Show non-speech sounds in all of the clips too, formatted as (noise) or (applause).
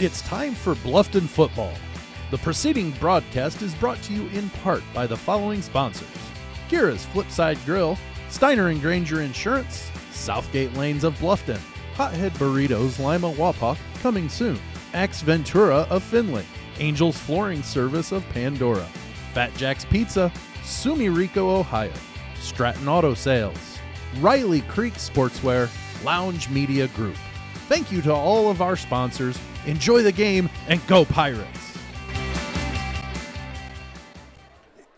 It's time for Bluffton football. The preceding broadcast is brought to you in part by the following sponsors Kira's Flipside Grill, Steiner and Granger Insurance, Southgate Lanes of Bluffton, Hothead Burritos Lima Wapak, coming soon, Axe Ventura of Findlay, Angels Flooring Service of Pandora, Fat Jack's Pizza, Sumirico, Ohio, Stratton Auto Sales, Riley Creek Sportswear, Lounge Media Group. Thank you to all of our sponsors. Enjoy the game and go Pirates!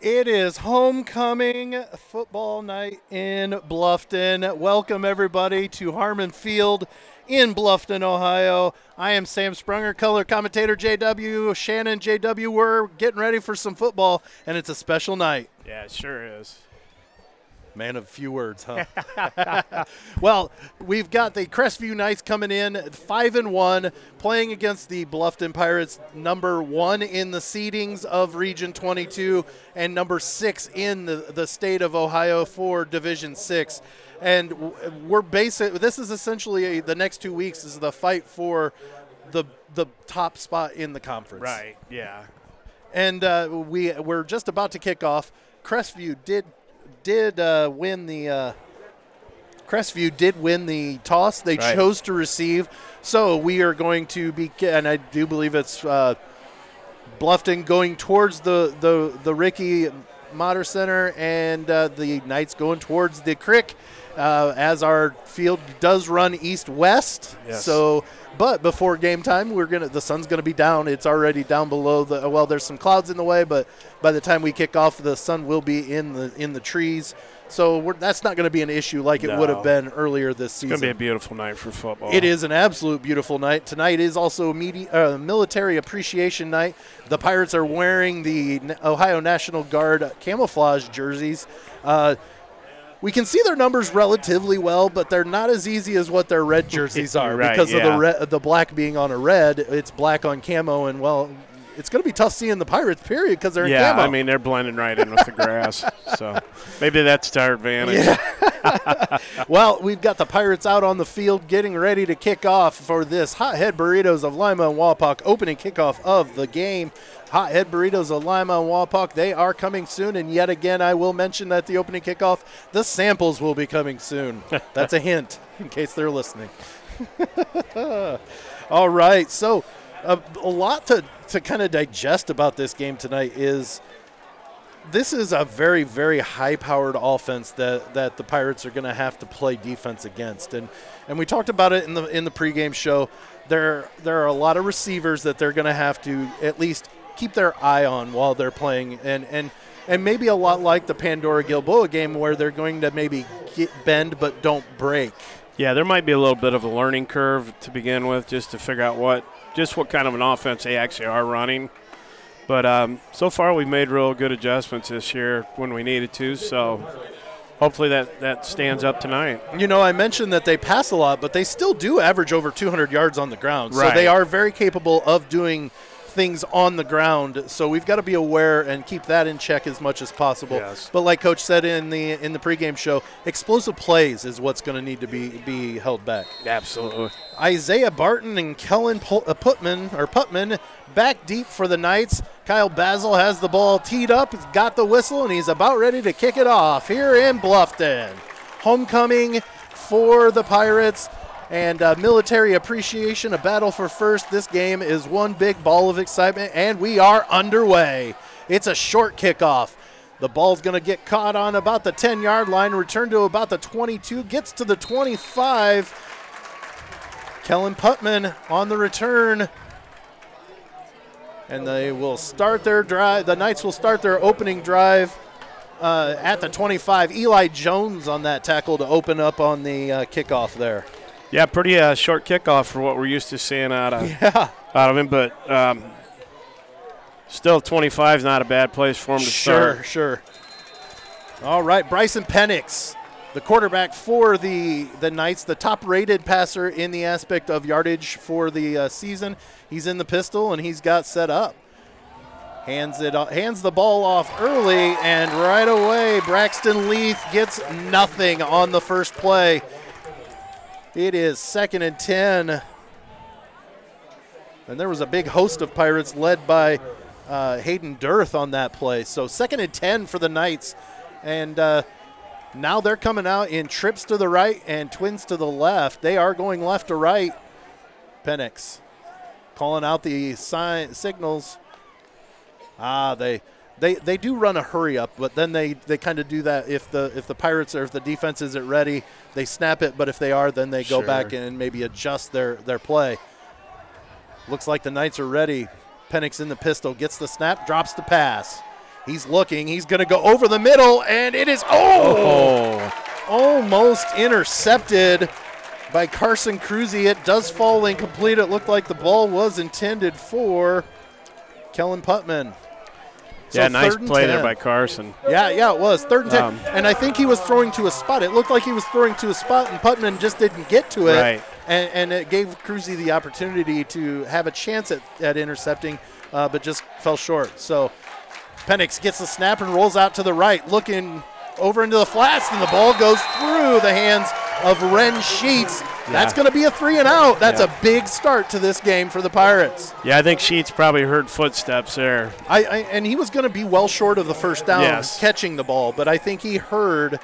It is homecoming football night in Bluffton. Welcome, everybody, to Harmon Field in Bluffton, Ohio. I am Sam Sprunger, color commentator JW. Shannon JW, we're getting ready for some football, and it's a special night. Yeah, it sure is. Man of few words, huh? (laughs) (laughs) well, we've got the Crestview Knights coming in five and one, playing against the Bluffton Pirates, number one in the seedings of Region 22 and number six in the, the state of Ohio for Division Six. And we're basic. This is essentially a, the next two weeks is the fight for the the top spot in the conference. Right. Yeah. And uh, we we're just about to kick off. Crestview did did uh, win the uh, Crestview did win the toss. They Right. chose to receive. So we are going to be, and I do believe it's uh, Bluffton going towards the the the Ricky Motter Center, and uh, the Knights going towards the Crick. Uh, as our field does run east west, Yes. so but before game time, we're gonna the sun's gonna be down. It's already down below the well. There's some clouds in the way, but by the time we kick off, the sun will be in the in the trees. So we're, that's not going to be an issue like it would have been earlier this season. It's going to be a beautiful night for football. It is an absolute beautiful night. Tonight is also medi- uh, Military Appreciation Night. The Pirates are wearing the Ohio National Guard camouflage jerseys. Uh, we can see their numbers relatively well, but they're not as easy as what their red jerseys are Right, because of the red, the black being on a red. It's black on camo, and well, it's going to be tough seeing the Pirates. Period, because they're Yeah, in camo. I mean, they're blending right in with the grass. (laughs) So maybe that's our advantage. (laughs) Well, we've got the Pirates out on the field getting ready to kick off for this Hothead Burritos of Lima and Wapak opening kickoff of the game. Hothead Burritos of Lima and Wapak, they are coming soon. And yet again, I will mention that the opening kickoff, the samples will be coming soon. (laughs) That's a hint in case they're listening. (laughs) All right. So, a, a lot to, to kind of digest about this game tonight is this is a very very high powered offense that that the Pirates are going to have to play defense against and and we talked about it in the in the pregame show there there are a lot of receivers that they're going to have to at least keep their eye on while they're playing and and and maybe a lot like the Pandora Gilboa game where they're going to maybe get bend but don't break Yeah, there might be a little bit of a learning curve to begin with, just to figure out what just what kind of an offense they actually are running. But um, so far, we've made real good adjustments this year when we needed to. So hopefully that that stands up tonight. You know, I mentioned that they pass a lot, but they still do average over 200 yards on the ground. So they are very capable of doing things on the ground. So we've got to be aware and keep that in check as much as possible. Yes. But like Coach said in the in the pregame show, explosive plays is what's going to need to be be held back. Absolutely. Isaiah Barton and Kellen uh, Putman or Putman back deep for the Knights. Kyle Basil has the ball teed up, got the whistle, and he's about ready to kick it off here in Bluffton. Homecoming for the Pirates and uh, military appreciation, a battle for first. This game is one big ball of excitement, and we are underway. It's a short kickoff. The ball's going to get caught on about the 10 yard line, return to about the 22, gets to the 25. Kellen Putman on the return. And they will start their drive. The Knights will start their opening drive uh, at the 25. Eli Jones on that tackle to open up on the uh, kickoff there. Yeah, pretty uh, short kickoff for what we're used to seeing out of (laughs) Yeah. out of him, but um, still 25 is not a bad place for him to Sure, start. sure. Sure. All right, Bryson Penix, the quarterback for the the Knights, the top-rated passer in the aspect of yardage for the uh, season. He's in the pistol and he's got set up. Hands it hands the ball off early and right away Braxton Leith gets nothing on the first play. It is second and 10. And there was a big host of Pirates led by uh, Hayden Dirth on that play. So second and 10 for the Knights. And uh, now they're coming out in trips to the right and twins to the left. They are going left to right. Penix calling out the sign, signals. Ah, they they they do run a hurry up, but then they they kind of do that if the if the Pirates or if the defense isn't ready, they snap it. But if they are, then they go Sure. back and maybe adjust their their play. Looks like the Knights are ready. Penix in the pistol gets the snap, drops the pass. He's looking. He's going to go over the middle, and it is oh, Oh, almost intercepted by Carson Cruzy. It does fall incomplete. It looked like the ball was intended for Kellen Putman. So yeah, nice play there by Carson. Yeah, yeah, it was third and ten, Um, and I think he was throwing to a spot. It looked like he was throwing to a spot, and Putman just didn't get to it, Right. and, and it gave Cruzy the opportunity to have a chance at, at intercepting, uh, but just fell short. So Penix gets the snap and rolls out to the right, looking over into the flats, and the ball goes through the hands of Ren Sheets. That's going to be a three and out. That's Yeah. a big start to this game for the Pirates. Yeah, I think Sheets probably heard footsteps there. I, I and he was going to be well short of the first down Yes. catching the ball, but I think he heard,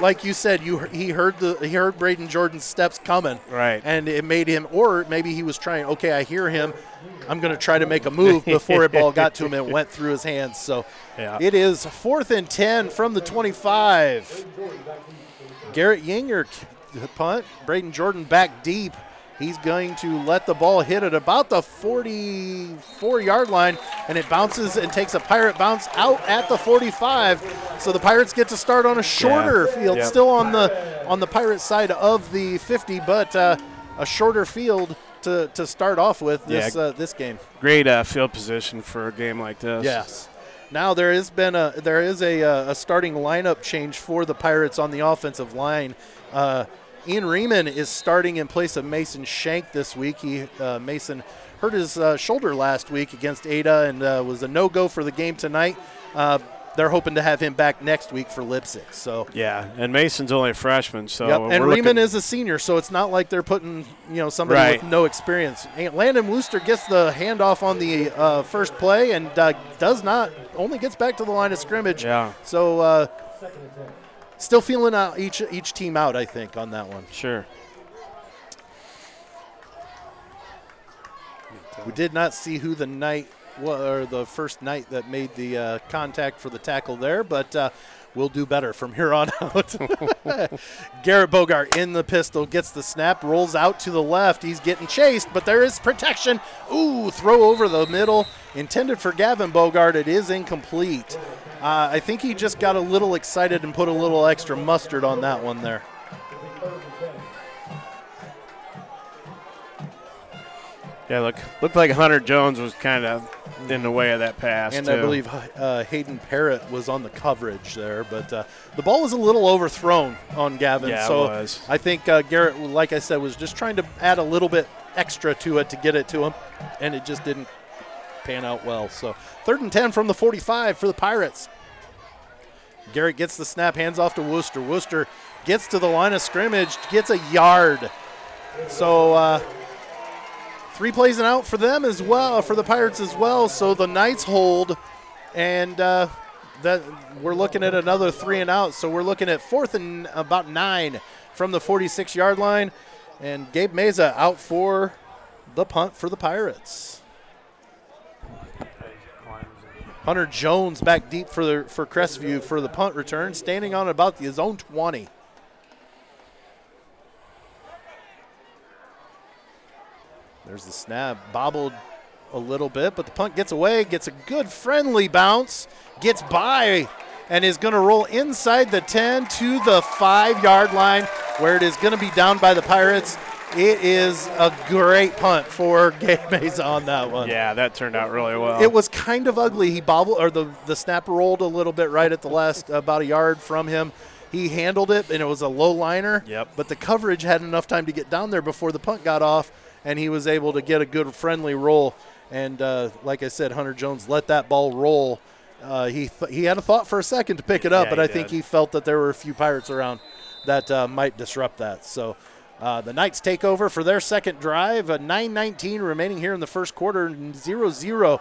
like you said, you he heard the he heard Braden Jordan's steps coming, Right. And it made him, or maybe he was trying. Okay, I hear him. I'm going to try to make a move before a ball got to him and (laughs) went through his hands. So Yeah. it is fourth and ten from the 25. Garrett Yinger punt. Braden Jordan back deep. He's going to let the ball hit at about the 44 yard line, and it bounces and takes a pirate bounce out at the 45. So the Pirates get to start on a shorter Yeah. field, Yep. still on the on the pirate side of the 50, but uh, a shorter field to, to start off with this Yeah. uh, this game. Great uh, field position for a game like this. Yes. Now there has been a there is a, uh, a starting lineup change for the Pirates on the offensive line. Uh, Ian Riemann is starting in place of Mason Shank this week. He uh, Mason hurt his uh, shoulder last week against Ada and uh, was a no go for the game tonight. Uh, they're hoping to have him back next week for Leipsic. So. Yeah, and Mason's only a freshman, so Yep, and looking- is a senior, so it's not like they're putting you know somebody Right. with no experience. And Landon Wooster gets the handoff on the uh, first play and uh, does not only gets back to the line of scrimmage. Yeah. So uh, still feeling out each each team out, I think, on that one. Sure. We did not see who the night or the first night that made the uh, contact for the tackle there, but uh, we'll do better from here on (laughs) out. (laughs) Garrett Bogart in the pistol gets the snap, rolls out to the left. He's getting chased, but there is protection. Ooh, throw over the middle, intended for Gavin Bogart. It is incomplete. Uh, I think he just got a little excited and put a little extra mustard on that one there. Yeah, look, looked like Hunter Jones was kind of in the way of that pass. And too. I believe uh, Hayden Parrott was on the coverage there, but uh, the ball was a little overthrown on Gavin. Yeah, it so was. I think uh, Garrett, like I said, was just trying to add a little bit extra to it to get it to him, and it just didn't pan out well. So third and 10 from the 45 for the Pirates. Garrett gets the snap, hands off to Wooster. Wooster gets to the line of scrimmage, gets a yard. So uh, three plays and out for them as well, for the Pirates as well. So the Knights hold, and uh, that we're looking at another three and out. So we're looking at fourth and about nine from the 46 yard line, and Gabe Meza out for the punt for the Pirates. Hunter Jones back deep for the for Crestview for the punt return, standing on about his own 20. There's the snap, bobbled a little bit, but the punt gets away, gets a good friendly bounce, gets by, and is going to roll inside the 10 to the five yard line, where it is going to be down by the Pirates. It is a great punt for (laughs) Gabe Meza on that one. Yeah, that turned out really well. It was kind of ugly. He bobbled, or the, the snap rolled a little bit right at the last, about a yard from him. He handled it, and it was a low liner. Yep. But the coverage had enough time to get down there before the punt got off, and he was able to get a good friendly roll. And uh, like I said, Hunter Jones let that ball roll. Uh, he th- he had a thought for a second to pick it up, Yeah, but I think he felt that there were a few pirates around that uh, might disrupt that. So Uh, the Knights take over for their second drive. A 9:19 remaining here in the first quarter. 0-0.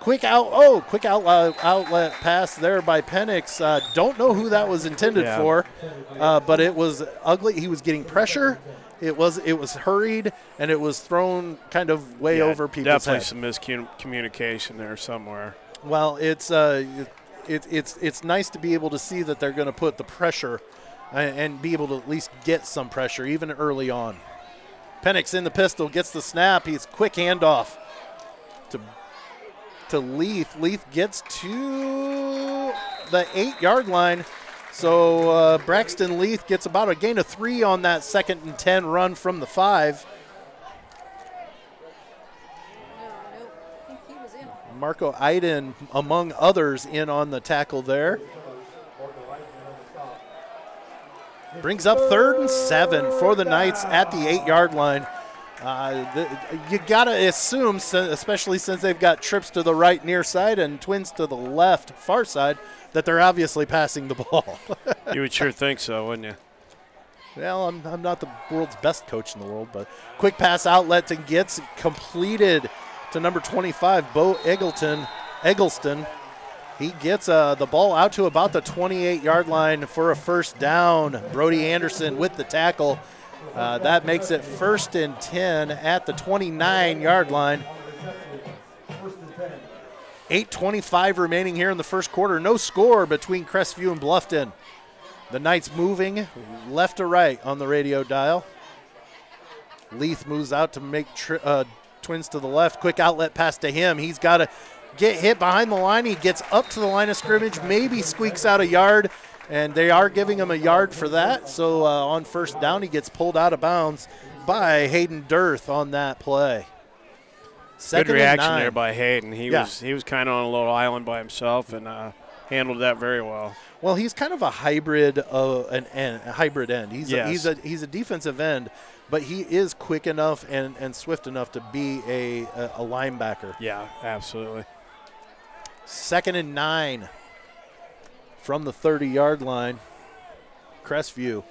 Quick out. Oh, quick outlet, outlet pass there by Penix. Uh, don't know who that was intended Yeah. for, uh, but it was ugly. He was getting pressure. It was it was hurried and it was thrown kind of way Yeah, over people's Definitely head. some miscommunication there somewhere. Well, it's uh, it, it's it's nice to be able to see that they're going to put the pressure uh, and be able to at least get some pressure even early on. Penix in the pistol gets the snap. He's quick handoff to to Leaf. Leaf gets to the eight yard line. So uh, Braxton Leaf gets about a gain of three on that second and ten run from the five. Marco Iden, among others, in on the tackle there. Brings up third and seven for the Knights at the eight yard line. Uh, the, you got to assume, especially since they've got trips to the right near side and twins to the left far side, that they're obviously passing the ball. (laughs) You would sure think so, wouldn't you? Well, I'm, I'm not the world's best coach in the world, but quick pass outlet and gets completed to number 25, Bo Eggleton, Eggleston. He gets uh, the ball out to about the 28 yard line for a first down. Brody Anderson with the tackle. Uh, that makes it first and 10 at the 29 yard line. 8.25 remaining here in the first quarter. No score between Crestview and Bluffton. The Knights moving left to right on the radio dial. Leith moves out to make tri- uh, twins to the left. Quick outlet pass to him. He's got to get hit behind the line. He gets up to the line of scrimmage, maybe squeaks out a yard, and they are giving him a yard for that. So uh, on first down, he gets pulled out of bounds by Hayden Dirth on that play. Second Good reaction nine. there by Hayden. He Yeah. was he was kind of on a little island by himself and uh, handled that very well. Well, he's kind of a hybrid of an end, a hybrid end. He's Yes. a, he's a he's a defensive end, but he is quick enough and, and swift enough to be a, a, a linebacker. Yeah, absolutely. Second and nine from the 30 yard line. Crestview.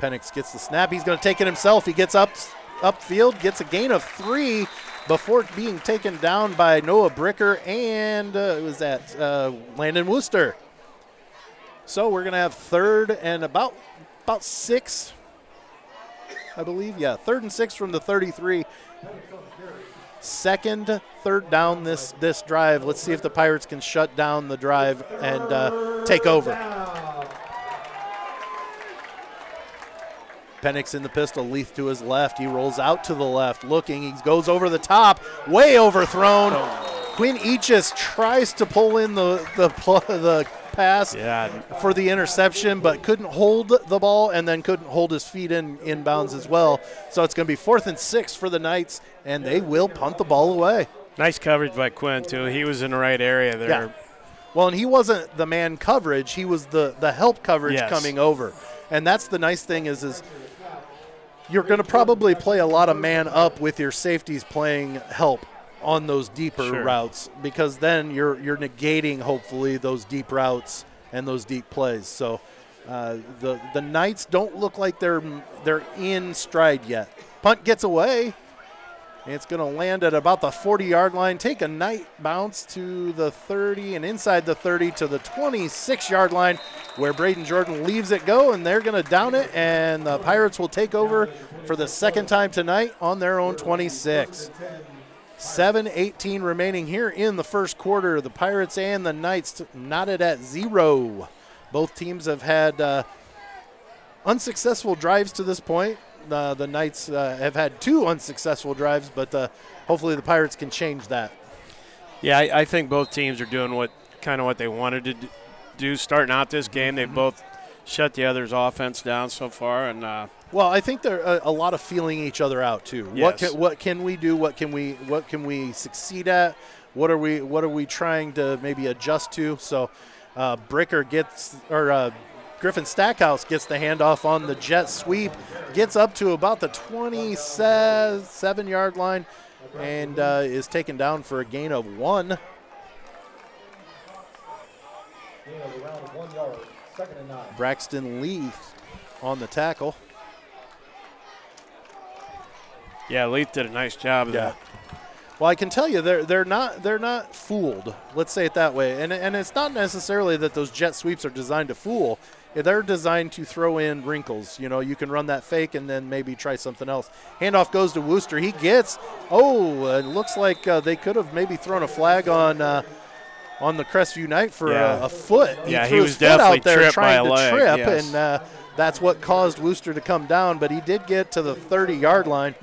Penix gets the snap. He's going to take it himself. He gets up upfield, gets a gain of three before being taken down by Noah Bricker and uh, was that uh, Landon Wooster. So we're to have third and about about six, I believe. Yeah, third and six from the 33 second third down this this drive. Let's see if the Pirates can shut down the drive and uh, take over. Penix in the pistol, Leaf to his left. He rolls out to the left, looking. He goes over the top, way overthrown. Quinn Eachus tries to pull in the the the pass Yeah, for the interception, but couldn't hold the ball and then couldn't hold his feet in inbounds as well. So it's going to be fourth and six for the Knights, and they will punt the ball away. nice coverage by Quinn too. He was in the right area there. Yeah. Well, and he wasn't the man coverage; he was the the help coverage Yes. coming over, and that's the nice thing is is you're going to probably play a lot of man up with your safeties playing help on those deeper Sure. routes because then you're you're negating hopefully those deep routes and those deep plays. So uh, the the Knights don't look like they're they're in stride yet. Punt gets away. It's going to land at about the 40 yard line, take a night bounce to the 30 and inside the 30 to the 26 yard line where Braden Jordan leaves it go and they're going to down it and the Pirates will take over for the second time tonight on their own 26. 7-18 remaining here in the first quarter. The Pirates and the Knights knotted at zero. Both teams have had uh, unsuccessful drives to this point. Uh, the Knights uh, have had two unsuccessful drives, but uh, hopefully the Pirates can change that. Yeah, I, I think both teams are doing what kind of what they wanted to do starting out this game. They've both shut the other's offense down so far, and uh, Well, I think there are a lot of feeling each other out too. What can, what can we do? What can we what can we succeed at? What are we what are we trying to maybe adjust to? So, uh, Bricker gets or uh, Griffin Stackhouse gets the handoff on the jet sweep, gets up to about the 27 yard line, and uh, is taken down for a gain of one. Gain of around one yard. Second and nine. Braxton Leith on the tackle. Yeah, Leith did a nice job of Yeah. Well, I can tell you they're they're not they're not fooled. Let's say it that way. And and it's not necessarily that those jet sweeps are designed to fool. They're designed to throw in wrinkles. You know, you can run that fake and then maybe try something else. Handoff goes to Wooster. He gets. Oh, it looks like uh, they could have maybe thrown a flag on. Uh, on the Crestview Knight for Yeah. a, a foot. Yeah, he was his foot out definitely there tripped trying by a to leg, trip, yes. and uh, that's what caused Wooster to come down. But he did get to the 30-yard line,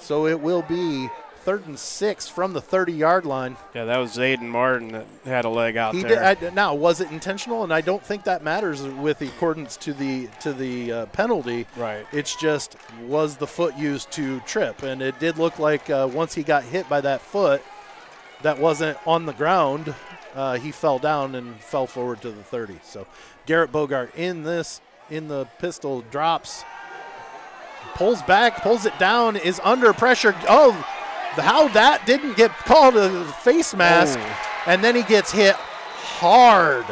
so it will be third and six from the 30-yard line. Yeah, that was Zayden Martin that had a leg out He there. did. I, now, was it intentional? And I don't think that matters with the accordance to the to the uh, penalty. right. It's just was the foot used to trip, and it did look like uh, once he got hit by that foot, that wasn't on the ground. Uh, he fell down and fell forward to the 30. So Garrett Bogart in this in the pistol drops, pulls back, pulls it down, is under pressure. Oh, how that didn't get called a face mask, and then he gets hit hard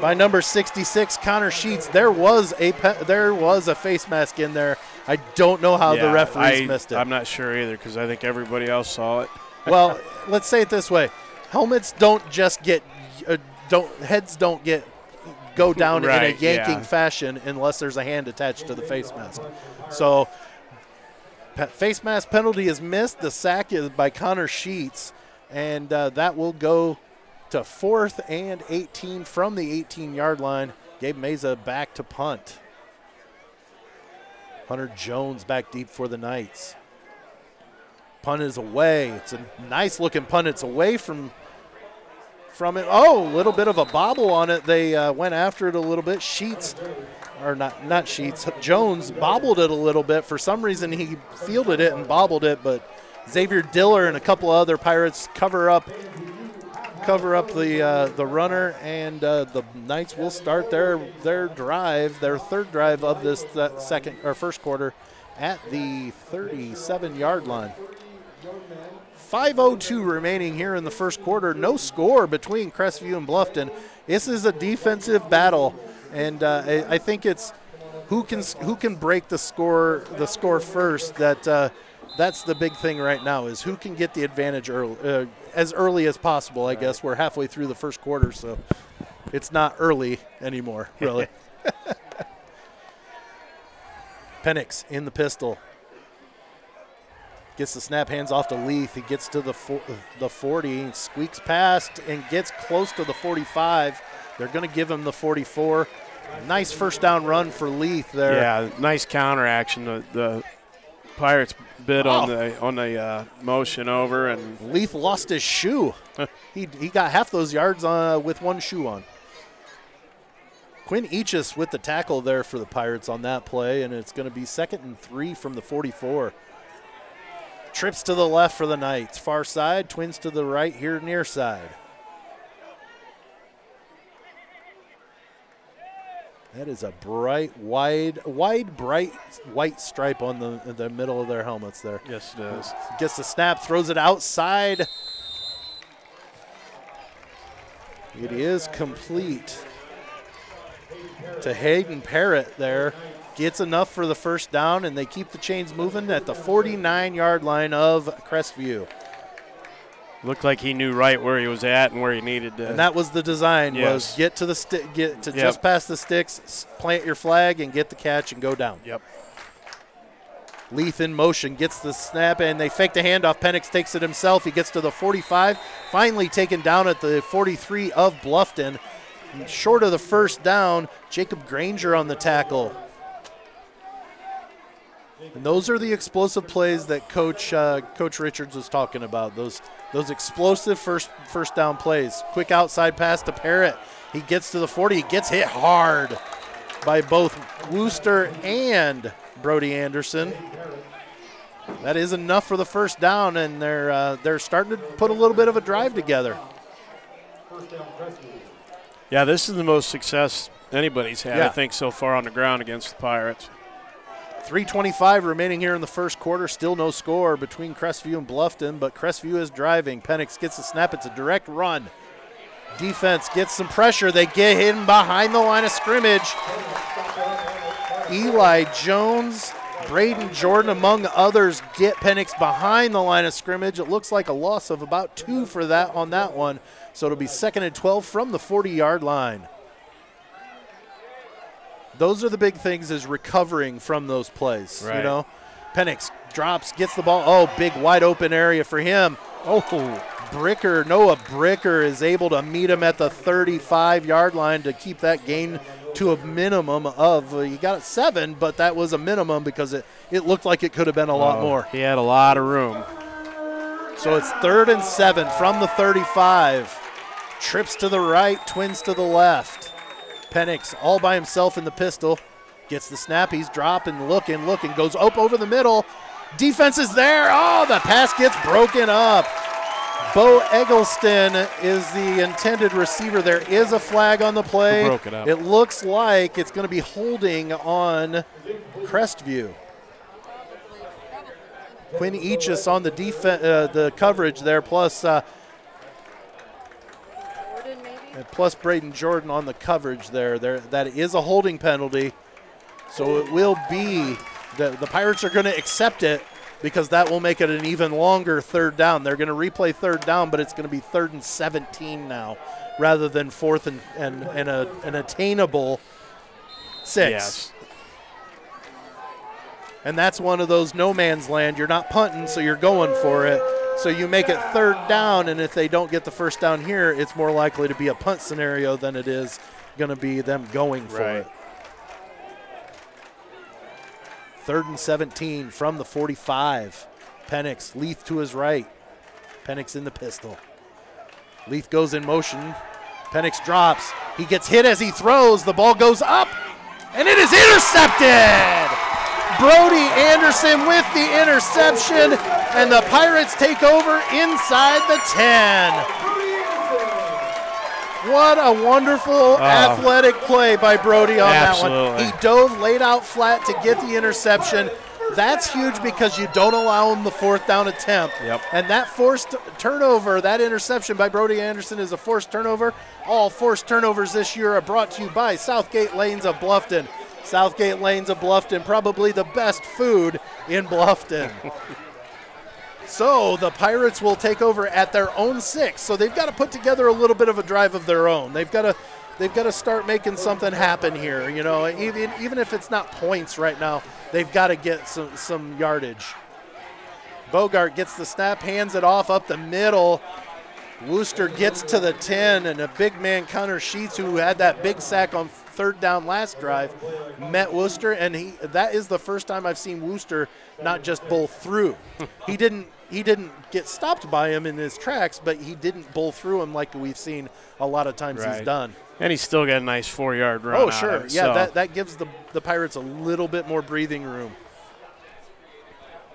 by number 66 Connor Sheets. There was a pe- there was a face mask in there. I don't know how the Yeah, referees I, missed it. I'm not sure either because I think everybody else saw it. (laughs) well, let's say it this way: helmets don't just get uh, don't heads don't get go down (laughs) in a yanking yeah. fashion unless there's a hand attached to the face mask. So. Pe- Face mask penalty is missed. The sack is by Connor Sheets, and uh, that will go to fourth and 18 from the 18 yard line. Gabe Meza back to punt. Hunter Jones back deep for the Knights. Punt is away. It's a nice looking punt. It's away from from it. Oh, a little bit of a bobble on it. They uh, went after it a little bit. Sheets, or not not Sheets. Jones bobbled it a little bit. For some reason, he fielded it and bobbled it, but Xavier Diller and a couple of other Pirates cover up cover up the uh, the runner, and uh, the Knights will start their their drive, their third drive of this uh, second or first quarter, at the 37 yard line. 5.02 remaining here in the first quarter. No score between Crestview and Bluffton. This is a defensive battle, and uh, I, I think it's who can who can break the score the score first. That uh, that's the big thing right now is who can get the advantage early, uh, as early as possible. I guess we're halfway through the first quarter, so it's not early anymore, (laughs) really. Penix in the pistol. Gets the snap hands off to Leith. He gets to the the 40, squeaks past, and gets close to the 45. They're going to give him the 44. Nice first down run for Leith there. Yeah, nice counter action. The, the Pirates bid on Oh. the on the uh, motion over, and Leith lost his shoe. (laughs) he, he got half those yards uh, with one shoe on. Quinn Eachus with the tackle there for the Pirates on that play, and it's going to be second and three from the 44. Trips to the left for the Knights. Far side, twins to the right here near side. That is a bright, wide, wide, bright white stripe on the the middle of their helmets there. yes, it is. Gets the snap, throws it outside. It is complete to Hayden Parrott there. Gets enough for the first down, and they keep the chains moving at the 49 yard line of Crestview. Looked like he knew right where he was at and where he needed to. And that was the design was get to the stick get to Yep. just past the sticks, plant your flag and get the catch and go down. yep. Leith in motion gets the snap and they fake the handoff. Penix takes it himself. He gets to the 45, finally taken down at the 43 of Bluffton. Short of the first down, Jacob Granger on the tackle. And those are the explosive plays that Coach uh, Coach Richards was talking about. Those those explosive first first down plays. Quick outside pass to Parrott. He gets to the 40. He gets hit hard by both Wooster and Brody Anderson. That is enough for the first down, and they're uh, they're starting to put a little bit of a drive together. Yeah, this is the most success anybody's had, Yeah. I think, so far on the ground against the Pirates. 325 remaining here in the first quarter. Still no score between Crestview and Bluffton, but Crestview is driving. Penix gets the snap. It's a direct run. Defense gets some pressure. They get him behind the line of scrimmage. Eli Jones Braden Jordan, among others, get Penix behind the line of scrimmage. It looks like a loss of about two for that on that one. So it'll be second and 12 from the 40 yard line. Those are the big things is recovering from those plays. You know, Penix drops, gets the ball. Oh, big wide open area for him. Oh, Bricker, Noah Bricker is able to meet him at the 35 yard line to keep that gain to a minimum of, uh, he got it seven, but that was a minimum because it, it looked like it could have been a lot Oh, more. He had a lot of room. So it's third and seven from the 35. Trips to the right, twins to the left. Penix all by himself in the pistol. Gets the snap. He's dropping, looking, looking. Goes up over the middle. Defense is there. Oh, the pass gets broken up. Bo Eggleston is the intended receiver. There is a flag on the play. Broke it up? It looks like it's going to be holding on Crestview. Quinn Eachus on the defen uh, the coverage there, plus uh, Maybe? plus Braden Jordan on the coverage there. There that is a holding penalty, so it will be the the Pirates are going to accept it because that will make it an even longer third down. They're going to replay third down, but it's going to be third and 17 now, rather than fourth and and, and a, an attainable six. Yes. And that's one of those no man's land. You're not punting, so you're going for it. So you make it third down, and if they don't get the first down here, it's more likely to be a punt scenario than it is going to be them going for Right. it. Third and 17 from the 45. Penix, Leith to his right. Penix in the pistol. Leith goes in motion. Penix drops. He gets hit as he throws. The ball goes up, and it is intercepted. Brody Anderson with the interception, and the Pirates take over inside the 10. What a wonderful oh. athletic play by Brody on that one. He dove, laid out flat to get the interception. That's huge because you don't allow him the fourth down attempt. Yep. And that forced turnover, that interception by Brody Anderson is a forced turnover. All forced turnovers this year are brought to you by Southgate Lanes of Bluffton. Southgate Lanes of Bluffton, probably the best food in Bluffton. So the Pirates will take over at their own six. So they've got to put together a little bit of a drive of their own. They've got to they've got to start making something happen here. You know, even even if it's not points right now, they've got to get some some yardage. Bogart gets the snap, hands it off up the middle. Wooster gets to the 10, and a big man, Connor Sheets, who had that big sack on third down last drive, met Wooster, and he that is the first time I've seen Wooster not just bowl through. he didn't he didn't get stopped by him in his tracks, but he didn't bowl through him like we've seen a lot of times he's done. And he's still got a nice four yard run. Oh, sure. it, Yeah, so- that, that gives the, the Pirates a little bit more breathing room.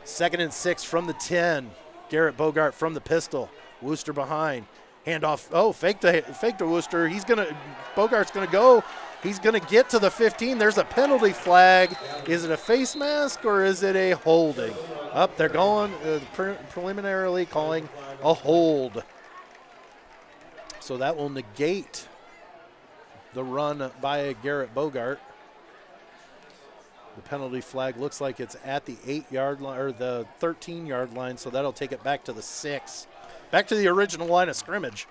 Second and six from the 10. Garrett Bogart from the pistol. Wooster behind. Handoff. Oh, fake to fake to Wooster. He's gonna Bogart's gonna go. He's gonna get to the 15. There's a penalty flag. Is it a face mask or is it a holding? Up, they're going uh, pre- preliminarily calling a hold. So that will negate the run by Garrett Bogart. The penalty flag looks like it's at the eight yard line or the 13 yard line, so that'll take it back to the six. Back to the original line of scrimmage.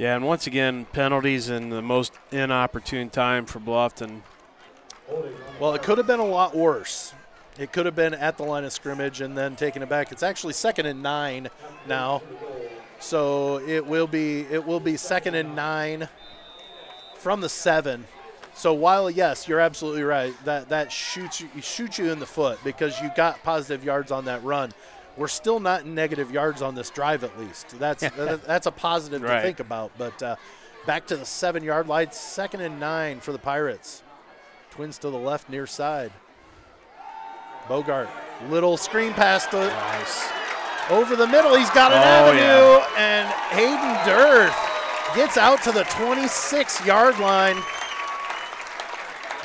Yeah, and once again, penalties in the most inopportune time for Bluffton. Well, it could have been a lot worse. It could have been at the line of scrimmage and then taking it back. It's actually second and nine now, so it will be it will be second and nine from the seven. So while yes, you're absolutely right that that shoots you shoots you in the foot because you got positive yards on that run. We're still not in negative yards on this drive, at least. That's (laughs) that's a positive to think about. But uh, back to the seven yard line, second and nine for the Pirates. Twins to the left, near side. Bogart, little screen pass to Nice. over the middle. He's got an Oh, avenue, and Hayden Dirth gets out to the 26 yard line.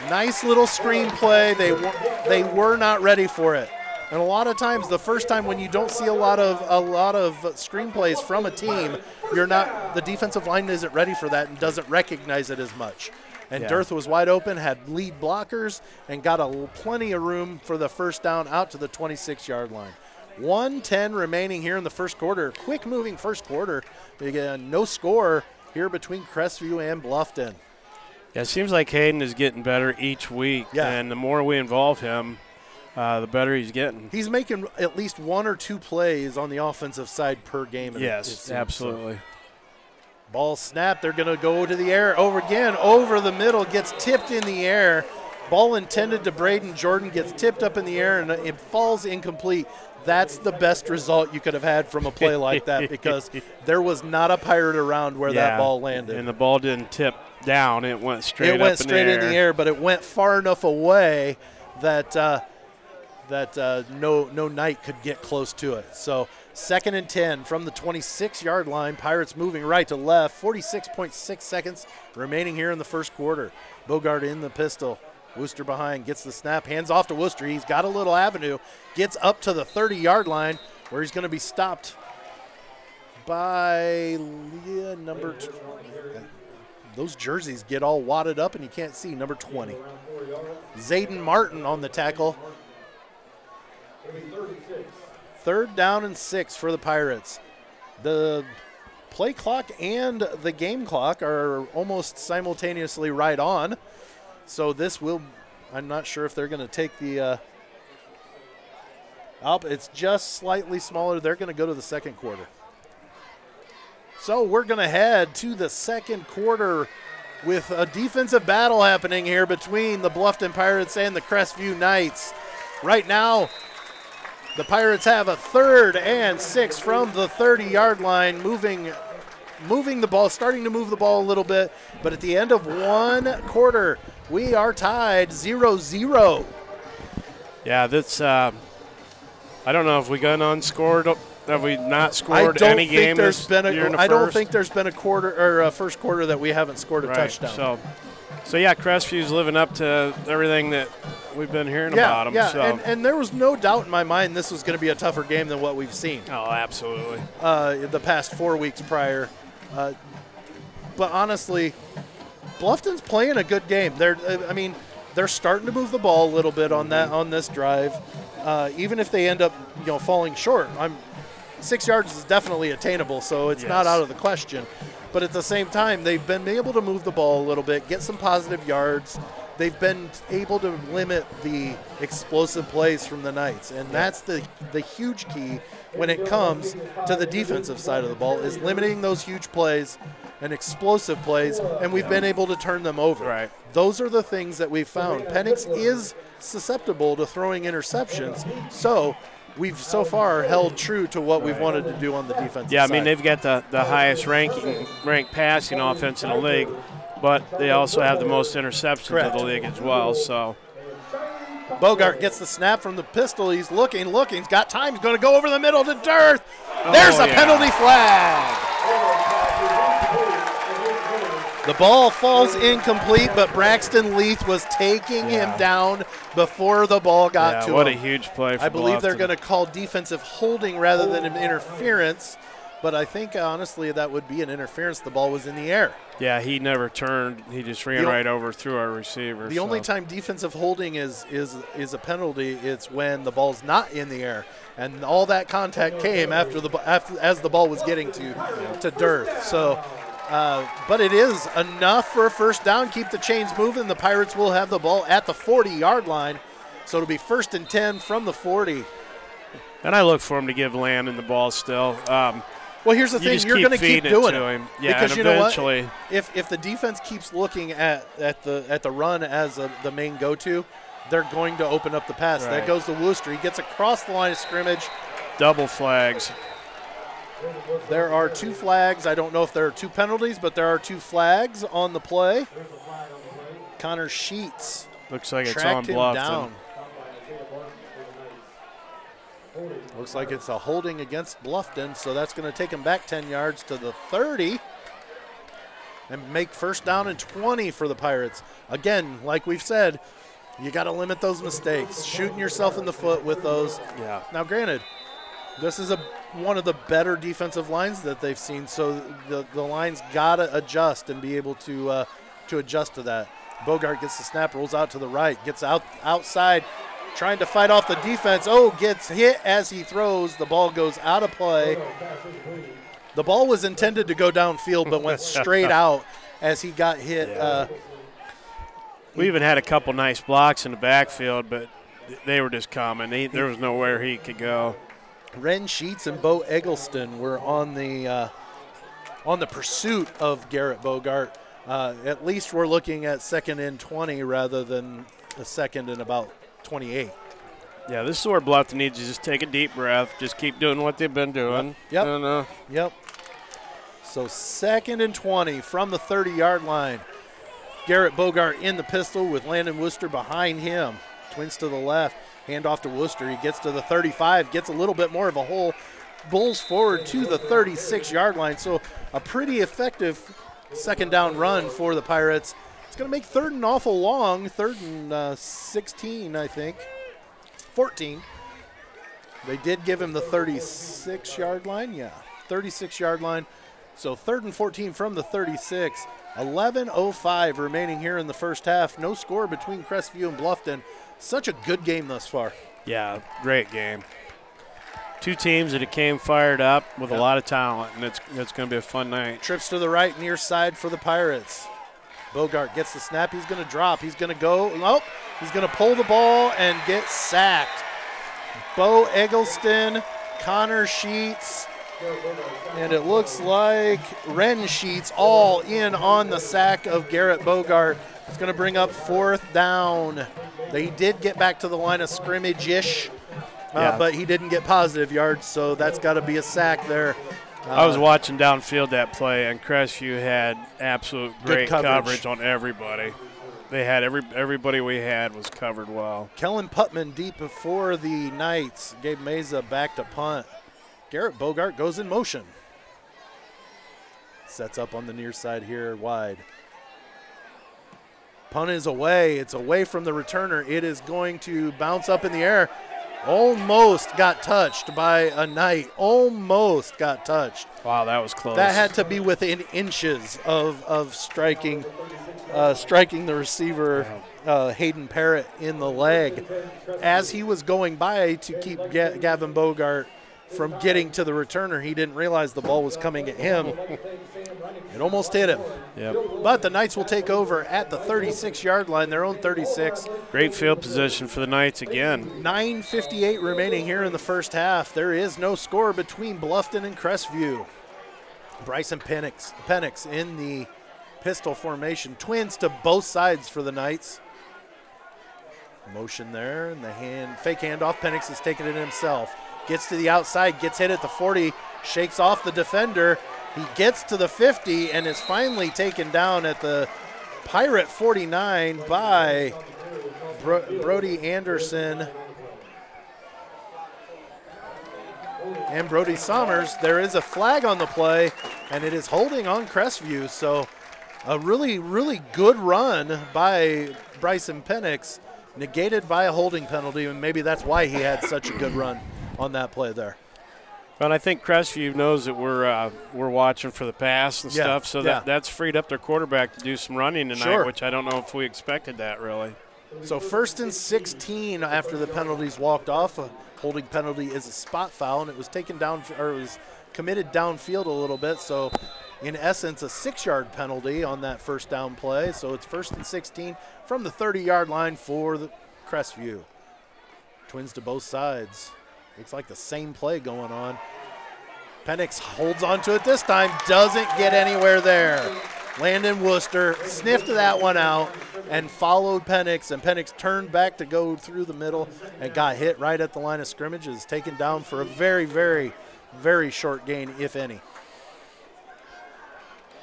Nice little screen play. They were, they were not ready for it. And a lot of times, the first time when you don't see a lot of a lot of screenplays from a team, you're not the defensive line isn't ready for that and doesn't recognize it as much. And Yeah. Dearth was wide open, had lead blockers, and got a plenty of room for the first down out to the 26 yard line. 110 remaining here in the first quarter. Quick moving first quarter. Again, no score here between Crestview and Bluffton. Yeah, it seems like Hayden is getting better each week, Yeah. and the more we involve him, uh, the better he's getting. He's making at least one or two plays on the offensive side per game. Yes. So absolutely. Ball snapped. They're going to go to the air over again, over the middle, gets tipped in the air. Ball intended to Braden Jordan gets tipped up in the air and it falls incomplete. That's the best result you could have had from a play like that (laughs) because there was not a pirate around where that ball landed. And the ball didn't tip down; it went straight it went in straight the in the air, but it went far enough away that uh, that uh, no no knight could get close to it. So second and ten from the 26 yard line. Pirates moving right to left. 46.6 seconds remaining here in the first quarter. Bogart in the pistol. Wooster behind gets the snap, hands off to Wooster. He's got a little avenue, gets up to the 30 yard line where he's going to be stopped by Leah number. T- those jerseys get all wadded up and you can't see number 20. Zayden Martin on the tackle. Third down and six for the Pirates. The play clock and the game clock are almost simultaneously right on. So this will, I'm not sure if they're going to take the uh, up. It's just slightly smaller. They're going to go to the second quarter. So we're going to head to the second quarter with a defensive battle happening here between the Bluffton Pirates and the Crestview Knights. Right now, the Pirates have a third and six from the 30 yard line, moving moving the ball, starting to move the ball a little bit. But at the end of one quarter, we are tied 0 0. Yeah, that's. Uh, I don't know if we got unscored. Have we not scored any game there's been a. I don't first? think there's been a quarter or a first quarter that we haven't scored a right. touchdown. So, so yeah, Crestview's living up to everything that we've been hearing yeah, about them. yeah, so. and, and there was no doubt in my mind this was going to be a tougher game than what we've seen. oh, absolutely. uh, the past four weeks prior. Uh, but honestly, Bluffton's playing a good game. They're, uh, I mean, they're starting to move the ball a little bit on that on this drive. Uh, even if they end up, you know, falling short, I'm six yards is definitely attainable, so it's not out of the question. But at the same time, they've been able to move the ball a little bit, get some positive yards. They've been able to limit the explosive plays from the Knights, and that's the the huge key when it comes to the defensive side of the ball is limiting those huge plays and explosive plays, and we've been able to turn them over. Right. Those are the things that we've found. Penix is susceptible to throwing interceptions, so we've so far held true to what we've wanted to do on the defense. Yeah, I side. mean they've got the, the highest ranking ranked passing offense in the league, but they also have the most interceptions Correct. of the league as well. So Bogart gets the snap from the pistol. He's looking, looking. He's got time. He's going to go over the middle to Dearth. There's Oh, a yeah. penalty flag. The ball falls incomplete, but Braxton Leith was taking Yeah. him down before the ball got yeah, to what him. What a huge play! For I believe they're going to call defensive holding rather than an interference, but I think honestly that would be an interference. The ball was in the air. Yeah, he never turned. He just ran The o- right over through our receiver. The only time defensive holding is is is a penalty. It's when the ball's not in the air, and all that contact came after the after as the ball was getting to to Dearth. So, uh, but it is enough for a first down. Keep the chains moving. The Pirates will have the ball at the 40 yard line, so it'll be first and 10 from the 40. And I look for him to give Landon the ball still. Um, Well, here's the you thing: you're going to keep it doing it. Yeah, because you know what? if if the defense keeps looking at at the at the run as a, the main go-to, they're going to open up the pass. That goes to Wooster. He gets across the line of scrimmage. double flags. There are two flags. I don't know if there are two penalties, but there are two flags on the play. Connor Sheets Looks like it's on Bluffton. down. Looks like it's a holding against Bluffton, so that's going to take him back 10 yards to the 30 and make first down and 20 for the Pirates. Again, like we've said, you got to limit those mistakes. Shooting yourself in the foot with those. Yeah. Now, granted, this is a one of the better defensive lines that they've seen, so the, the lines got to adjust and be able to uh, to adjust to that. Bogart gets the snap, rolls out to the right, gets out outside, trying to fight off the defense. Oh, gets hit as he throws. The ball goes out of play. The ball was intended to go downfield, but went straight (laughs) out as he got hit. Uh, We even had a couple nice blocks in the backfield, but they were just coming. He, there was nowhere he could go. Ren Sheets and Bo Eggleston were on the uh, on the pursuit of Garrett Bogart. Uh, at least we're looking at second and 20 rather than a second and about 28. Yeah, this is where Bluffton needs to just take a deep breath, just keep doing what they've been doing. Yep. And, uh, Yep. So second and 20 from the 30 yard line. Garrett Bogart in the pistol with Landon Wooster behind him. Twins to the left. Hand off to Wooster. He gets to the 35, gets a little bit more of a hole. Bulls forward to the 36 yard line. So a pretty effective second down run for the Pirates. It's going to make third and awful long. Third and uh, 16, I think. 14. They did give him the 36 yard line. Yeah, 36 yard line. So third and 14 from the 36. 11.05 remaining here in the first half. No score between Crestview and Bluffton. Such a good game thus far. yeah, great game. Two teams that came fired up with Yep. a lot of talent, and it's, it's going to be a fun night. Trips to the right, near side for the Pirates. Bogart gets the snap. He's going to drop. He's going to go. Nope. He's going to pull the ball and get sacked. Bo Eggleston, Connor Sheets, and it looks like Ren Sheets all in on the sack of Garrett Bogart. It's going to bring up fourth down. They did get back to the line of scrimmage ish, uh, Yeah. but he didn't get positive yards, so that's got to be a sack there. I was Uh, watching downfield that play, and Crestview had absolute great coverage. coverage. on everybody. They had every everybody we had was covered well. Kellen Putman deep before the Knights. Gabe Meza back to punt. Garrett Bogart goes in motion. Sets up on the near side here, wide. Punt is away. It's away from the returner. It is going to bounce up in the air. Almost got touched by a Knight. Almost got touched. Wow, that was close. That had to be within inches of, of striking uh, striking the receiver uh, Hayden Parrott in the leg as he was going by to keep Ga- Gavin Bogart from getting to the returner. He didn't realize the ball was coming at him. It almost hit him. Yep. But the Knights will take over at the 36 yard line, their own 36. Great field position for the Knights again. 9.58 remaining here in the first half. There is no score between Bluffton and Crestview. Bryson Penix, Penix in the pistol formation. Twins to both sides for the Knights. Motion there, and the hand fake handoff. Penix is taking it himself. Gets to the outside, gets hit at the 40, shakes off the defender. He gets to the 50 and is finally taken down at the Pirate 49 by Bro- Brody Anderson and Brody Sommers. There is a flag on the play, and it is holding on Crestview. So, a really, really good run by Bryson Penix, negated by a holding penalty, and maybe that's why he had such a good run on that play there. But I think Crestview knows that we're uh, we're watching for the pass and Yeah, stuff, so yeah. that that's freed up their quarterback to do some running tonight, Sure. which I don't know if we expected that really. So first and 16 after the penalties walked off. A holding penalty is a spot foul, and it was taken down or it was committed downfield a little bit. So, in essence, a six-yard penalty on that first down play. So it's first and 16 from the 30-yard line for the Crestview. Twins to both sides. Looks like the same play going on. Penix holds on to it this time, doesn't get anywhere there. Landon Wooster sniffed that one out and followed Penix, and Penix turned back to go through the middle and got hit right at the line of scrimmage. Is taken down for a very, very, very short gain, if any.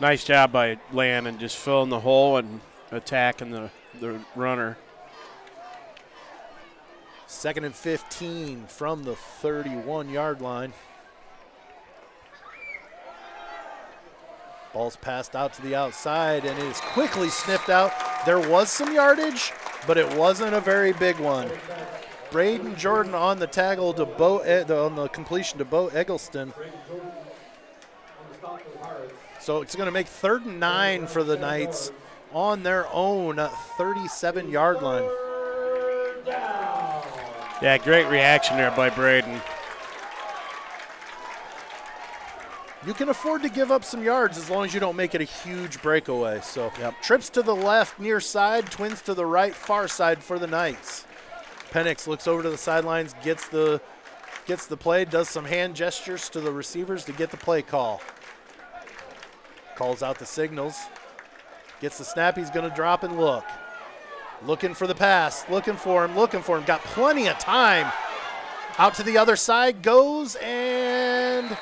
Nice job by Landon, just filling the hole and attacking the the runner. Second and 15 from the 31 yard line. Ball's passed out to the outside and is quickly sniffed out. There was some yardage, but it wasn't a very big one. Braden Jordan on the tackle to Bo eh, on the completion to Bo Eggleston. So it's going to make third and nine for the Knights on their own 37 yard line. Yeah, great reaction there by Braden. You can afford to give up some yards as long as you don't make it a huge breakaway. So trips to the left, near side, twins to the right, far side for the Knights. Penix looks over to the sidelines, gets the gets the play, does some hand gestures to the receivers to get the play call. Calls out the signals. Gets the snap, he's going to drop and look. Looking for the pass, looking for him, looking for him. Got plenty of time. Out to the other side goes and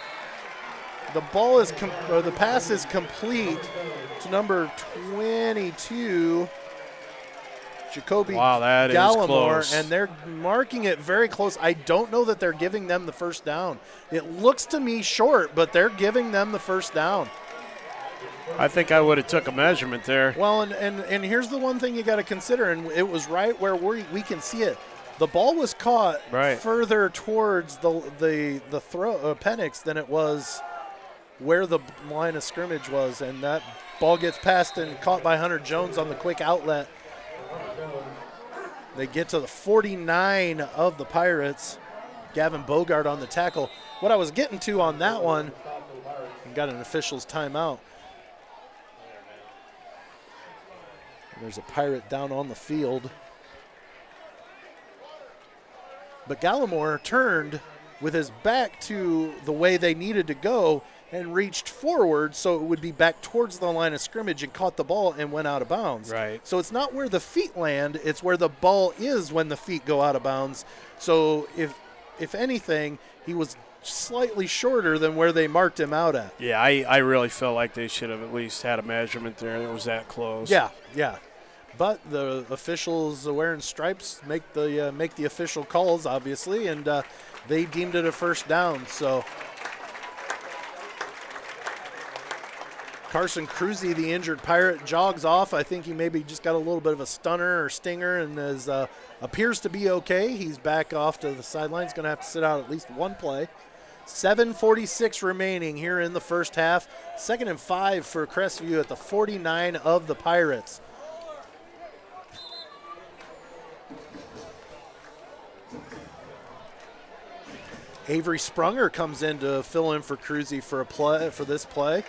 the ball is com- or the pass is complete to number 22 Jacoby Wow, that is Gallimore, close. and they're marking it very close. I don't know that they're giving them the first down. It looks to me short, but they're giving them the first down. I think I would have took a measurement there. Well, and, and, and here's the one thing you got to consider, and it was right where we, we can see it. The ball was caught Right. further towards the the the throw uh, Penix than it was where the line of scrimmage was, and that ball gets passed and caught by Hunter Jones on the quick outlet. They get to the 49 of the Pirates. Gavin Bogart on the tackle. What I was getting to on that one, got an official's timeout. There's a pirate down on the field. But Gallimore turned with his back to the way they needed to go and reached forward so it would be back towards the line of scrimmage and caught the ball and went out of bounds. Right. So it's not where the feet land, it's where the ball is when the feet go out of bounds. So if if anything, he was slightly shorter than where they marked him out at. Yeah, I, I really felt like they should have at least had a measurement there. It was that close. Yeah, yeah. But the officials wearing stripes make the uh, make the official calls, obviously, and uh, they deemed it a first down. So Carson Cruzy, the injured pirate, jogs off. I think he maybe just got a little bit of a stunner or stinger, and is uh, appears to be okay. He's back off to the sideline. sidelines. Going to have to sit out at least one play. 7:46 remaining here in the first half. Second and five for Crestview at the 49 of the Pirates. Avery Sprunger comes in to fill in for Cruzy for a play for this play.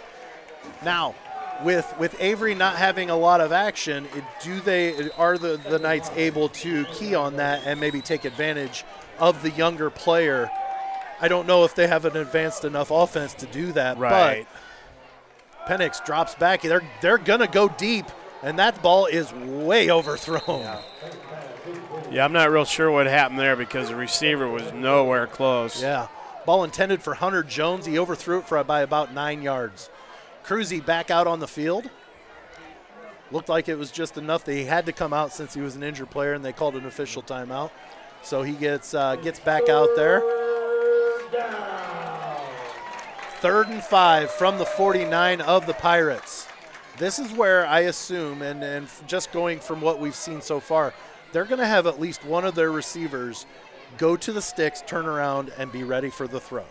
Now, with with Avery not having a lot of action, do they are the the Knights able to key on that and maybe take advantage of the younger player? I don't know if they have an advanced enough offense to do that, Right. but Penix drops back. They're they're gonna go deep, and that ball is way overthrown. Yeah, I'm not real sure what happened there because the receiver was nowhere close. Yeah. Ball intended for Hunter Jones. He overthrew it for by about nine yards. Cruzy back out on the field. Looked like it was just enough that he had to come out since he was an injured player, and they called an official timeout. So he gets uh, gets back out there. Third and five from the 49 of the Pirates. This is where I assume, and, and just going from what we've seen so far, they're going to have at least one of their receivers go to the sticks, turn around, and be ready for the throw.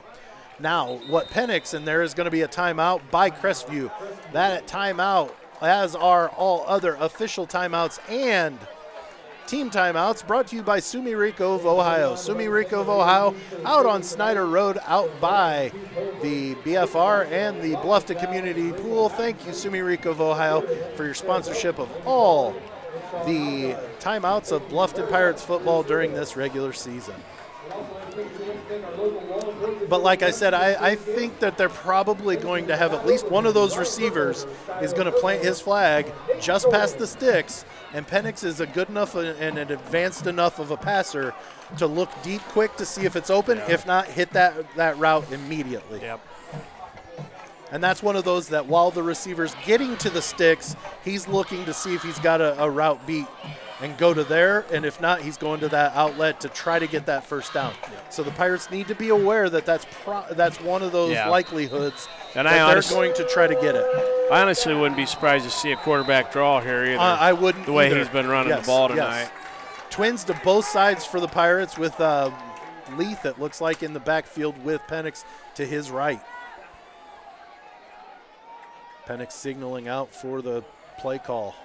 Now, what Penix, and there is going to be a timeout by Crestview. That timeout, as are all other official timeouts and team timeouts, brought to you by Sumiriko of Ohio. Sumiriko of Ohio, out on Snyder Road, out by the BFR and the Bluffton Community Pool. Thank you, Sumiriko of Ohio, for your sponsorship of all the timeouts of Bluffton Pirates football during this regular season. But like I said, I, I think that they're probably going to have at least one of those receivers is going to plant his flag just past the sticks, and Penix is a good enough uh, and an advanced enough of a passer to look deep quick to see if it's open. If not, hit that that route immediately. Yep. And that's one of those that while the receiver's getting to the sticks, he's looking to see if he's got a, a route beat and go to there. And if not, he's going to that outlet to try to get that first down. So the Pirates need to be aware that that's pro- that's one of those Yeah. likelihoods And that I they're going to try to get it. I honestly wouldn't be surprised to see a quarterback draw here either. Uh, I wouldn't. the way either. he's been running Yes, the ball yes. tonight. Twins to both sides for the Pirates with uh, Leith, it looks like, in the backfield with Penix to his right. Penix signaling out for the play call.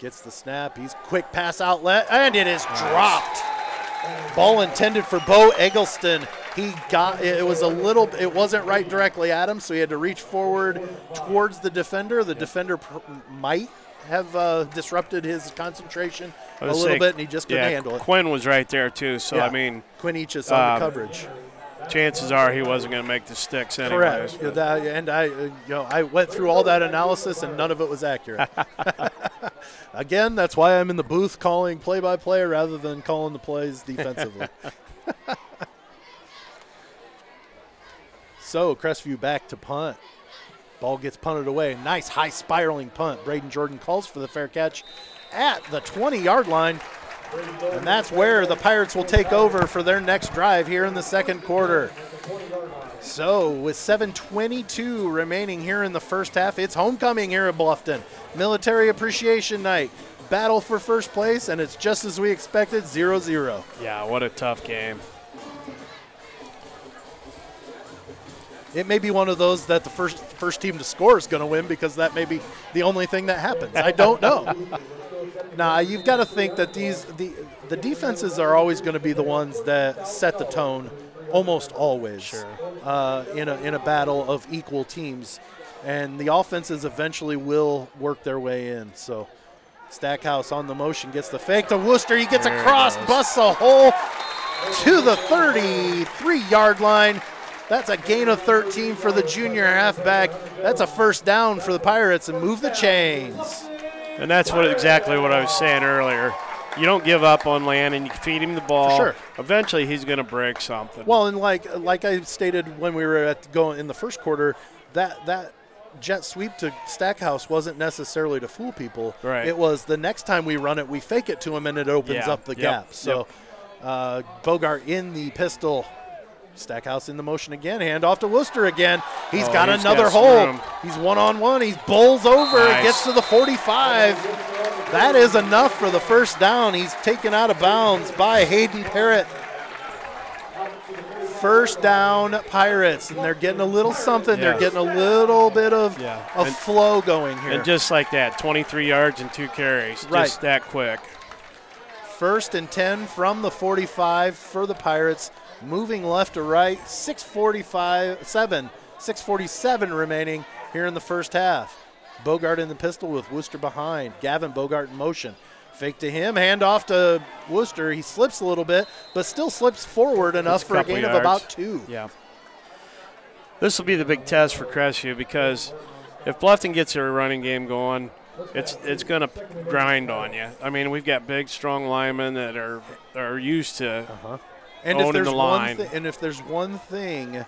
Gets the snap. He's quick pass outlet, and it is dropped. Ball intended for Bo Eggleston. He got it was a little. It wasn't right directly at him, so he had to reach forward towards the defender. The defender might have uh, disrupted his concentration a little saying- bit, and he just couldn't yeah, handle it. Quinn was right there too, so Yeah. I mean, Quinn Eachus on the um, coverage. Chances are he wasn't going to make the sticks anyways. Correct. but- and I, uh, you know, I went through all that analysis, and none of it was accurate. (laughs) (laughs) Again, that's why I'm in the booth calling play-by-play rather than calling the plays defensively. (laughs) so Crestview back to punt. Ball gets punted away. Nice high spiraling punt. Braden Jordan calls for the fair catch at the 20-yard line. And that's where the Pirates will take over for their next drive here in the second quarter. So, with 7:22 remaining here in the first half, it's homecoming here at Bluffton. Military Appreciation Night. Battle for first place, and it's just as we expected 0 0. Yeah, what a tough game. It may be one of those that the first first team to score is going to win because that may be the only thing that happens. I don't know. (laughs) nah, you've got to think that these the the defenses are always going to be the ones that set the tone, almost always. Sure. Uh, in a in a battle of equal teams, and the offenses eventually will work their way in. So. Stackhouse on the motion gets the fake to Wooster. He gets There across, busts a hole to the 33 yard line. That's a gain of 13 for the junior halfback. That's a first down for the Pirates and move the chains. And that's what exactly what I was saying earlier. You don't give up on Landon. You feed him the ball. sure. Eventually, he's going to break something. Well, and like like I stated when we were at going in the first quarter, that that jet sweep to Stackhouse wasn't necessarily to fool people. Right. It was the next time we run it, we fake it to him and it opens Yeah. up the Yep. gap. So uh, Bogart in the pistol. Stackhouse in the motion again. Hand off to Wooster again. He's Oh, got he's another got hole. room. He's one on one. He's bowls over. Nice. Gets to the 45. That is enough for the first down. He's taken out of bounds by Hayden Parrott. First down, Pirates, and they're getting a little something. They're getting a little bit of, Yeah. of And- flow going here. and just like that, 23 yards and two carries. Right. Just that quick. First and 10 from the 45 for the Pirates. Moving left to right. 645, 7, 647 remaining here in the first half. Bogart in the pistol with Wooster behind. Gavin Bogart in motion. Fake to him, hand off to Wooster. He slips a little bit, but still slips forward enough a for a gain of about two. Yeah. This will be the big test for Crestview because if Bluffton gets their running game going, it's it's going to grind on you. I mean, we've got big, strong linemen that are are used to. Uh-huh. And if there's the one thi- and if there's one thing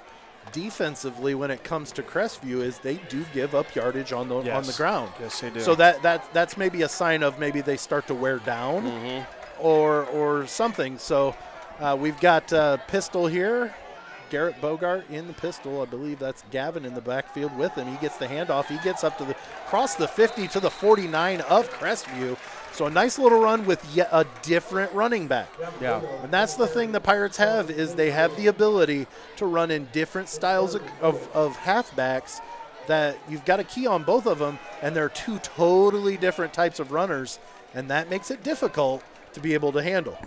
defensively when it comes to Crestview is they do give up yardage on the on the ground. Yes, they do. So that that that's maybe a sign of maybe they start to wear down Mm-hmm. or or something. So uh, we've got uh, pistol here. Garrett Bogart in the pistol. I believe that's Gavin in the backfield with him. He gets the handoff. He gets up to the cross the 50 to the 49 of Crestview. So a nice little run with yet a different running back. yeah. And that's the thing the Pirates have is they have the ability to run in different styles of, of, of halfbacks that you've got a key on both of them, and they're two totally different types of runners, and that makes it difficult to be able to handle.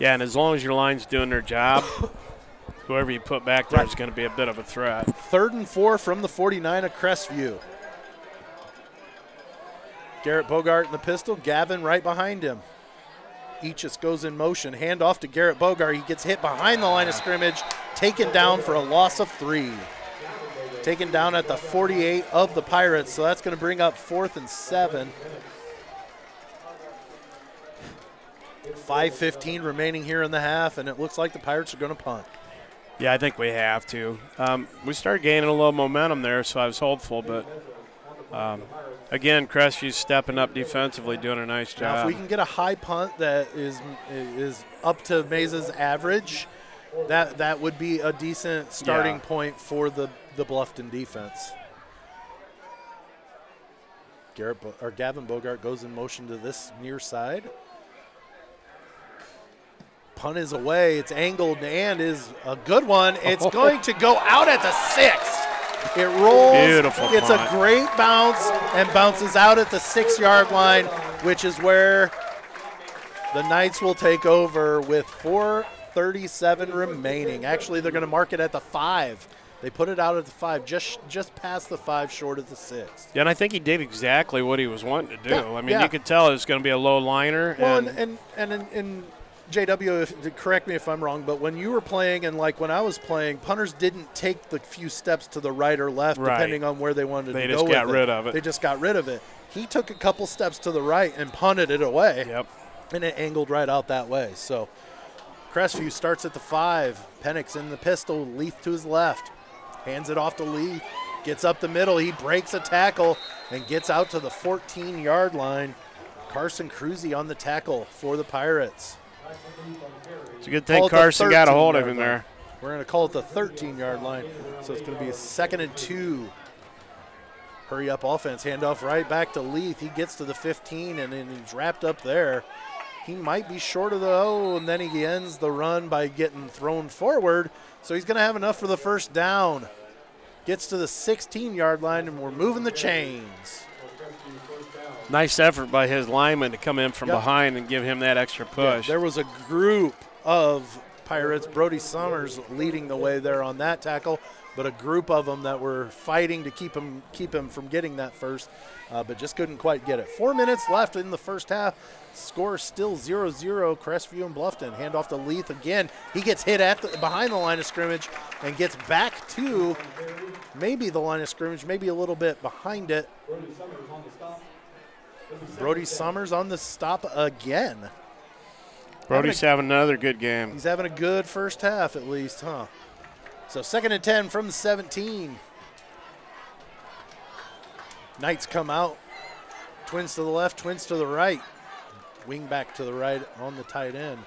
Yeah, and as long as your line's doing their job, (laughs) whoever you put back there is Right. going to be a bit of a threat. Third and four from the 49 of Crestview. Garrett Bogart in the pistol, Gavin right behind him. Eachus goes in motion, hand off to Garrett Bogart. He gets hit behind the line of scrimmage, taken down for a loss of three. Taken down at the 48 of the Pirates, so that's going to bring up fourth and seven. 5.15 remaining here in the half, and it looks like the Pirates are going to punt. Yeah, I think we have to. Um, we started gaining a little momentum there, so I was hopeful. But um, again, Crestview's stepping up defensively, doing a nice Now, if job. we can get a high punt that is is up to Meza's average, that that would be a decent starting Yeah. point for the the Bluffton defense. Garrett Bo- or Gavin Bogart goes in motion to this near side. Punt is away. It's angled and is a good one. It's oh. going to go out at the six. It rolls. Beautiful It's punt. a great bounce and bounces out at the six yard line, which is where the Knights will take over with 4:37 remaining. Actually, they're going to mark it at the five. They put it out at the five, just just past the five, short of the six. Yeah, and I think he did exactly what he was wanting to do. Yeah, I mean, yeah. you could tell it was going to be a low liner. Well, and, and and and, in JW, if, correct me if I'm wrong, but when you were playing and like when I was playing, punters didn't take the few steps to the right or left Right. depending on where they wanted They to go. They just got rid of it. They just got rid of it. He took a couple steps to the right and punted it away, yep. and it angled right out that way. So Crestview starts at the five. Penix in the pistol. Leaf to his left. Hands it off to Leaf. Gets up the middle. He breaks a tackle and gets out to the 14 yard line. Carson Cruzy on the tackle for the Pirates. It's a good thing Carson got a hold of him there. We're going to call it the 13 yard line. So it's going to be a second and two. Hurry up offense. Handoff right back to Leaf. He gets to the 15 and then he's wrapped up there. He might be short of the O, and then he ends the run by getting thrown forward. So he's going to have enough for the first down. Gets to the 16 yard line, and we're moving the chains. Nice effort by his lineman to come in from Yep. behind and give him that extra push. There was a group of Pirates, Brody Summers leading the way there on that tackle, but a group of them that were fighting to keep him keep him from getting that first, uh, but just couldn't quite get it. Four minutes left in the first half. Score still 0-0. Crestview and Bluffton hand off to Leith again. He gets hit at the, behind the line of scrimmage and gets back to maybe the line of scrimmage, maybe a little bit behind it. Brody Summers on the stop again. Brody's having another good game. He's having a good first half at least, huh? So second and 10 from the 17. Knights come out. Twins to the left, twins to the right. Wing back to the right on the tight end.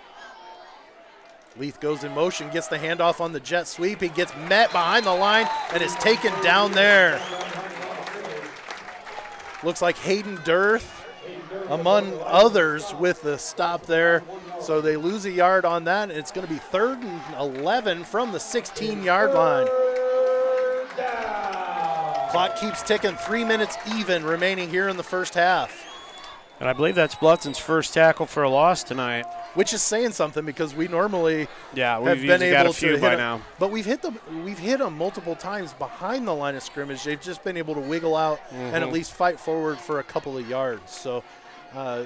Leith goes in motion, gets the handoff on the jet sweep. He gets met behind the line and is taken down there. Looks like Hayden Dearth among others with the stop there. So they lose a yard on that. and It's going to be third and 11 from the 16 yard line. Clock keeps ticking, three minutes even remaining here in the first half, And I believe that's Bluffton's first tackle for a loss tonight. which is saying something because we normally Yeah, have we've been able got a few to by now. But we've hit them. We've hit them multiple times behind the line of scrimmage. They've just been able to wiggle out and Mm-hmm. at least fight forward for a couple of yards. So uh,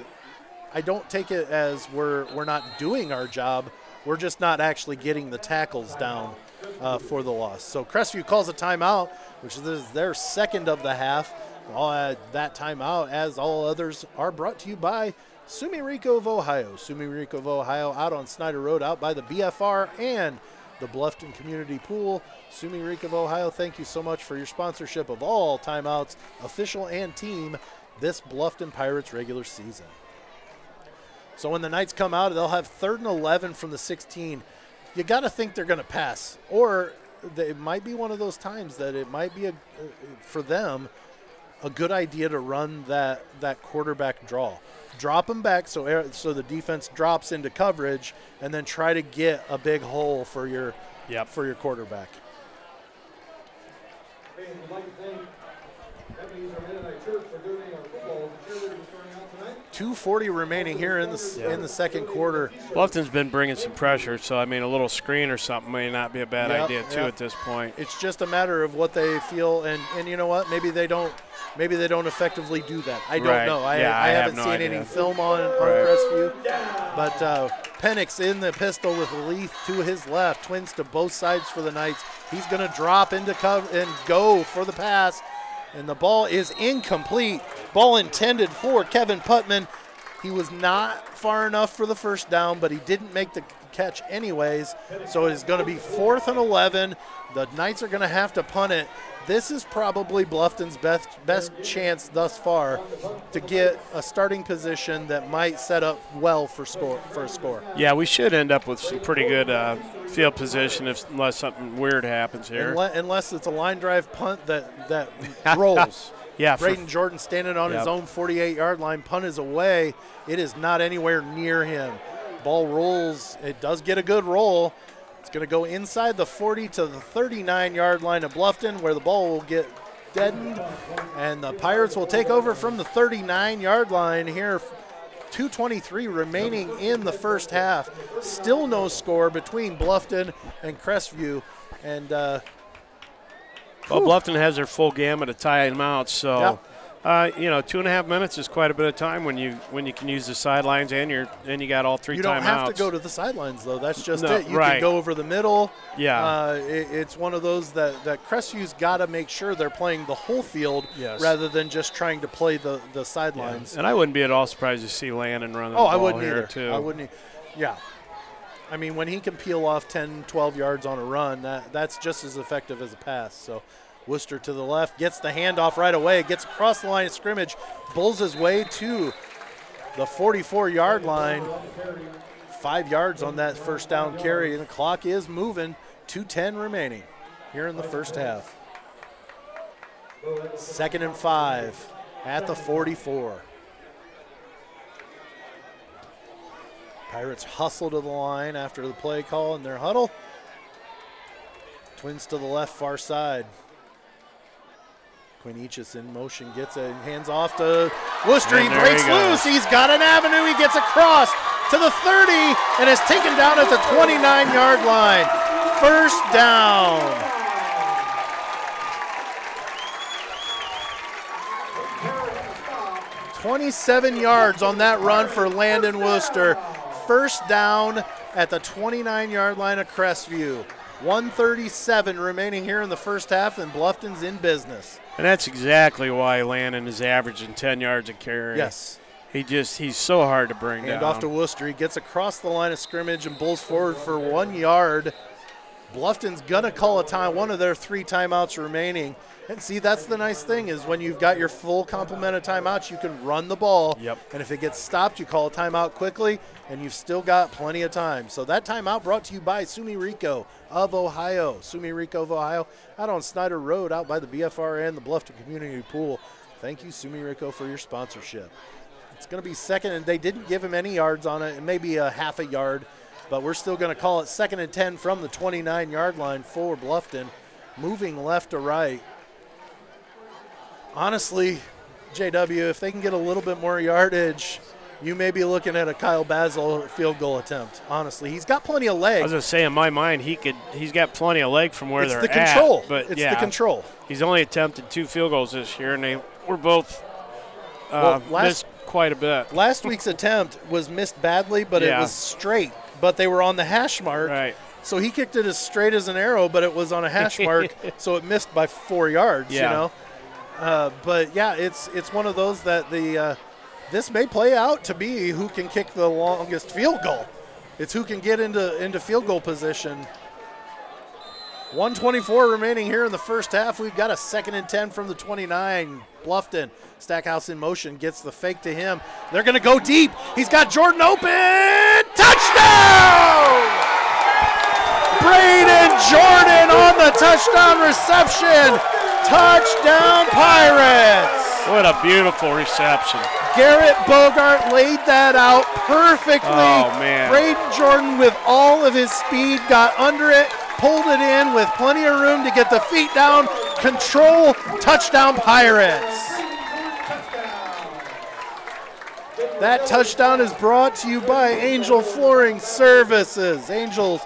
I don't take it as we're we're not doing our job. We're just not actually getting the tackles down uh, for the loss. So Crestview calls a timeout, which is their second of the half. All that timeout, as all others, are brought to you by Sumiriko of Ohio. Sumiriko of Ohio out on Snyder Road, out by the BFR and the Bluffton Community Pool. Sumiriko of Ohio, thank you so much for your sponsorship of all timeouts, official and team, this Bluffton Pirates regular season. So when the Knights come out, they'll have third and 11 from the 16. You got to think they're going to pass, or it might be one of those times that it might be a, uh, for them a good idea to run that that quarterback draw. Drop them back so air- so the defense drops into coverage, and then try to get a big hole for your Yep. for your quarterback. 240 remaining here in the s in the second quarter. Bluffton's been bringing some pressure, so I mean, a little screen or something may not be a bad Yep, idea too yep. at this point. It's just a matter of what they feel, and and you know what? Maybe they don't. Maybe they don't effectively do that. I don't Right. know. I, Yeah, I, I have haven't no seen idea. any film on on Right. Crestview. But uh, Penix in the pistol with Leith to his left, twins to both sides for the Knights. He's going to drop into cover and go for the pass, and the ball is incomplete. Ball intended for Kevin Putman. He was not far enough for the first down, but he didn't make the catch anyways. So it's going to be fourth and 11. The Knights are going to have to punt it. This is probably Bluffton's best best chance thus far to get a starting position that might set up well for score for a score. Yeah, we should end up with some pretty good uh, field position if, unless something weird happens here. Unle- Unless it's a line drive punt that that (laughs) rolls. yeah, Braden Jordan standing on his own 48 yard line, punt is away. It is not anywhere near him. Ball rolls. It does get a good roll. It's going to go inside the 40 to the 39 yard line of Bluffton, where the ball will get deadened, and the Pirates will take over from the 39 yard line here. 223 remaining in the first half. Still no score between Bluffton and Crestview. And uh, Well, Bluffton has their full gamut of timeouts, so Yeah. Uh, you know, two and a half minutes is quite a bit of time when you when you can use the sidelines and you're and you got all three you don't have to go to the sidelines, though. That's just No, it. You right. can go over the middle. Yeah. Uh, it, it's one of those that, that Crestview's got to make sure they're playing the whole field Yes. rather than just trying to play the, the sidelines. And I wouldn't be at all surprised to see Landon running Oh, the I wouldn't here either. too. I wouldn't. Yeah. I mean, when he can peel off 10, 12 yards on a run, that, that's just as effective as a pass. So Wooster to the left gets the handoff right away, gets across the line of scrimmage, bulls his way to the 44 yard line. Five yards on that first down carry, and the clock is moving. 2.10 remaining here in the first half. Second and five at the 44. Pirates hustle to the line after the play call in their huddle. Twins to the left, far side. Quinn Eachus in motion, gets it, hands off to Wooster. He breaks he loose. He's got an avenue. He gets across to the 30 and is taken down at the 29 yard line. First down. Twenty-seven yards on that run for Landon Wooster. First down at the 29-yard line of Crestview. 137 remaining here in the first half, and Bluffton's in business. And that's exactly why Landon is averaging 10 yards a carry. Yes. He just he's so hard to bring Hand down. off to Wooster. He gets across the line of scrimmage and bulls forward for one yard. Bluffton's gonna call a time, one of their three timeouts remaining. And see, that's the nice thing is when you've got your full complement of timeouts, you can run the ball. Yep. And if it gets stopped, you call a timeout quickly, and you've still got plenty of time. So that timeout brought to you by Sumiriko of Ohio. Sumiriko of Ohio, out on Snyder Road, out by the BFR and the Bluffton Community Pool. Thank you, Sumiriko, for your sponsorship. It's going to be second, and they didn't give him any yards on it, maybe a half a yard, but we're still going to call it second and 10 from the 29 yard line for Bluffton, moving left to right. Honestly, JW, if they can get a little bit more yardage, you may be looking at a Kyle Basil field goal attempt. Honestly, he's got plenty of leg. I was gonna say in my mind he could he's got plenty of leg from where It's they're it's the at, control. but it's yeah, the control. He's only attempted two field goals this year, and they were both Well, uh, last- missed quite a bit. Last week's attempt was missed badly, but it was straight. But they were on the hash mark. Right. So he kicked it as straight as an arrow, but it was on a hash (laughs) mark, so it missed by four yards. You know, uh, but yeah, it's it's one of those that the uh, this may play out to be who can kick the longest field goal. It's who can get into into field goal position. 124 remaining here in the first half. We've got a second and 10 from the 29. Bluffton. Stackhouse in motion gets the fake to him. They're going to go deep. He's got Jordan open. Touchdown! Braden Jordan on the touchdown reception. Touchdown Pirates. What a beautiful reception. Garrett Bogart laid that out perfectly. Oh, man. Braden Jordan, with all of his speed, got under it, pulled it in with plenty of room to get the feet down. Control touchdown Pirates. That touchdown is brought to you by Angel Flooring Services. Angel,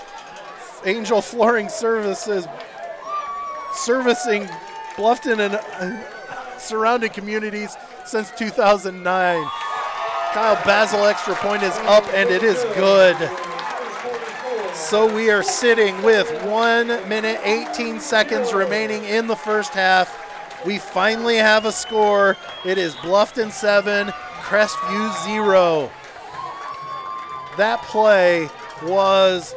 Angel Flooring Services servicing Bluffton and uh, surrounding communities since 2009. Kyle Basil extra point is up and it is good. So we are sitting with 1 minute 18 seconds remaining in the first half. We finally have a score. It is Bluffton 7, Crestview 0. That play was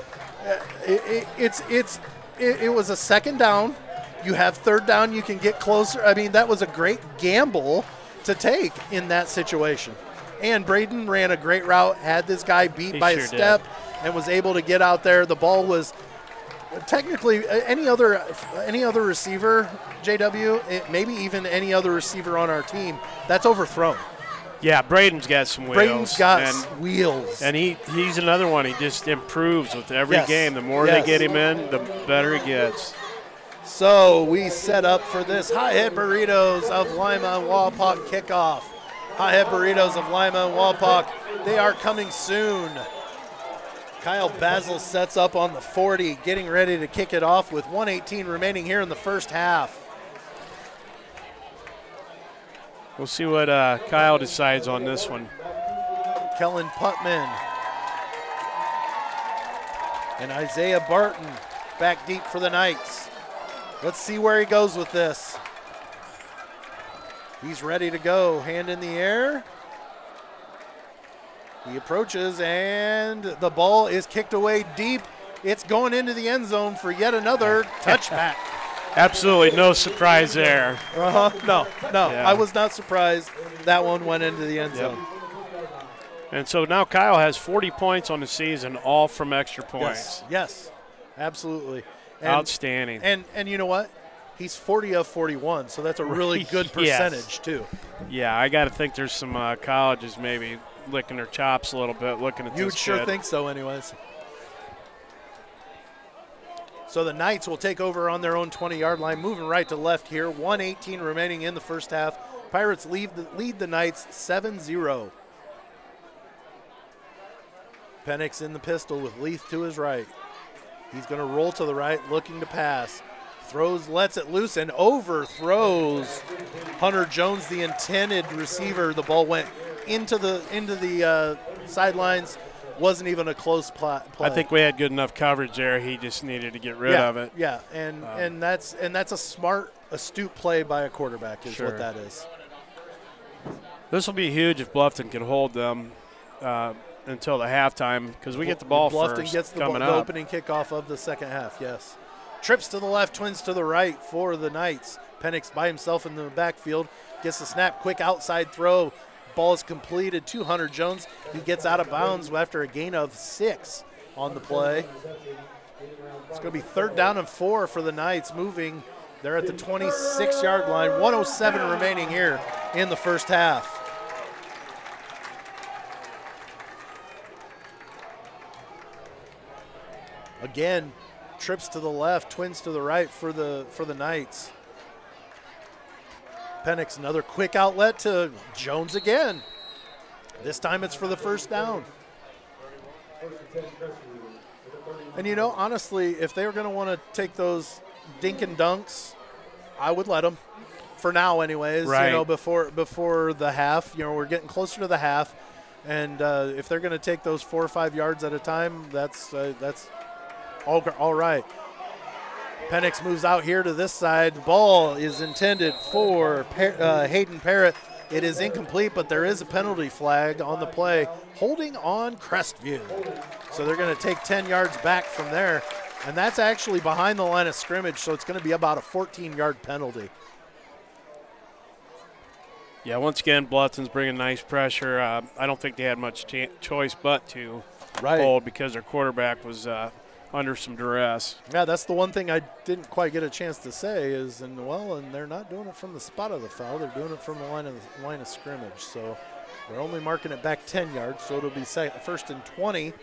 uh, it, it, it's it's it, it was a second down. You have third down, you can get closer. I mean, that was a great gamble to take in that situation. And Braden ran a great route, had this guy beat He by sure a did. And was able to get out there. The ball was technically uh, any other any other receiver, JW, it, maybe even any other receiver on our team, that's overthrown. Yeah, Braden's got some wheels. Braden's got and, wheels. and he he's another one. He just improves with every Yes. game. The more Yes. they get him in, the better he gets. So we set up for this Hothead Burritos of Lima and Wapak kickoff. Hothead Burritos of Lima and Wapak, they are coming soon. Kyle Basil sets up on the 40, getting ready to kick it off with 118 remaining here in the first half. We'll see what uh, Kyle decides on this one. Kellen Putman and Isaiah Barton back deep for the Knights. Let's see where he goes with this. He's ready to go, hand in the air. He approaches, and the ball is kicked away deep. It's going into the end zone for yet another (laughs) touchback. Absolutely no surprise there. Uh huh. No, no, Yeah. I was not surprised that one went into the end Yep. zone. And so now Kyle has 40 points on the season, all from extra points. Yes, yes, absolutely. And, Outstanding. And and you know what? He's 40 of 41, so that's a really (laughs) good Yes. percentage too. yeah, I got to think there's some uh, colleges maybe licking their chops a little bit, looking at this. You would sure kid. think so, anyways. So the Knights will take over on their own 20-yard line, moving right to left here. 118 remaining in the first half. Pirates lead the, lead the Knights 7-0. Penix in the pistol with Leith to his right. He's going to roll to the right, looking to pass. Throws, lets it loose, and overthrows Hunter Jones, the intended receiver. The ball went into the into the uh, sidelines. Wasn't even a close pla- play. I think we had good enough coverage there. He just needed to get rid yeah, of it. Yeah, and Um, and that's and that's a smart, astute play by a quarterback is Sure. what that is. This will be huge if Bluffton can hold them uh, until the halftime because we get the ball Bluffton first gets the, ball, coming the up. opening kickoff of the second half. Yes. Trips to the left, twins to the right for the Knights. Penix by himself in the backfield gets the snap, quick outside throw. Ball is completed to Hunter Jones. He gets out of bounds after a gain of six on the play. It's going to be third down and four for the Knights, moving. They're at the 26 yard line. 107 remaining here in the first half. Again, trips to the left, twins to the right for the for the Knights. Penix another quick outlet to Jones again. This time it's for the first down. And you know, honestly, if they were going to want to take those dink and dunks, I would let them. For now, anyways. Right. You know, before before the half, you know, we're getting closer to the half, and uh, if they're going to take those four or five yards at a time, that's uh, that's all all right. Penix moves out here to this side. The ball is intended for uh, Hayden Parrott. It is incomplete, but there is a penalty flag on the play, holding on Crestview. So they're going to take 10 yards back from there, and that's actually behind the line of scrimmage. So it's going to be about a 14-yard penalty. Yeah, once again, Bluffton's bringing nice pressure. Uh, I don't think they had much choice but to Right. hold because their quarterback was uh, under some duress. Yeah, that's the one thing I didn't quite get a chance to say is, and well, and they're not doing it from the spot of the foul; they're doing it from the line of the line of scrimmage. So they're only marking it back 10 yards, so it'll be sec- first and 20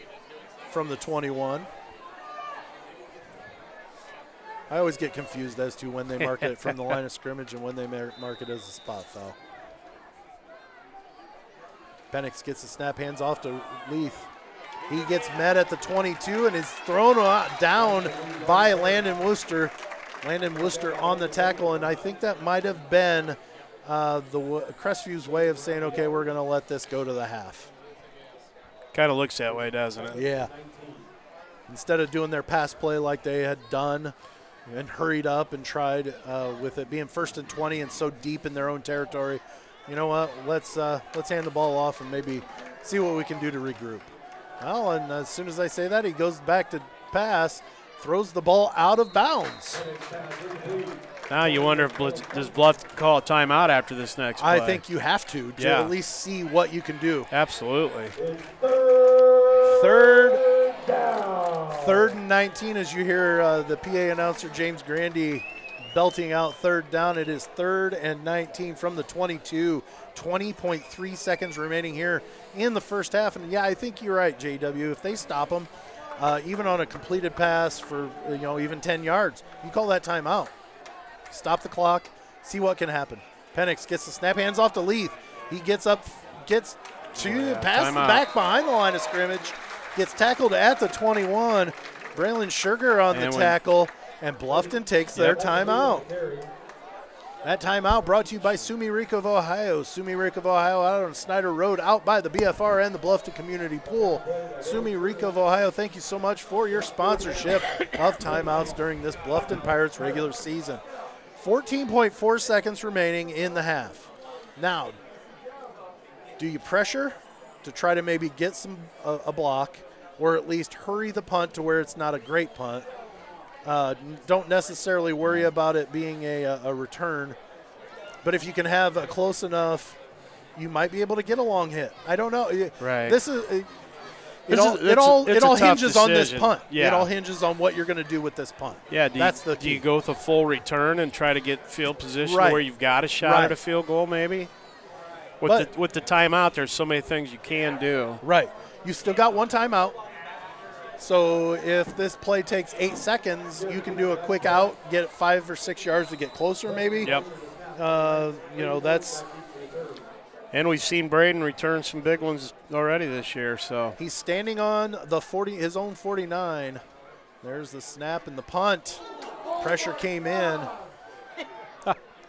from the 21. I always get confused as to when they mark it from the (laughs) line of scrimmage and when they mark it as a spot foul. Penix gets the snap, hands off to Leaf. He gets met at the 22 and is thrown down by Landon Wooster. Landon Wooster on the tackle, and I think that might have been uh, the Crestview's way of saying, okay, we're going to let this go to the half. Kind of looks that way, doesn't it? Yeah. Instead of doing their pass play like they had done and hurried up and tried uh, with it being first and 20 and so deep in their own territory, you know what? Let's uh, let's hand the ball off and maybe see what we can do to regroup. Well, and as soon as I say that, he goes back to pass, throws the ball out of bounds. Now you wonder if Blitz, does Bluff call a timeout after this next play? I think you have to to Yeah. at least see what you can do. absolutely. Third, down. third and 19 as you hear uh, the PA announcer James Grandy belting out third down. It is third and 19 from the 22. 20.3 seconds remaining here in the first half. And yeah, I think you're right, JW. If they stop them, uh, even on a completed pass for you know even 10 yards, you call that timeout. Stop the clock, see what can happen. Penix gets the snap, hands off to Leith. He gets up, gets to yeah, past the back behind the line of scrimmage, gets tackled at the 21. Braylon Sugar on the And when- tackle, and Bluffton takes their timeout. That timeout brought to you by Sumiriko of Ohio. Sumiriko of Ohio out on Snyder Road, out by the BFR and the Bluffton Community Pool. Sumiriko of Ohio, thank you so much for your sponsorship of timeouts during this Bluffton Pirates regular season. 14.4 seconds remaining in the half. Now, do you pressure to try to maybe get some a, a block, or at least hurry the punt to where it's not a great punt? Uh, don't necessarily worry about it being a, a, return, but if you can have a close enough, you might be able to get a long hit. I don't know. Right. This is. It, This all, is- it all, it all hinges on this punt. Yeah. It all hinges on what you're going to do with this punt. Yeah, do That's you, the do you go with a full return and try to get field position Right. where you've got a shot Right. at a field goal, maybe? With But- the with the timeout, there's so many things you can do. Right. You still got one timeout. So if this play takes eight seconds, you can do a quick out, get five or six yards to get closer, maybe. Yep. Uh, you know, that's And we've seen Braden return some big ones already this year. So he's standing on the 40, his own 49. There's the snap and the punt. Pressure came in.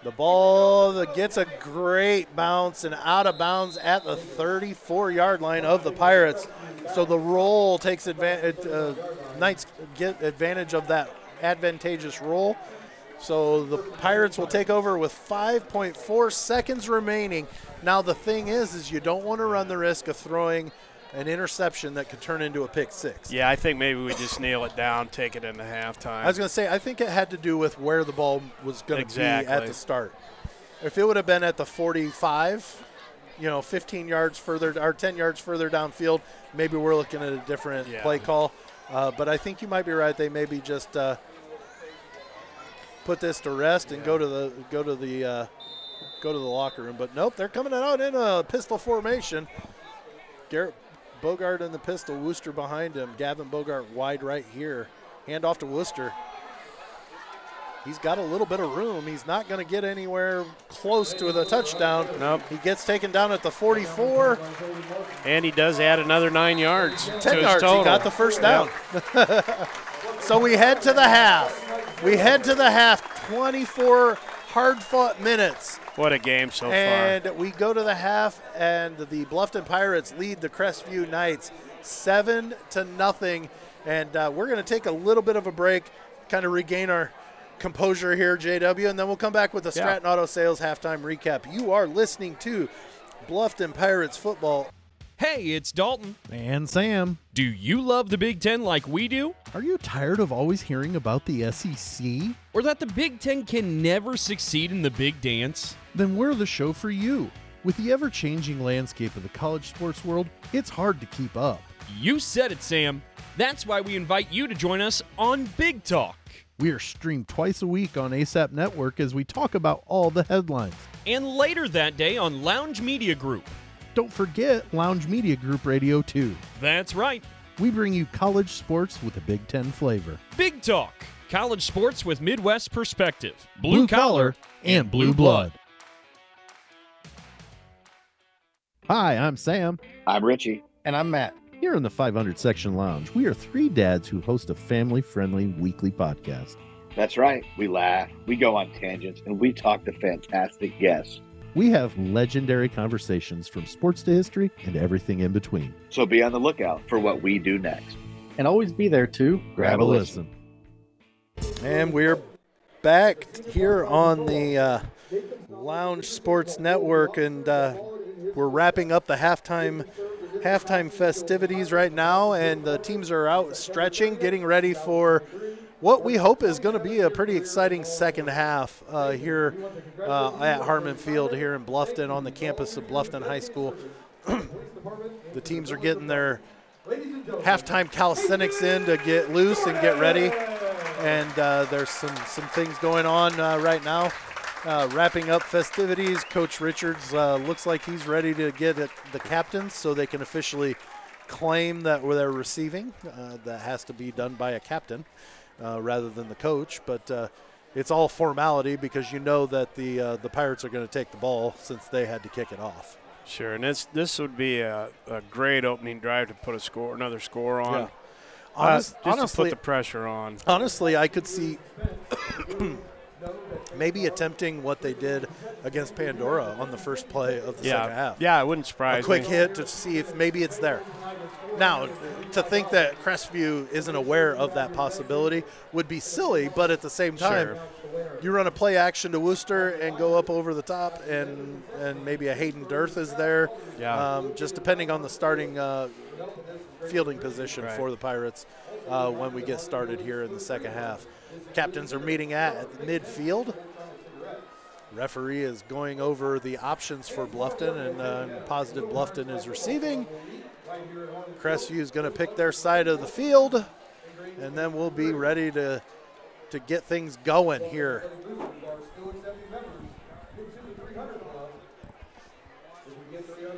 The ball gets a great bounce and out of bounds at the 34 yard line of the Pirates. So the roll takes advantage. Uh, Knights get advantage of that advantageous roll. So the Pirates will take over with 5.4 seconds remaining. Now the thing is, is you don't want to run the risk of throwing an interception that could turn into a pick six. yeah, I think maybe we just nail it down, take it into halftime. I was going to say, I think it had to do with where the ball was going to be at the start. If it would have been at the 45, you know, 15 yards further or 10 yards further downfield, maybe we're looking at a different Yeah. play call. Uh, but I think you might be right. They maybe just uh, put this to rest and go to the go to the uh, go to the locker room. But nope, they're coming out in a pistol formation. Garrett Bogart in the pistol, Wooster behind him. Gavin Bogart wide right here. Hand off to Wooster. He's got a little bit of room. He's not going to get anywhere close to the touchdown. Nope. He gets taken down at the 44. and he does add another nine yards. to 10 his yards. total. He got the first down. (laughs) so we head to the half. We head to the half. 24 hard fought minutes. What a game so far. And we go to the half, and the Bluffton Pirates lead the Crestview Knights seven to nothing. And uh, we're going to take a little bit of a break, kind of regain our composure here, JW, and then we'll come back with the Yeah. Stratton Auto Sales halftime recap. You are listening to Bluffton Pirates football. Hey, it's Dalton. And Sam, Do you love the Big Ten like we do? are you tired of always hearing about the SEC? Or that the Big Ten can never succeed in the big dance? Then we're the show for you. With the ever changing landscape of the college sports world, it's hard to keep up. You said it, Sam. That's why we invite you to join us on Big Talk. We are streamed twice a week on ASAP Network as we talk about all the headlines. And later that day on Lounge Media Group. Don't forget Lounge Media Group Radio 2. That's right. We bring you college sports with a Big Ten flavor. Big Talk. College sports with Midwest perspective. Blue, collar and blue blood. Hi, I'm Sam. I'm Richie. And I'm Matt. Here in the 500 Section Lounge, we are three dads who host a family friendly weekly podcast. That's right. We laugh, we go on tangents, and we talk to fantastic guests. We have legendary conversations from sports to history and everything in between. So be on the lookout for what we do next. And always be there to Grab a listen. And we're back here on the uh, Lounge Sports Network, and uh, we're wrapping up the halftime halftime festivities right now, and the teams are out stretching, getting ready for what we hope is going to be a pretty exciting second half uh, here uh, at Harmon Field here in Bluffton on the campus of Bluffton High School. (clears throat) the teams are getting their halftime calisthenics in to get loose and get ready. and uh, there's some some things going on uh, right now. Uh, wrapping up festivities, Coach Richards uh, looks like he's ready to get the captains so they can officially claim that they're receiving. That has to be done by a captain uh, rather than the coach, but uh, it's all formality because you know that the uh, the Pirates are going to take the ball since they had to kick it off. Sure, and this this would be a, a great opening drive to put a score, another score on. Yeah. Uh, Honest- honestly, put the pressure on. honestly, I could see (coughs) (coughs) maybe attempting what they did against Pandora on the first play of the second half. yeah, it wouldn't surprise a quick me. hit to see if maybe it's there. Now, to think that Crestview isn't aware of that possibility would be silly, but at the same time, Sure. you run a play action to Wooster and go up over the top, and and maybe a Hayden Dearth is there. Yeah. Um, just depending on the starting uh, fielding position Right. for the Pirates uh, when we get started here in the second half. Captains are meeting at midfield. Referee is going over the options for Bluffton, and uh, positive Bluffton is receiving. Crestview is going to pick their side of the field, and then we'll be ready to to get things going here.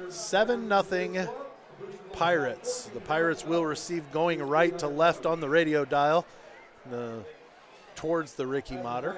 Seven nothing Pirates. The Pirates will receive going right to left on the radio dial, the, towards the Ricky Motter.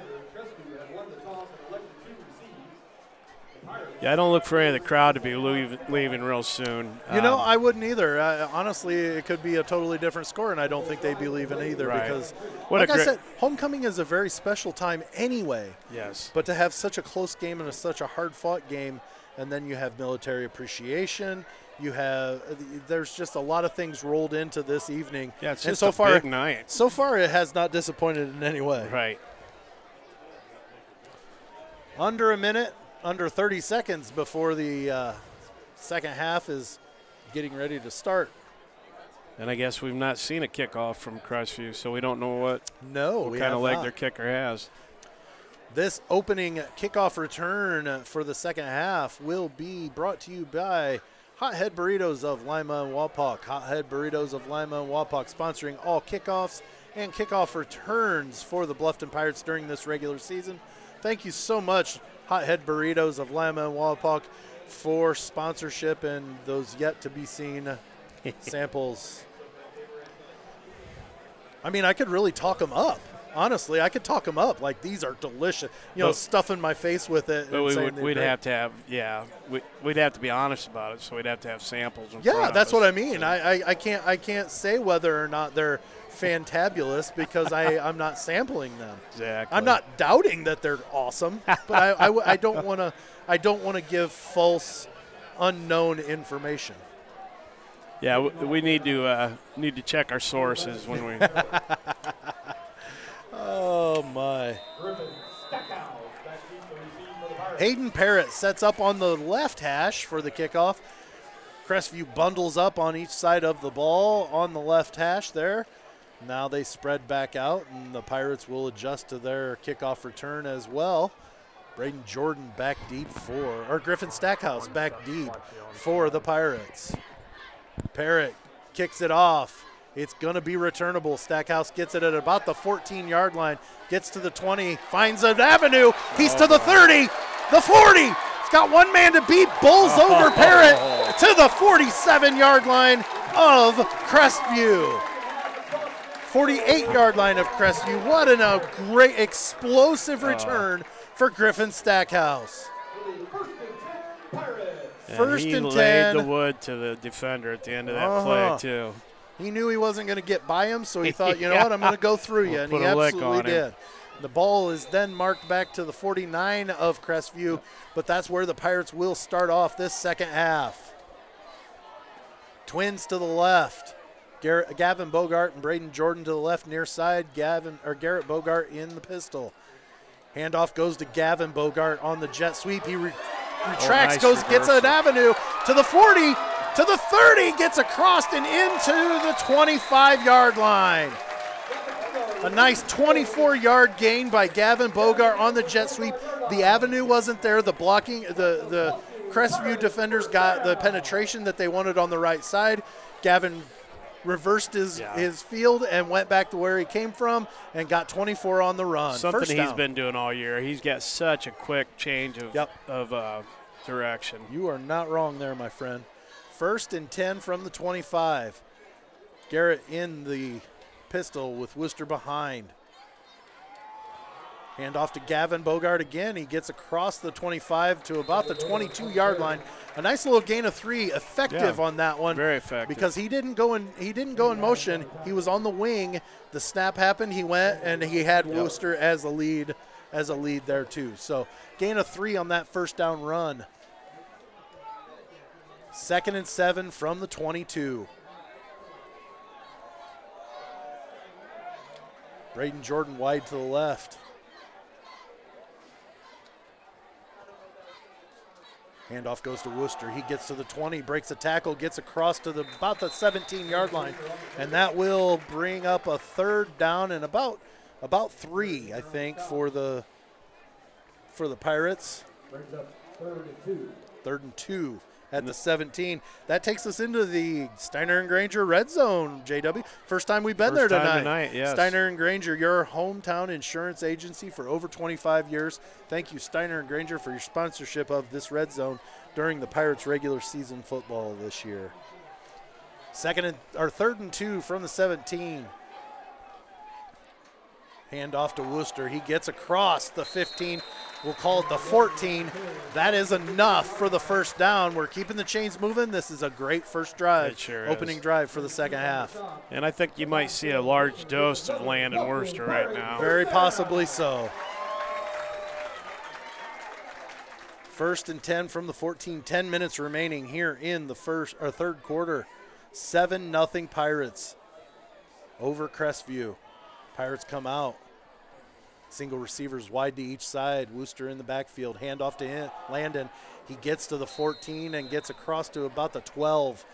Yeah, I don't look for any of the crowd to be leave, leaving real soon. You know, Um, I wouldn't either. I, honestly, it could be a totally different score, and I don't think they'd be leaving either Right. because, What like I said, homecoming is a very special time anyway. yes. But to have such a close game and a, such a hard-fought game, and then you have military appreciation. You have there's just a lot of things rolled into this evening. Yeah, it's and just so a far, big night. so far it has not disappointed in any way. Right. Under a minute, under 30 seconds before the uh, second half is getting ready to start. And I guess we've not seen a kickoff from Crestview, so we don't know what, No, what kind of leg not. their kicker has. This opening kickoff return for the second half will be brought to you by Hothead Burritos of Lima and Wapak. Hothead Burritos of Lima and Wapak sponsoring all kickoffs and kickoff returns for the Bluffton Pirates during this regular season. Thank you so much, Hothead Burritos of Lima and Wapak, for sponsorship and those yet to be seen (laughs) samples. I mean, I could really talk them up. Honestly, I could talk them up. Like these are delicious. You know, But- stuffing my face with it. But we would, we'd great. have to have, yeah, we, we'd have to be honest about it, so we'd have to have samples. Yeah, that's what I mean. I, I, I can't I can't say whether or not they're fantabulous because I I'm not sampling them. (laughs) Exactly. I'm not doubting that they're awesome, but I, I, I don't (laughs) want to I don't want to give false, unknown information. Yeah, we, we need to uh, need to check our sources when we. (laughs) Oh my. Hayden Parrott sets up on the left hash for the kickoff. Crestview bundles up on each side of the ball on the left hash there. Now they spread back out, and the Pirates will adjust to their kickoff return as well. Braden Jordan back deep for, or Griffin Stackhouse back deep for the Pirates. Parrott kicks it off. It's going to be returnable. Stackhouse gets it at about the 14 yard line, gets to the 20, finds an avenue. He's to the 30, the 40. He's got one man to beat. Bulls over Parrott to the 47 yard line of Crestview. 48 yard line of Crestview. What an, a great explosive return for Griffin Stackhouse. First And he and laid 10. the wood to the defender at the end of that Uh-huh. play too. He knew he wasn't going to get by him, so he (laughs) thought, you know Yeah. what, I'm going to go through you, We'll and he absolutely did. The ball is then marked back to the 49 of Crestview, but that's where the Pirates will start off this second half. Twins to the left. Garrett, Gavin Bogart and Braden Jordan to the left near side. Gavin or Garrett Bogart in the pistol. Handoff goes to Gavin Bogart on the jet sweep. He re- retracts, nice goes, gets an avenue to the 40, to the 30, gets across and into the 25 yard line. A nice 24 yard gain by Gavin Bogart on the jet sweep. The avenue wasn't there. The blocking, the, the Crestview defenders got the penetration that they wanted on the right side. Gavin reversed his Yeah. his field and went back to where he came from and got 24 on the run. Something First he's down. been doing all year. He's got such a quick change of Yep. of uh, direction. You are not wrong there, my friend. First and 10 from the 25. Garrett in the pistol with Wooster behind. Hand off to Gavin Bogart again. He gets across the 25 to about the 22 yard line. A nice little gain of three, effective Yeah. on that one. Very effective. Because he didn't go in he didn't go in motion. He was on the wing. The snap happened, he went and he had Wooster as a lead as a lead there too. So gain of three on that first down run. Second and seven from the 22. Braden Jordan wide to the left. Handoff goes to Wooster. He gets to the 20, breaks a tackle, gets across to the about the 17 yard line, and that will bring up a third down and about about three, I think, for the for the Pirates. Third and two. Third and two at the 17. That takes us into the Steiner and Granger red zone, JW. First time we've been First there tonight. tonight, yes. Steiner and Granger, your hometown insurance agency for over 25 years. Thank you, Steiner and Granger, for your sponsorship of this red zone during the Pirates regular season football this year. Second and or third and two from the 17. Hand off to Wooster. He gets across the 15. We'll call it the 14. That is enough for the first down. We're keeping the chains moving. This is a great first drive. It sure Opening is. drive for the second half. And I think you might see a large dose of Landon Wooster right now. Very possibly so. First and 10 from the 14. 10 minutes remaining here in the first or third quarter. 7 nothing Pirates over Crestview. Pirates come out. Single receivers wide to each side. Wooster in the backfield. Hand off to Landon. He gets to the 14 and gets across to about the 12.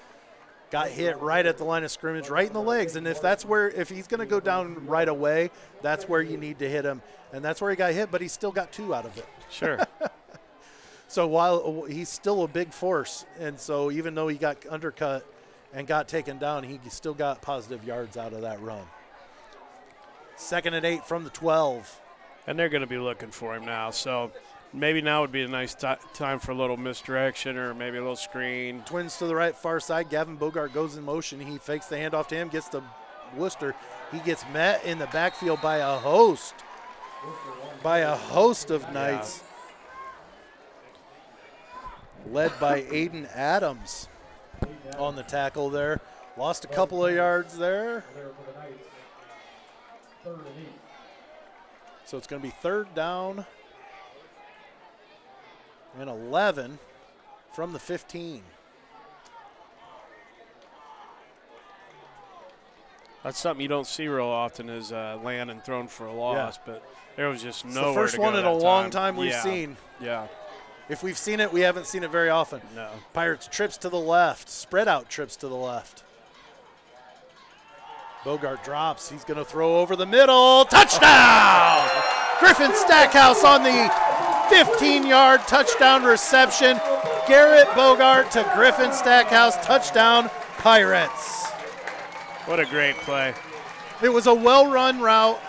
Got hit right at the line of scrimmage, right in the legs. And if that's where, if he's going to go down right away, that's where you need to hit him. And that's where he got hit, but he still got two out of it. Sure. (laughs) So while he's still a big force, and so even though he got undercut and got taken down, he still got positive yards out of that run. Second and eight from the 12. And they're going to be looking for him now. So maybe now would be a nice ti time for a little misdirection or maybe a little screen. Twins to the right, far side. Gavin Bogart goes in motion. He fakes the handoff to him, gets to Wooster. He gets met in the backfield by a host, by a host of Knights, led by Aiden Adams on the tackle there. Lost a couple of yards there. There for the Knights. Third and eight. So it's going to be third down and 11 from the 15. That's something you don't see real often is uh, Landon thrown for a loss, but there was just no. the first one in a that long time we've Yeah. seen. Yeah, If we've seen it, we haven't seen it very often. no. Pirates trips to the left, spread out trips to the left. Bogart drops. He's going to throw over the middle. Touchdown! Griffin Stackhouse on the 15 yard touchdown reception. Garrett Bogart to Griffin Stackhouse. Touchdown, Pirates. What a great play. It was a well run route.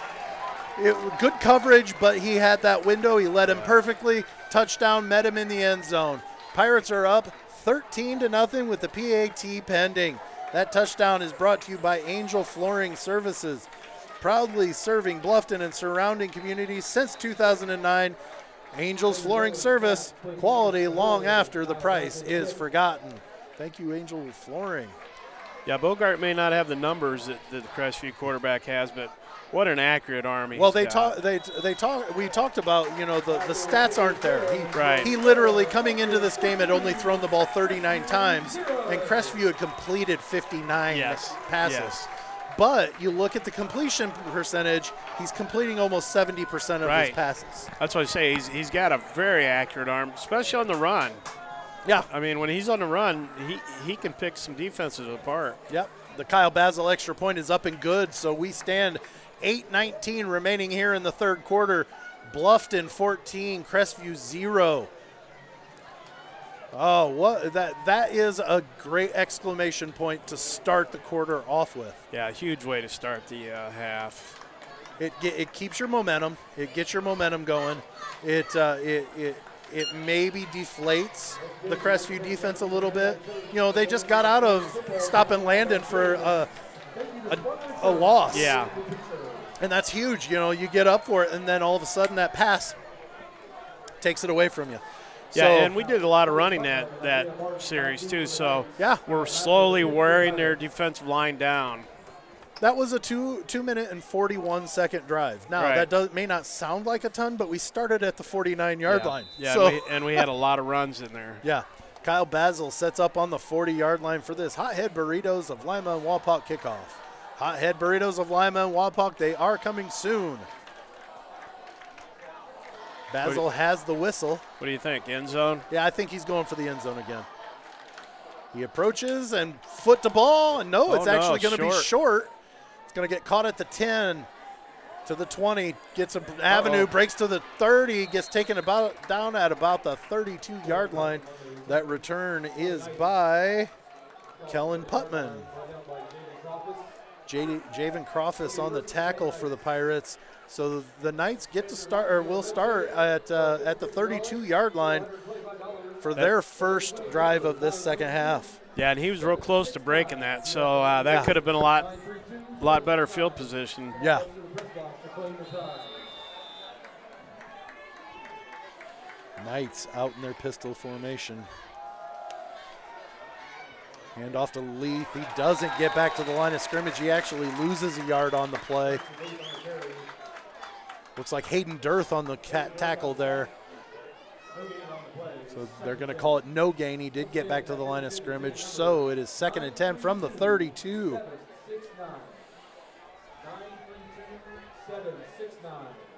It, good coverage, but he had that window. He led him perfectly. Touchdown, met him in the end zone. Pirates are up 13 to nothing with the PAT pending. That touchdown is brought to you by Angel Flooring Services, proudly serving Bluffton and surrounding communities since 2009. Angels Flooring Service, quality long after the price is forgotten. Thank you, Angel Flooring. Yeah, Bogart may not have the numbers that, that the Crestview quarterback has, but what an accurate arm he's Well, they talk. They they talk. We talked about you know the, the stats aren't there. He, Right. He literally coming into this game had only thrown the ball 39 times, and Crestview had completed 59 Yes. passes. Yes. But you look at the completion percentage; he's completing almost 70 percent of his Right. passes. That's what I say. He's, he's got a very accurate arm, especially on the run. Yeah. I mean, when he's on the run, he, he can pick some defenses apart. Yep. The Kyle Basil extra point is up and good, so we stand 8-19 remaining here in the third quarter. Bluffton 14, Crestview 0. Oh, what that that is a great exclamation point to start the quarter off with. Yeah, huge way to start the uh, half. It it keeps your momentum. It gets your momentum going. It uh, it it it maybe deflates the Crestview defense a little bit. You know, they just got out of stopping and Landon for a a, a loss. Yeah, and that's huge. You know, you get up for it, and then all of a sudden that pass takes it away from you. yeah, So- and we did a lot of running that that series too. So Yeah. we're slowly wearing their defensive line down. That was a two two minute and forty one second drive. Now Right. that does, may not sound like a ton, but we started at the forty nine yard yeah. line. Yeah, So and, we, and we had a lot of runs in there. (laughs) yeah, Kyle Basil sets up on the forty yard line for this hothead burritos of Lima and Wapak kickoff. Hothead burritos of Lima and Wapak. They are coming soon. Basil has the whistle. What do you think? End zone? Yeah, I think he's going for the end zone again. He approaches and foot to ball, and no, Oh, it's no, actually going to be short. short. It's going to get caught at the 10 to the 20, gets an avenue, breaks to the 30, gets taken about down at about the 32 yard line. That return is by Kellen Putman. J- Javen Crawfus on the tackle for the Pirates. So the Knights get to start, or will start at uh, at the 32 yard line for their first drive of this second half. Yeah, and he was real close to breaking that. So uh, that Yeah. could have been a lot, lot better field position. Yeah. Knights out in their pistol formation. Hand off to Leith. He doesn't get back to the line of scrimmage. He actually loses a yard on the play. Looks like Hayden Dirth on the tackle there. So they're going to call it no gain. He did get back to the line of scrimmage. So it is second and 10 from the 32.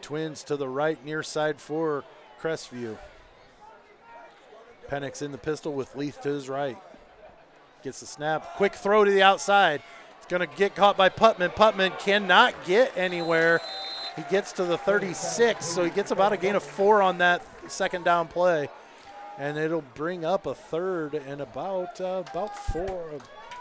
Twins to the right, near side for Crestview. Penix in the pistol with Leith to his right. Gets the snap. Quick throw to the outside. It's going to get caught by Putman. Putman cannot get anywhere. He gets to the 36, so he gets about a gain of four on that second down play. And it'll bring up a third and about uh, about four,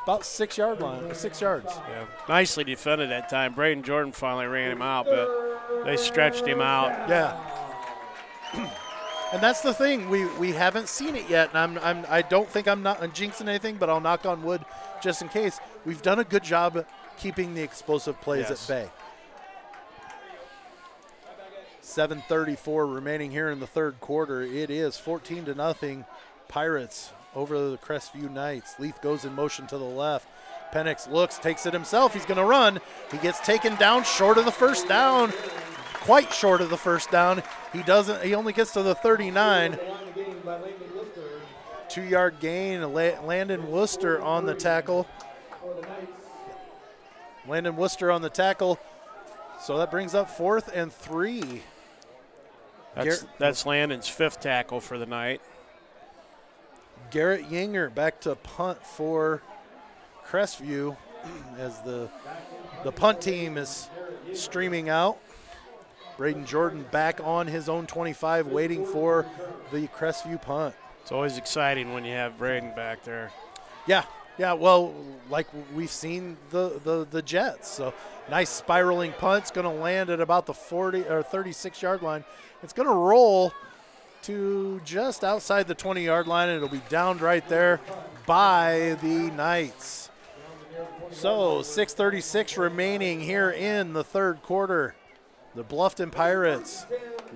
about six yard line, six yards. Yeah, nicely defended that time. Braden Jordan finally ran him out, but they stretched him out. Yeah. (clears throat) and that's the thing. We we haven't seen it yet, and I'm, I'm I don't think I'm not I'm jinxing anything, but I'll knock on wood just in case. We've done a good job keeping the explosive plays Yes. at bay. 7:34 remaining here in the third quarter. It is 14 to nothing. Pirates over the Crestview Knights. Leith goes in motion to the left. Penix looks, takes it himself. He's going to run. He gets taken down short of the first down quite short of the first down. He doesn't. He only gets to the 39. Two yard gain. Landon Wooster on the tackle. Landon Wooster on the tackle. So that brings up fourth and three. That's, Garrett- that's Landon's fifth tackle for the night. Garrett Yinger back to punt for Crestview (clears throat) as the the punt team is streaming out. Braden Jordan back on his own 25, waiting for the Crestview punt. It's always exciting when you have Braden back there. Yeah, yeah. Well, like we've seen the the, the Jets. So nice spiraling punt's going to land at about the 40 or 36 yard line. It's going to roll to just outside the 20 yard line. And it'll be downed right there by the Knights. So 6:36 remaining here in the third quarter. The Bluffton Pirates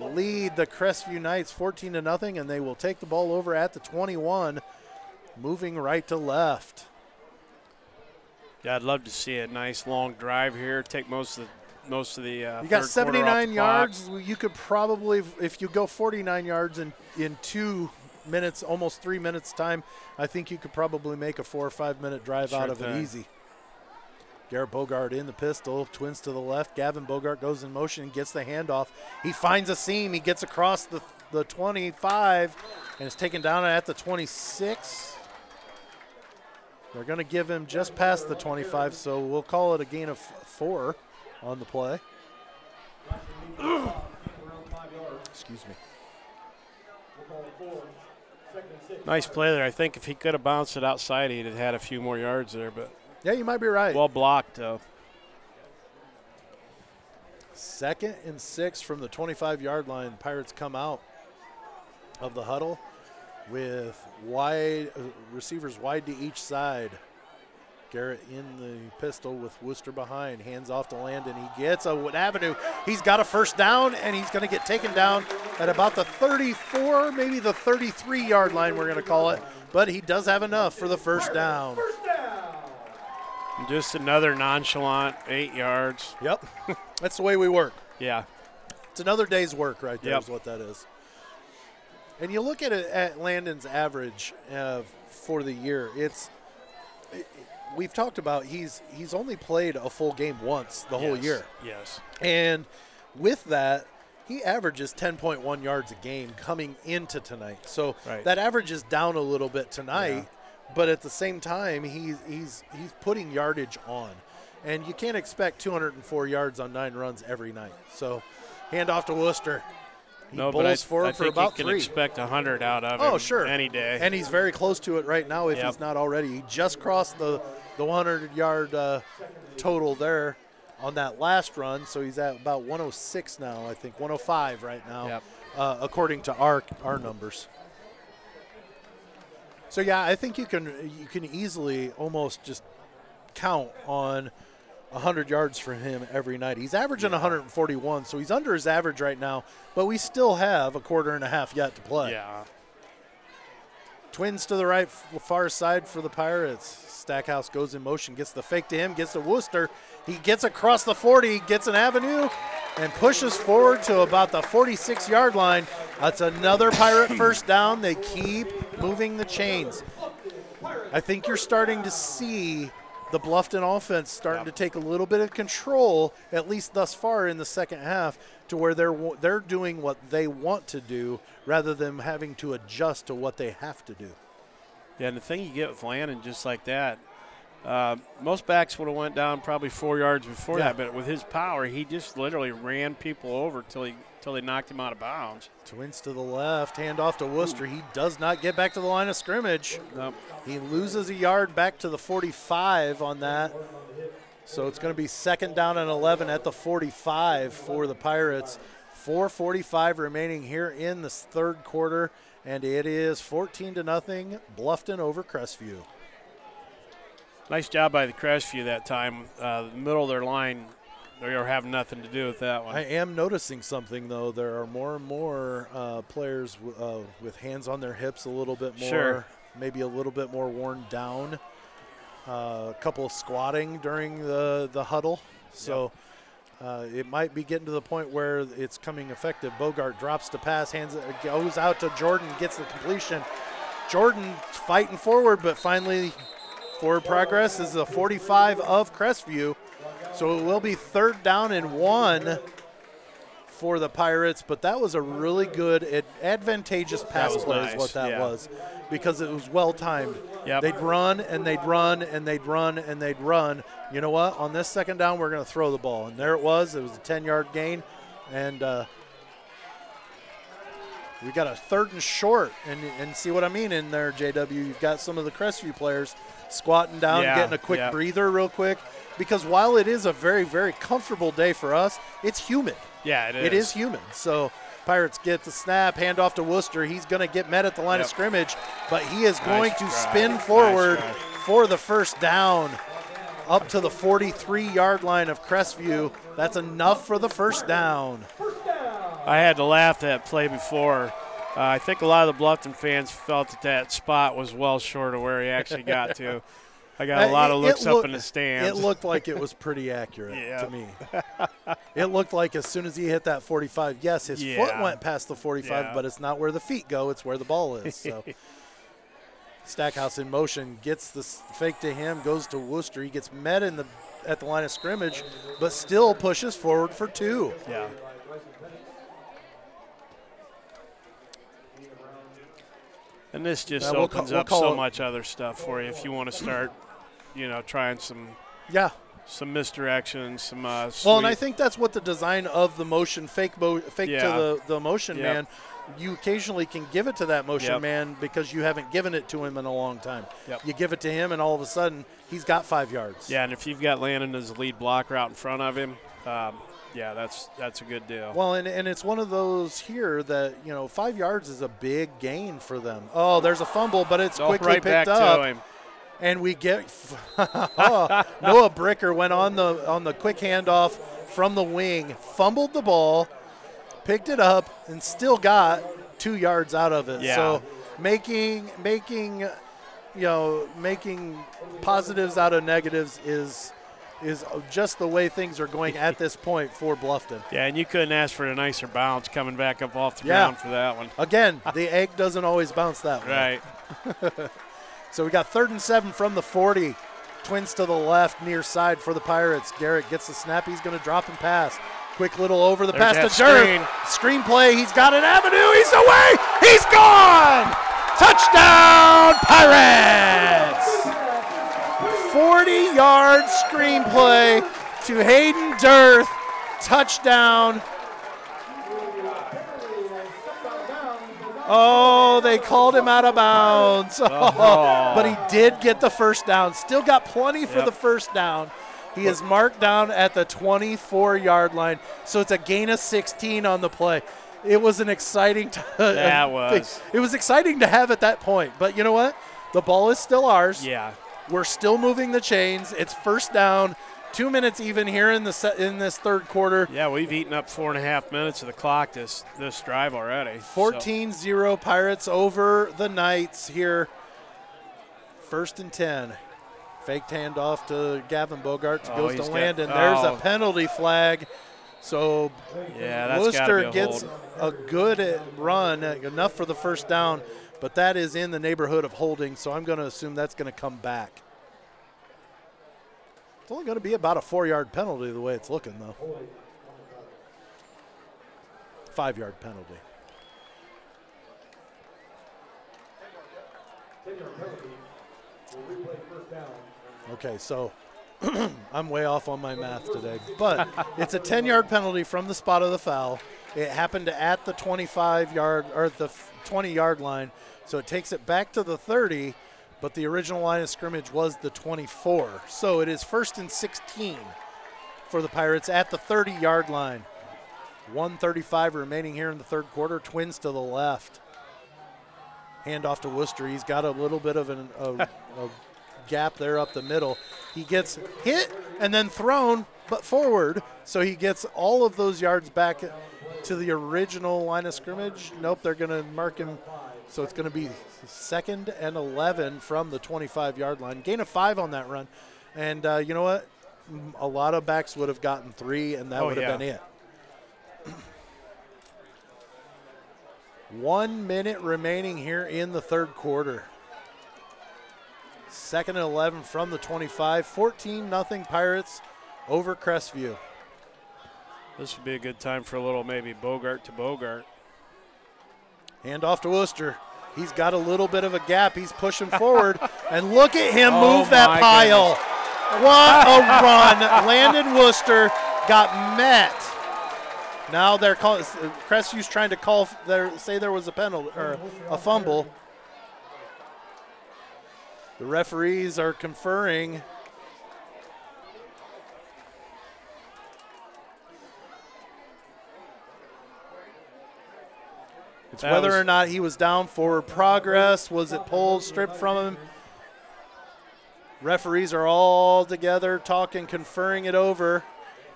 lead the Crestview Knights 14 to nothing, and they will take the ball over at the 21 moving right to left. Yeah, I'd love to see a nice long drive here. Take most of the most of the. Uh, You got third 79 the clock. yards. You could probably, if you go 49 yards in, in two minutes, almost three minutes time, I think you could probably make a four or five minute drive Sure out of it easy. Garrett Bogart in the pistol, twins to the left. Gavin Bogart goes in motion and gets the handoff. He finds a seam. He gets across the, the 25 and is taken down at the 26. They're going to give him just past the 25, so we'll call it a gain of four on the play. Excuse me. Nice play there. I think if he could have bounced it outside, he'd have had a few more yards there. But Yeah, you might be right. well blocked, though. Second and six from the 25 yard line. Pirates come out of the huddle with wide uh, receivers wide to each side. Garrett in the pistol with Wooster behind. Hands off to Landon. He gets a Wood Avenue. He's got a first down, and he's going to get taken down at about the 34, maybe the 33 yard line, we're going to call it. But he does have enough for the first down. Just another nonchalant eight yards. Yep. (laughs) That's the way we work. Yeah. It's another day's work right there. Is Yep. what that is. And you look at it at Landon's average uh, for the year. It's it- we've talked about he's he's only played a full game once the whole year, Yes. and with that. He averages 10.1 yards a game coming into tonight. So Right. that average is down a little bit tonight, but at the same time, he's he's he's putting yardage on, and you can't expect 204 yards on nine runs every night. So, hand off to Wooster. He no, bowls but I, forward I for think about you can three. expect hundred out of him. Oh, sure. Any day. and he's very close to it right now if Yep. he's not already. He just crossed the the 100 yard uh, total there on that last run, so he's at about 106 now. I think 105 right now, Yep. uh, according to our our numbers. So yeah, I think you can you can easily almost just count on 100 yards from him every night. He's averaging 141, so he's under his average right now, but we still have a quarter and a half yet to play. yeah. Twins to the right, far side for the Pirates. Stackhouse goes in motion, gets the fake to him, gets to Wooster. He gets across the 40, gets an avenue, and pushes forward to about the 46 yard line. That's another Pirate (laughs) first down. They keep moving the chains. I think you're starting to see the Bluffton offense starting to take a little bit of control, at least thus far in the second half, to where they're they're doing what they want to do rather than having to adjust to what they have to do. Yeah, and the thing you get with Landon just like that, uh, most backs would have went down probably four yards before Yeah. that, but with his power, he just literally ran people over till he till they knocked him out of bounds. Twins to the left, hand off to Wooster. He does not get back to the line of scrimmage. Nope. He loses a yard back to the 45 on that. So it's going to be second down and 11 at the 45 for the Pirates. 4:45 remaining here in the third quarter, and it is 14 to nothing. Bluffton over Crestview. Nice job by the Crestview that time. Uh, the middle of their line, they were having nothing to do with that one. I am noticing something though. There are more and more uh, players w- uh, with hands on their hips, a little bit more, Sure. maybe a little bit more worn down. Uh, a couple of squatting during the the huddle, so uh, it might be getting to the point where it's coming effective. Bogart drops to pass, hands it goes out to Jordan, gets the completion. Jordan fighting forward, but finally forward progress is the 45 of Crestview. So it will be third down and one for the Pirates, but that was a really good, advantageous pass play, nice, is what that yeah. was, because it was well timed. Yep. They'd run and they'd run and they'd run and they'd run. You know what? On this second down, we're going to throw the ball, and there it was. It was a 10-yard gain, and uh, we got a third and short. And and see what I mean in there, JW. You've got some of the Crestview players squatting down, Yeah, getting a quick yeah. breather real quick. Because while it is a very, very comfortable day for us, it's humid. yeah, it is. It is humid. So Pirates get the snap, hand off to Wooster. He's going to get met at the line of scrimmage, but he is going to drive. spin forward drive. for the first down up to the 43 yard line of Crestview. That's enough for the first down. I had to laugh at that play before. Uh, I think a lot of the Bluffton fans felt that that spot was well short of where he actually got to. (laughs) I got a lot of looks it up in the stands. It looked like it was (laughs) pretty accurate Yeah. to me. it looked like as soon as he hit that 45, yes, his foot went past the 45, Yeah. but it's not where the feet go, it's where the ball is. So (laughs) Stackhouse in motion gets the fake to him, goes to Wooster. He gets met in the at the line of scrimmage, but still pushes forward for two. yeah. And this just Uh, we'll opens we'll up so much other stuff for you if you want to start, you know, trying some Yeah, some misdirection, some. Uh, Well, and I think that's what the design of the motion fake mo- fake Yeah. to the, the motion Yep. man. You occasionally can give it to that motion Yep. man because you haven't given it to him in a long time. Yep. You give it to him, and all of a sudden he's got five yards. Yeah, and if you've got Landon as a lead blocker out in front of him, um, yeah, that's that's a good deal. Well, and, and it's one of those here that you know five yards is a big gain for them. Oh, there's a fumble, but it's Oh, quickly right picked up. and we get (laughs) oh, Noah Bricker went on the on the quick handoff from the wing, fumbled the ball, picked it up, and still got two yards out of it. Yeah. So making making you know making positives out of negatives is is just the way things are going at this point for Bluffton. (laughs) Yeah, and you couldn't ask for a nicer bounce coming back up off the Yeah. ground for that one. Again, the egg doesn't always bounce that way. Right. (laughs) So we got third and seven from the 40. Twins to the left, near side for the Pirates. Garrett gets the snap. He's going to drop and pass. Quick little over the There's pass to Jerv. Screenplay. He's got an avenue. He's away. He's gone. Touchdown, Pirates. 40 yard screenplay to Hayden Dirth. Touchdown. Oh, they called him out of bounds. (laughs) Uh-huh. but he did get the first down. Still got plenty for Yep. the first down. He is marked down at the 24 yard line. So it's a gain of 16 on the play. It was an exciting t- (laughs) That was. It was exciting to have at that point. But you know what? The ball is still ours. Yeah. We're still moving the chains. It's first down. Two minutes even here in the se- in this third quarter. Yeah, we've eaten up four and a half minutes of the clock this this drive already. 14 0 Pirates over the Knights here. First and 10. Faked handoff to Gavin Bogart Oh, goes to got- Landon. There's a oh. penalty flag. So yeah, that's gotta be Wooster a gets hold. a good run, uh, enough for the first down, but that is in the neighborhood of holding, so I'm going to assume that's going to come back. It's only going to be about a four yard penalty the way it's looking, though. Five yard penalty. Okay, so (clears throat) I'm way off on my math today, but it's a 10 yard penalty from the spot of the foul. It happened at the 25 yard or the 20 yard line, so it takes it back to the 30, but the original line of scrimmage was the 24. So it is first and 16 for the Pirates at the 30 yard line. 135 remaining here in the third quarter. Twins to the left. Hand off to Wooster. He's got a little bit of an, a, (laughs) a gap there up the middle. He gets hit and then thrown, but forward. So he gets all of those yards back to the original line of scrimmage. Nope, they're going to mark him. So it's going to be second and 11 from the 25 yard line. Gain of five on that run. And uh, you know what? A lot of backs would have gotten three, and that Oh, would have yeah. been it. One minute remaining here in the third quarter. Second and 11 from the 25. 14 nothing Pirates over Crestview. This would be a good time for a little maybe Bogart to Bogart. Hand off to Wooster. He's got a little bit of a gap. He's pushing forward. (laughs) And look at him Oh, move that pile. What a (laughs) run. Landon Wooster got met. Now they're calling. Crestview's trying to call. There, say there was a penalty or a fumble. The referees are conferring. It's That whether was- or not he was down for progress. Was it pulled, stripped from him? Referees are all together talking, conferring it over.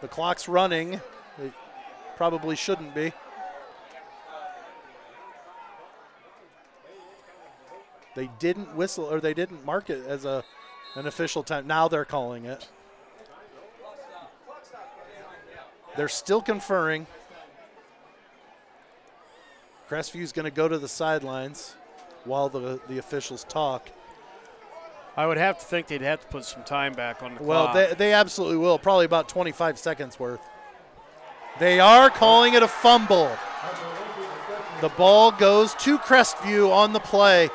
The clock's running. It probably shouldn't be. They didn't whistle or they didn't mark it as a an official time. Now they're calling it. They're still conferring. Crestview's going to go to the sidelines while the the officials talk. I would have to think they'd have to put some time back on the Well, clock. they, they absolutely will. Probably about 25 seconds worth. They are calling it a fumble. The ball goes to Crestview on the play.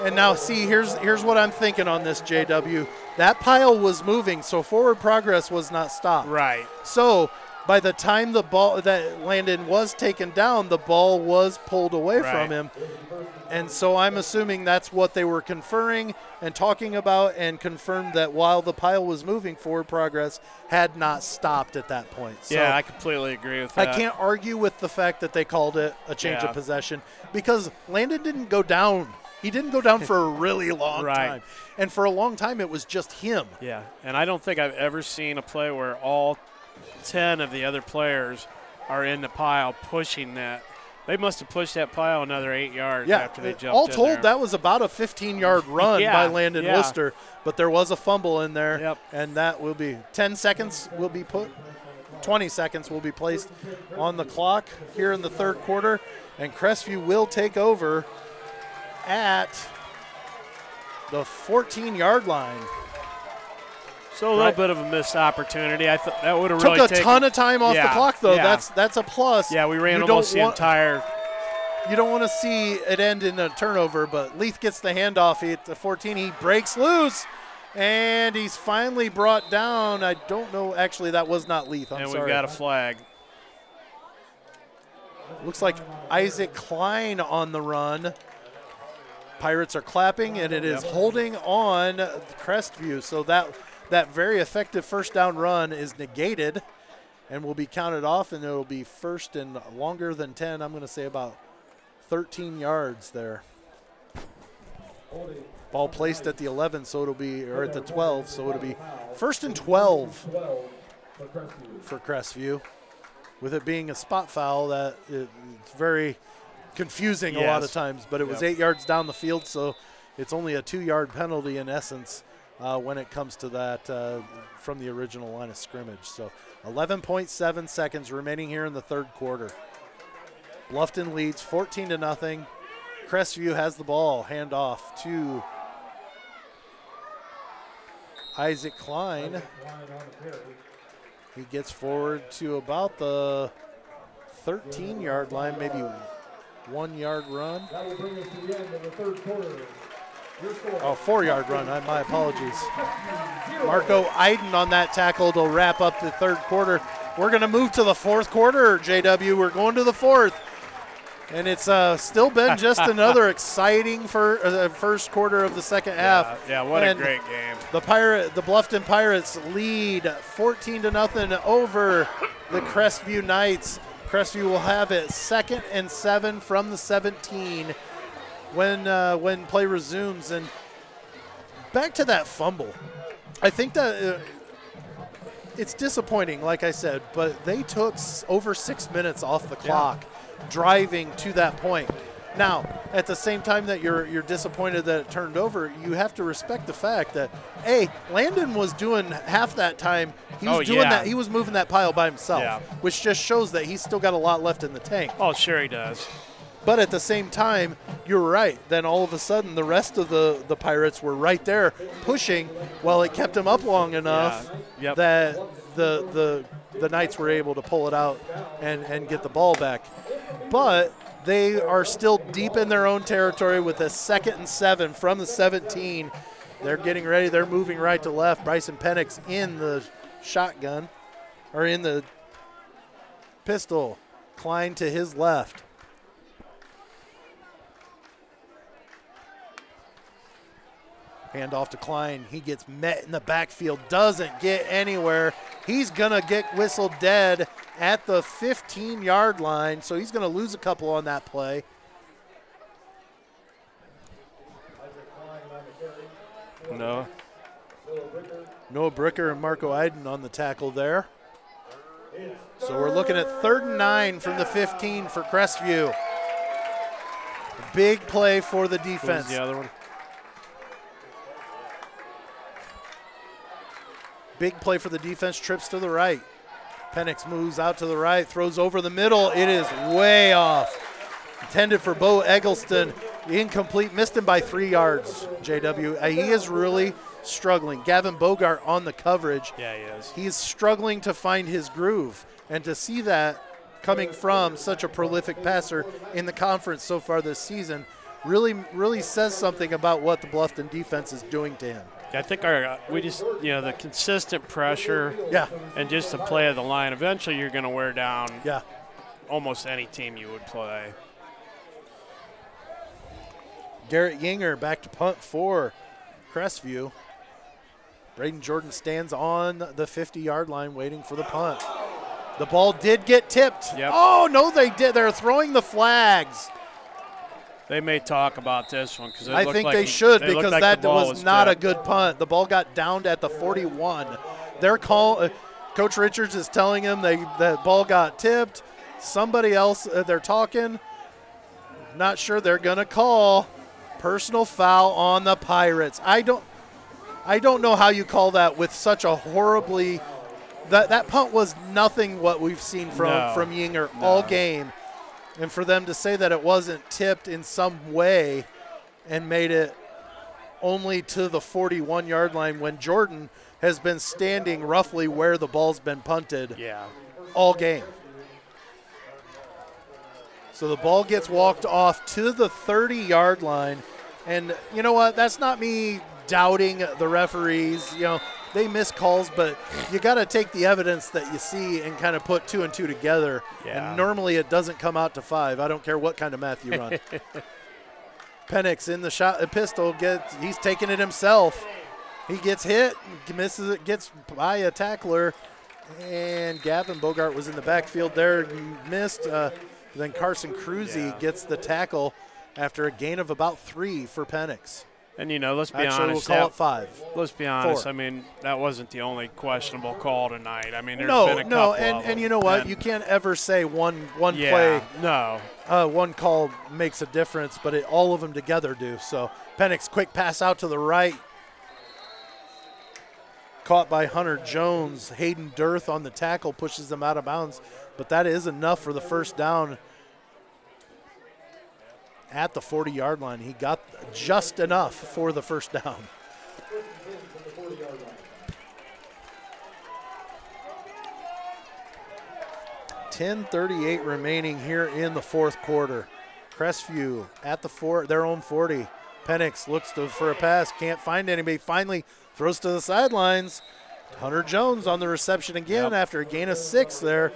And now see here's here's what I'm thinking on this JW. That pile was moving, so forward progress was not stopped. Right. So by the time the ball that Landon was taken down, the ball was pulled away Right. from him. And so I'm assuming that's what they were conferring and talking about and confirmed that while the pile was moving, forward progress had not stopped at that point. So yeah, I completely agree with that. I can't argue with the fact that they called it a change Yeah. of possession because Landon didn't go down. He didn't go down for a really (laughs) long Right. time. And for a long time, it was just him. Yeah, and I don't think I've ever seen a play where all 10 of the other players are in the pile pushing that. They must have pushed that pile another eight yards Yeah, after they uh, jumped all told, there. that was about a 15 yard (laughs) run Yeah, by Landon yeah. Wooster, but there was a fumble in there. Yep. And that will be 10 seconds will be put, 20 seconds will be placed on the clock here in the third quarter, and Crestview will take over at the 14 yard line. So a little right. bit of a missed opportunity. I thought that would have really Took a taken, ton of time off the clock, though. yeah. That's that's a plus. Yeah, we ran You almost the want- entire. You don't want to see it end in a turnover, but Leith gets the handoff he, at the 14. He breaks loose, and he's finally brought down. I don't know. Actually, that was not Leith. I'm sorry. and sorry. we've got a flag. Looks like Isaac Klein on the run. Pirates are clapping, and it is holding on Crestview. So that that very effective first down run is negated, and will be counted off, and it will be first and longer than 10. I'm going to say about 13 yards there. Ball placed at the 11, so it'll be, or at the 12, so it'll be first and 12 for Crestview. With it being a spot foul, that it's very confusing a lot of times. But it was Yep. eight yards down the field, so it's only a two-yard penalty in essence uh, when it comes to that uh, from the original line of scrimmage. So 11.7 seconds remaining here in the third quarter. Bluffton leads 14 to nothing. Crestview has the ball. Hand off to Isaac Klein. He gets forward to about the 13 yard line, maybe one yard run. That will bring us to the end of the third quarter. Score, Oh, four yard run. My apologies. Marco Iden on that tackle to wrap up the third quarter. We're going to move to the fourth quarter, JW. We're going to the fourth. And it's uh, still been just (laughs) another exciting fir- uh, first quarter of the second half. Yeah, yeah, what And a great game. The pirate, the Bluffton Pirates lead 14 to nothing over the Crestview Knights. Crestview will have it second and seven from the 17 when uh, when play resumes. And back to that fumble, I think that uh, it's disappointing, like I said, but they took s- over six minutes off the clock driving to that point. Now, at the same time that you're you're disappointed that it turned over, you have to respect the fact that hey, Landon was doing half that time. He was Oh, doing yeah. that. He was moving that pile by himself, Yeah. which just shows that he's still got a lot left in the tank. Oh, sure he does. But at the same time, you're right. Then all of a sudden, the rest of the, the Pirates were right there pushing. Well, it kept them up long enough Yeah. Yep. that the the the Knights were able to pull it out and, and get the ball back. But they are still deep in their own territory with a second and seven from the 17. They're getting ready. They're moving right to left. Bryson Penix in the shotgun or in the pistol. Klein to his left. Hand off to Klein. He gets met in the backfield, doesn't get anywhere. He's going to get whistled dead at the 15 yard line, so he's going to lose a couple on that play. No. Noah Bricker and Marco Iden on the tackle there. So we're looking at third and nine from the 15 for Crestview. Big play for the defense. the other one? Big play for the defense, trips to the right. Penix moves out to the right, throws over the middle. It is way off. Intended for Bo Eggleston. Incomplete, missed him by three yards, JW. Uh, he is really struggling. Gavin Bogart on the coverage. Yeah, he is. He's struggling to find his groove. And to see that coming from such a prolific passer in the conference so far this season really really says something about what the Bluffton defense is doing to him. I think our uh, we just you know the consistent pressure Yeah, and just the play of the line. Eventually, you're going to wear down yeah. almost any team you would play. Garrett Yinger back to punt for Crestview. Braden Jordan stands on the 50 yard line waiting for the punt. The ball did get tipped. Yep. Oh, no, they did. They're throwing the flags. They may talk about this one because I think they should they because like that the was, not a good punt. The ball got downed at the 41. They're call. Uh, Coach Richards is telling him they that ball got tipped. Somebody else uh, they're talking. Not sure they're gonna call personal foul on the Pirates. I don't. I don't know how you call that with such a horribly. That that punt was nothing what we've seen from No. from Yinger all game, and for them to say that it wasn't tipped in some way, and made it only to the 41 yard line when Jordan has been standing roughly where the ball's been punted Yeah. all game. So the ball gets walked off to the 30 yard line. And you know what? That's not me doubting the referees. You know, they miss calls, but you got to take the evidence that you see and kind of put two and two together. Yeah. And normally it doesn't come out to five. I don't care what kind of math you run. (laughs) Penix in the shot, the pistol gets. He's taking it himself. He gets hit, misses it, gets by a tackler, and Gavin Bogart was in the backfield there, missed. Uh, then Carson Cruzy Yeah. gets the tackle after a gain of about three for Penix. And you know, let's be Actually, we'll honest. call that- it five. let's be honest. Four. I mean, that wasn't the only questionable call tonight. I mean, there's No, been a no, couple and, and you know what? And- you can't ever say one one yeah, play, No. uh, one call makes a difference, but it, all of them together do. So Penix, quick pass out to the right, caught by Hunter Jones. Hayden Dirth on the tackle pushes them out of bounds, but that is enough for the first down at the 40 yard line. He got just enough for the first down. Ten thirty-eight remaining here in the fourth quarter. Crestview at the four, their own 40. Penix looks to, for a pass, can't find anybody. Finally throws to the sidelines. Hunter Jones on the reception again Yep. after a gain of six there.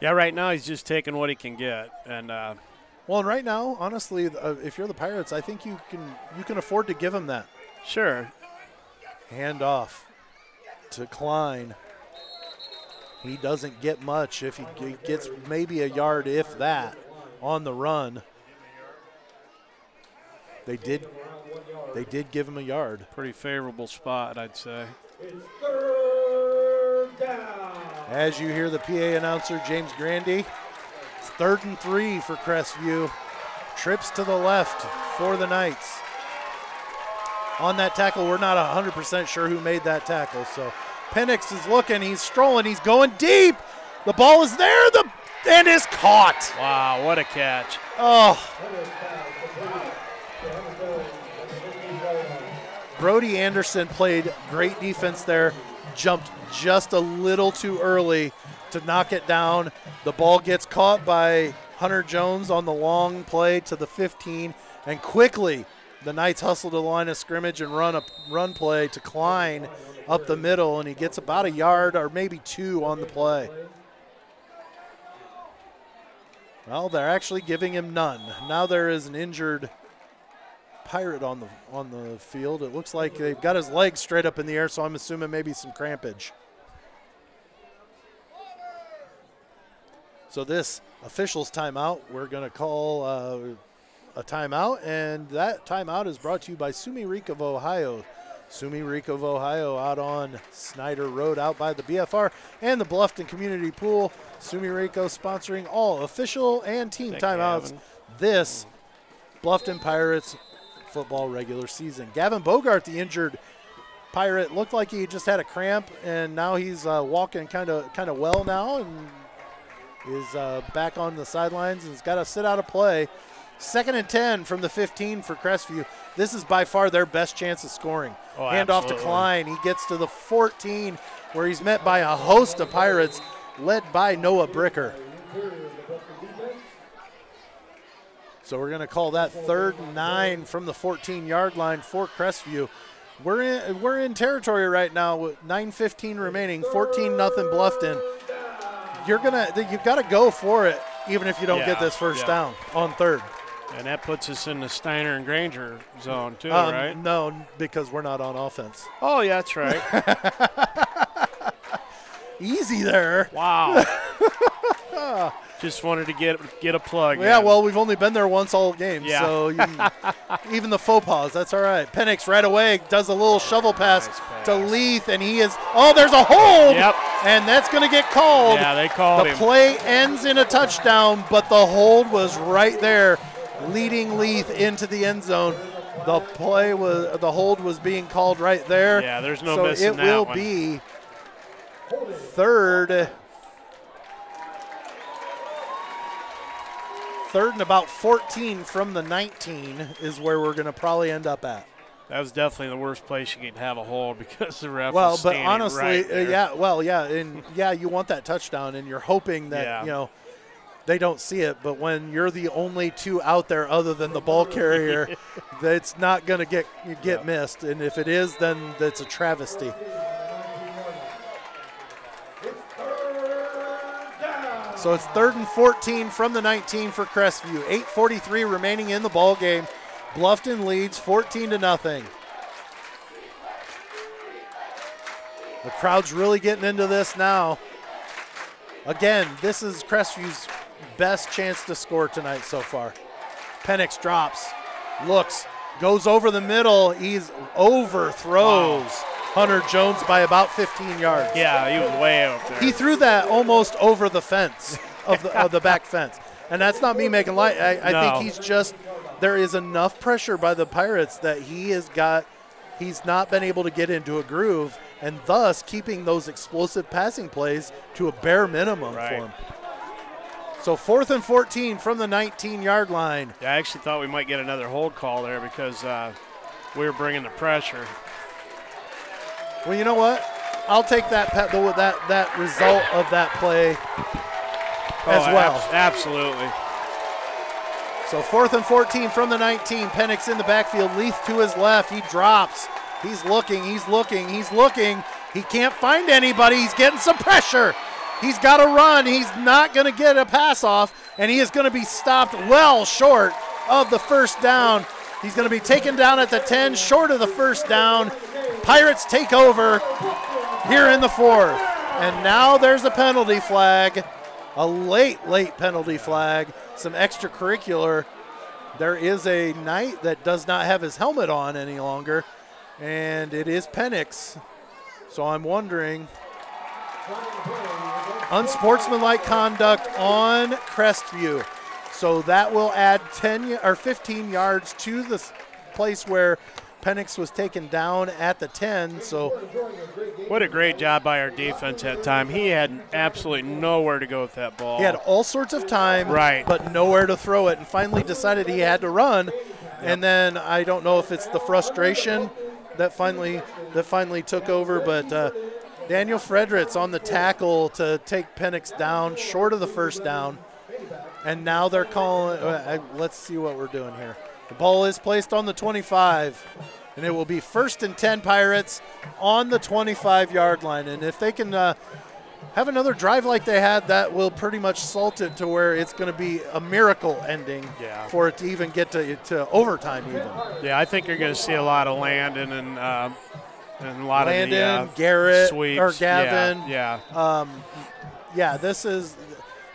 Yeah, right now he's just taking what he can get, and uh, Well, and right now, honestly, uh, if you're the Pirates, I think you can you can afford to give him that. sure, Hand off to Klein. He doesn't get much. If he g- gets maybe a yard, if that, on the run. They did. They did give him a yard. pretty favorable spot, I'd say. It's third down. As you hear the PA announcer, James Grandy, it's third and three for Crestview. Trips to the left for the Knights. On that tackle, we're not 100% sure who made that tackle. So Penix is looking, he's strolling, he's going deep. The ball is there, the and is caught. Wow, what a catch! Oh. Brody Anderson played great defense there, jumped just a little too early to knock it down. The ball gets caught by Hunter Jones on the long play to the 15, and quickly the Knights hustle to the line of scrimmage and run a run play to Klein up the middle, and he gets about a yard or maybe two on the play. Well, they're actually giving him none. Now there is an injured pirate on the on the field. It looks like they've got his legs straight up in the air, so I'm assuming maybe some crampage. So this officials timeout, we're going to call uh, a timeout, and that timeout is brought to you by Sumiriko of Ohio. Sumiriko of Ohio out on Snyder Road out by the BFR and the Bluffton Community Pool. Sumiriko sponsoring all official and team Thank timeouts this Bluffton Pirates football regular season. Gavin Bogart, the injured Pirate, looked like he just had a cramp, and now he's uh, walking kind of kind of well now, and is uh, back on the sidelines and has got to sit out a play. Second and 10 from the 15 for Crestview. This is by far their best chance of scoring. Oh, Hand off to. Klein. He gets to the 14 where he's met by a host of Pirates led by Noah Bricker. interior of the Bluffton defense. So we're going to call that third and nine from the 14 yard line for Crestview. We're in we're in territory right now with 9:15 remaining, 14 nothing Bluffton. You're gonna you've got to go for it, even if you don't get this first yeah. down on third. And that puts us in the Steiner and Granger zone too, Um, right? No, because we're not on offense. Oh, yeah, that's right. (laughs) Easy there. wow. (laughs) (laughs) Just wanted to get get a plug. Yeah, in. well, we've only been there once all game, Yeah. so you, (laughs) even the faux pas, that's all right. Penix right away does a little oh, shovel pass, Nice pass. to Leith, and he is. Oh, there's a hold, Yep. and that's going to get called. Yeah, they called the him. play ends in a touchdown, but the hold was right there, leading Leith into the end zone. The play was the hold was being called right there. Yeah, there's no so missing it that will one. be third. Third and about 14 from the 19 is where we're going to probably end up at. That was definitely the worst place you could have a hold (laughs) because the ref Well, but honestly, right uh, yeah, well, yeah, and (laughs) yeah, you want that touchdown, and you're hoping that Yeah. you know they don't see it. But when you're the only two out there other than the ball (laughs) carrier, that's not going to get get Yeah. missed. And if it is, then that's a travesty. So it's third and 14 from the 19 for Crestview. 8:43 remaining in the ball game. Bluffton leads 14 to nothing. The crowd's really getting into this now. Again, this is Crestview's best chance to score tonight so far. Penix drops, looks, goes over the middle. He's overthrows Hunter Jones by about 15 yards. Yeah, he was way out there. He threw that almost over the fence of the, of the back fence. And that's not me making light. I, I No. think he's just, there is enough pressure by the Pirates that he has got, he's not been able to get into a groove and thus keeping those explosive passing plays to a bare minimum Right. for him. So fourth and 14 from the 19 yard line. Yeah, I actually thought we might get another hold call there because uh, we were bringing the pressure. Well, you know what? I'll take that the, that that result of that play oh, as Oh, well. abs- absolutely. So fourth and 14 from the 19. Penix in the backfield. Leith to his left. He drops. He's looking. He's looking. He's looking. He can't find anybody. He's getting some pressure. He's got to run. He's not going to get a pass off, and he is going to be stopped well short of the first down. He's going to be taken down at the 10, short of the first down. Pirates take over here in the fourth. And now there's a penalty flag, a late, late penalty flag, some extracurricular. There is a knight that does not have his helmet on any longer, and it is Penix. So I'm wondering unsportsmanlike conduct on Crestview. So that will add 10 or 15 yards to the place where Penix was taken down at the 10. So What a great job by our defense that time. He had absolutely nowhere to go with that ball. He had all sorts of time, Right. but nowhere to throw it, and finally decided he had to run. And then I don't know if it's the frustration that finally that finally took over, but uh, Daniel Fredericks on the tackle to take Penix down, short of the first down. And now they're calling. Uh, uh, let's see what we're doing here. The ball is placed on the 25, and it will be first and 10 Pirates on the 25 yard line. And if they can uh, have another drive like they had, that will pretty much salt it to where it's going to be a miracle ending Yeah. for it to even get to, to overtime, even. Yeah, I think you're going to see a lot of Landon and um, and a lot Landon, of the uh, Garrett, sweeps. or Gavin. Yeah, yeah. Um, yeah, this is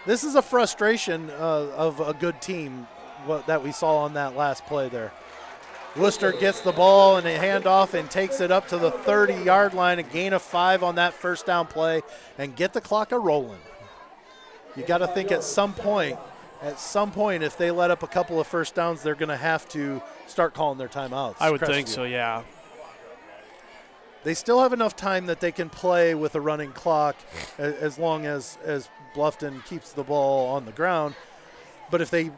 this is a frustration uh, of a good team what, that we saw on that last play there. Wooster gets the ball and a handoff and takes it up to the 30 yard line, a gain of five on that first down play, and get the clock a rolling. You got to think at some point, at some point, if they let up a couple of first downs, they're going to have to start calling their timeouts. I would think so. Yeah. They still have enough time that they can play with a running clock as long as as Bluffton keeps the ball on the ground. But if they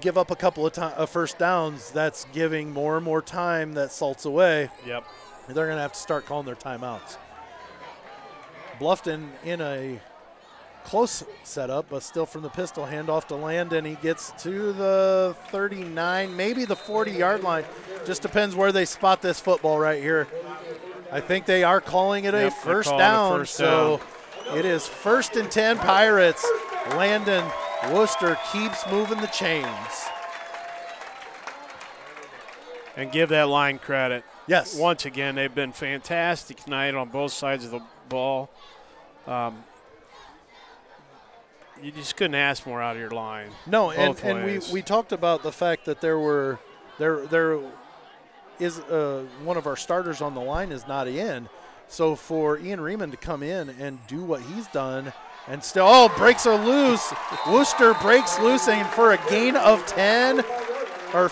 give up a couple of, ti uh first downs, that's giving more and more time that salts away. Yep. They're going to have to start calling their timeouts. Bluffton in a close setup, but still from the pistol handoff to Landon. He gets to the 39, maybe the 40 yard line. Just depends where they spot this football right here. I think they are calling it Yep, a first down. first so it is first and 10 Pirates. Landon Wooster keeps moving the chains. And give that line credit. Yes. Once again, they've been fantastic tonight on both sides of the ball. Um, you just couldn't ask more out of your line. No, and, and we, we talked about the fact that there were there there is uh, one of our starters on the line is not in. So for Ian Riemann to come in and do what he's done and still oh breaks are loose. Wooster breaks loose and for a gain of ten or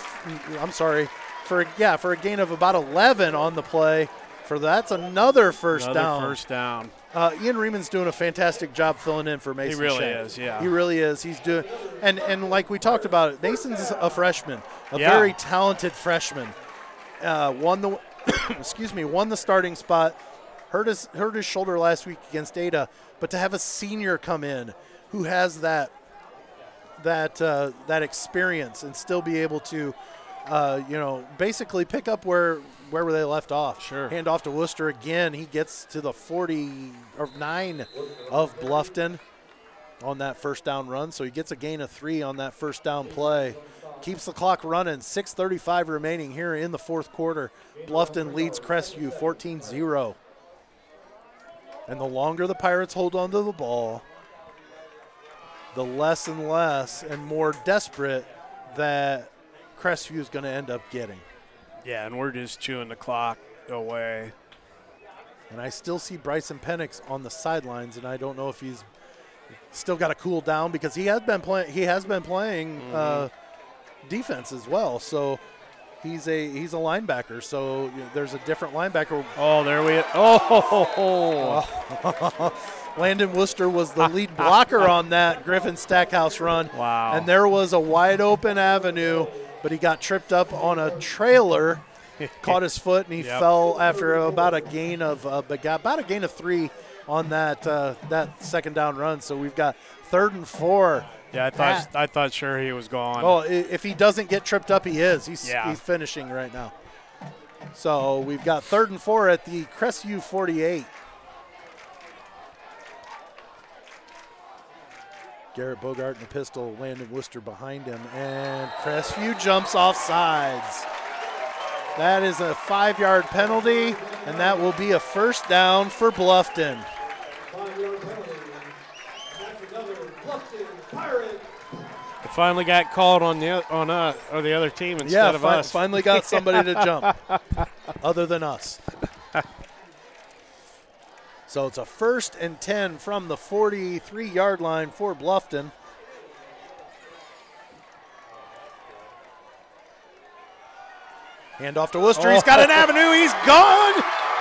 I'm sorry for yeah for a gain of about 11 on the play. For that's another first Another down. first down. Uh, Ian Riemann's doing a fantastic job filling in for Mason. He really is, yeah. He really is. He's doing, and and like we talked about, it, Mason's a freshman, a Yeah. very talented freshman. Uh, won the, (coughs) excuse me, won the starting spot. Hurt his hurt his shoulder last week against Ada, but to have a senior come in who has that that uh, that experience and still be able to, uh, you know, basically pick up where where were they left off. Sure. Hand off to Wooster again. He gets to the 40 or nine of Bluffton on that first down run. So he gets a gain of three on that first down play. Keeps the clock running. 6:35 remaining here in the fourth quarter. Bluffton leads Crestview 14-0. And the longer the Pirates hold onto the ball, the less and less and more desperate that Crestview is going to end up getting. Yeah, and we're just chewing the clock away. And I still see Bryson Penix on the sidelines, and I don't know if he's still got to cool down because he has been playing. He has been playing uh, defense as well. So he's a he's a linebacker. So you know, there's a different linebacker. Oh, there we. Oh, (laughs) Landon Wooster was the lead blocker on that Griffin Stackhouse run. Wow. And there was a wide open avenue, but he got tripped up on a trailer, (laughs) caught his foot, and he Yep. fell after about a gain of uh, about a gain of three on that uh, that second down run. So we've got third and four. Yeah. I thought I thought sure he was gone. Oh, i- if he doesn't get tripped up, he is. He's, Yeah. he's finishing right now. So we've got third and four at the Crestview 48. Garrett Bogart in the pistol, Landon Wooster behind him, and Crestview jumps off sides. That is a five yard penalty, and that will be a first down for Bluffton. Five-yard penalty. That's another Bluffton Pirate. It finally got called on the on uh, or the other team instead yeah, of us. finally got (laughs) somebody to jump, other than us. So it's a first and 10 from the 43 yard line for Bluffton. Hand off to Wooster. He's got an avenue. He's gone.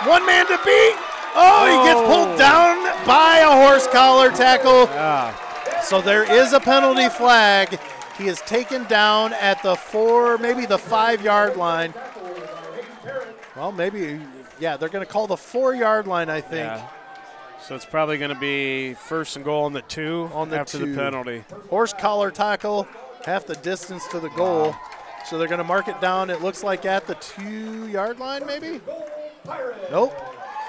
One man to beat. Oh, he gets pulled down by a horse collar tackle. So there is a penalty flag. He is taken down at the four, maybe the five yard line. Well, maybe, yeah, they're going to call the four yard line, I think. Yeah. So it's probably going to be first and goal on the two On the after two. the penalty. Horse collar tackle, half the distance to the goal. So they're going to mark it down, it looks like at the two yard line, maybe? Nope.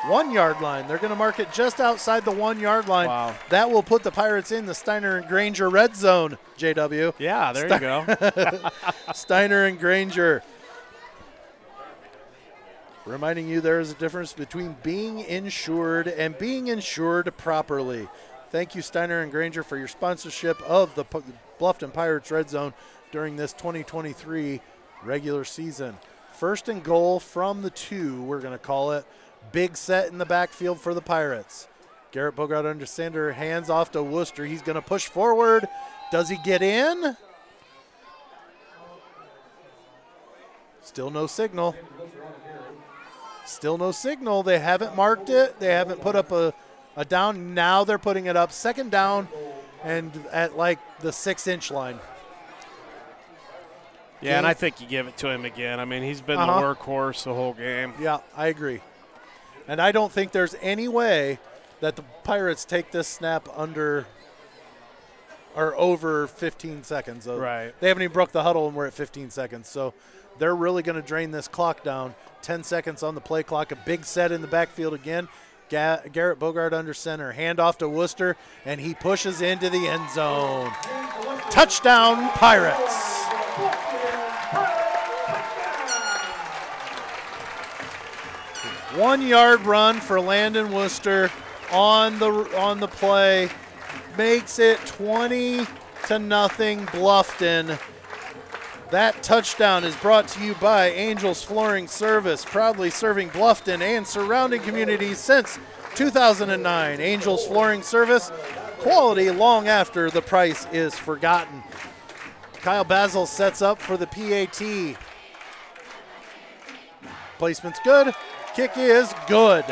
One yard line. They're going to mark it just outside the one yard line. Wow. That will put the Pirates in the Steiner and Granger red zone, JW. Yeah, there you go. (laughs) Steiner and Granger. Reminding you there is a difference between being insured and being insured properly. Thank you, Steiner and Granger, for your sponsorship of the P- Bluffton Pirates Red Zone during this 2023 regular season. First and goal from the two, we're going to call it. Big set in the backfield for the Pirates. Garrett Bogart under center, hands off to Wooster. He's going to push forward. Does he get in? Still no signal. Still no signal. They haven't marked it. They haven't put up a, a down. Now they're putting it up. Second down and at like the six inch line. Yeah, and I think you give it to him again. I mean, he's been Uh-huh. the workhorse the whole game. Yeah, I agree. And I don't think there's any way that the Pirates take this snap under or over 15 seconds. Right. They haven't even broke the huddle, and we're at 15 seconds. So they're really going to drain this clock down. 10 seconds on the play clock. A big set in the backfield again. Garrett Bogart under center. Handoff to Wooster, and he pushes into the end zone. Touchdown, Pirates. One yard run for Landon Wooster on the on the play makes it 20 to nothing Bluffton. That touchdown is brought to you by Angels Flooring Service, proudly serving Bluffton and surrounding communities since 2009. Angels Flooring Service, quality long after the price is forgotten. Kyle Basil sets up for the PAT. Placement's good. Kick is good.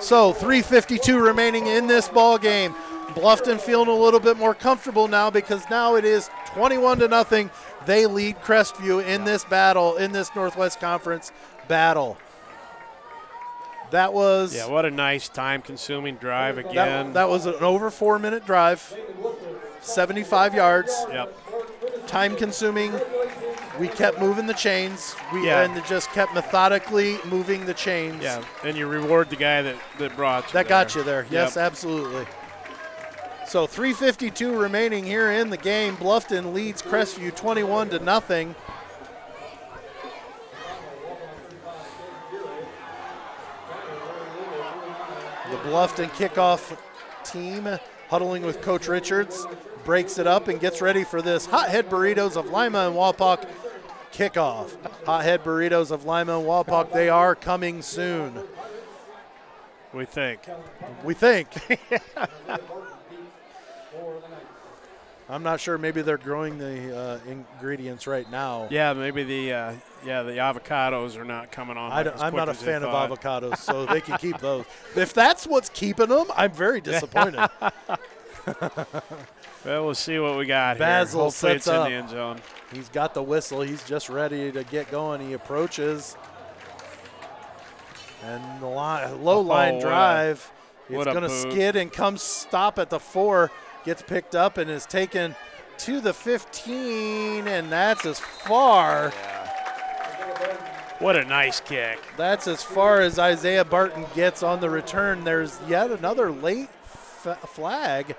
So 352 remaining in this ball game. Bluffton feeling a little bit more comfortable now because now it is 21 to nothing. They lead Crestview in this battle, in this Northwest Conference battle. That was Yeah, what a nice time-consuming drive that, again. that was an over four minute drive, 75 yards, yep. time consuming. We kept moving the chains. We Yeah. and just kept methodically moving the chains. Yeah, and you reward the guy that, that brought you That there. got you there. Yes, Yep. absolutely. So 352 remaining here in the game. Bluffton leads Crestview 21 to nothing. The Bluffton kickoff team huddling with Coach Richards breaks it up and gets ready for this Hothead Burritos of Lima and Wapak kickoff. Hothead Burritos of Lima and Wapak, they are coming soon. We think. We think. (laughs) I'm not sure. Maybe they're growing the uh, ingredients right now. Yeah, maybe the uh, yeah the avocados are not coming on. I I'm not a fan of avocados, so they can keep (laughs) those. If that's what's keeping them, I'm very disappointed. (laughs) Well, we'll see what we got Basil here. Hopefully sets it's up. in the end zone. He's got the whistle. He's just ready to get going. He approaches. And the line, low Oh, line drive. what it's going to skid and come stop at the four. Gets picked up and is taken to the 15, and that's as far. What a nice kick. That's as far as Isaiah Barton gets on the return. There's yet another late f- flag,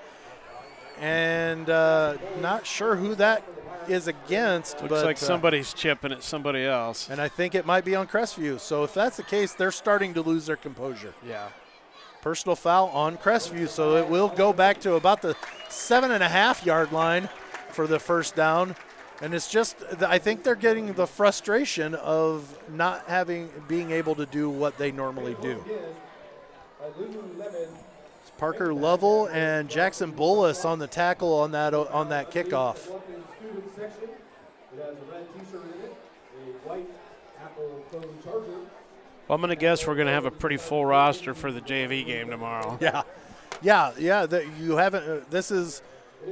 and uh, not sure who that is against. Looks but, like uh, somebody's chipping at somebody else. and I think it might be on Crestview. So if that's the case, they're starting to lose their composure. Yeah. Personal foul on Crestview, so it will go back to about the seven and a half yard line for the first down. And it's just, I think they're getting the frustration of not having, being able to do what they normally do. Parker Lovell and Jackson Bullis on the tackle on that on that kickoff. Bluffton student section. It has a red T-shirt in it, a white Apple phone charger. Well, I'm going to guess we're going to have a pretty full roster for the JV game tomorrow. (laughs) Yeah, yeah, yeah. That you haven't. Uh, this is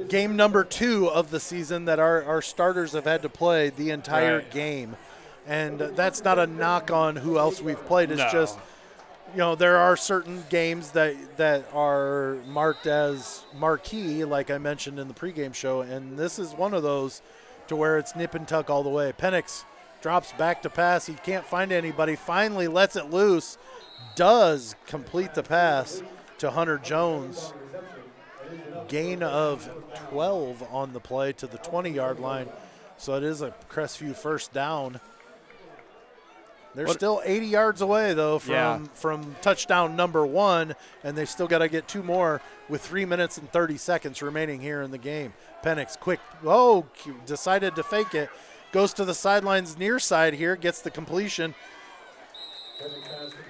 game number two of the season that our, our starters have had to play the entire Right. game, and that's not a knock on who else we've played. It's No. just you know there are certain games that that are marked as marquee, like I mentioned in the pregame show, and this is one of those to where it's nip and tuck all the way. Penix drops back to pass. He can't find anybody. Finally lets it loose. Does complete the pass to Hunter Jones. Gain of 12 on the play to the 20 yard line. So it is a Crestview first down. They're What- still 80 yards away though from Yeah. from touchdown number one, and they still got to get two more with three minutes and 30 seconds remaining here in the game. Penix quick, oh, decided to fake it, goes to the sidelines near side here, gets the completion.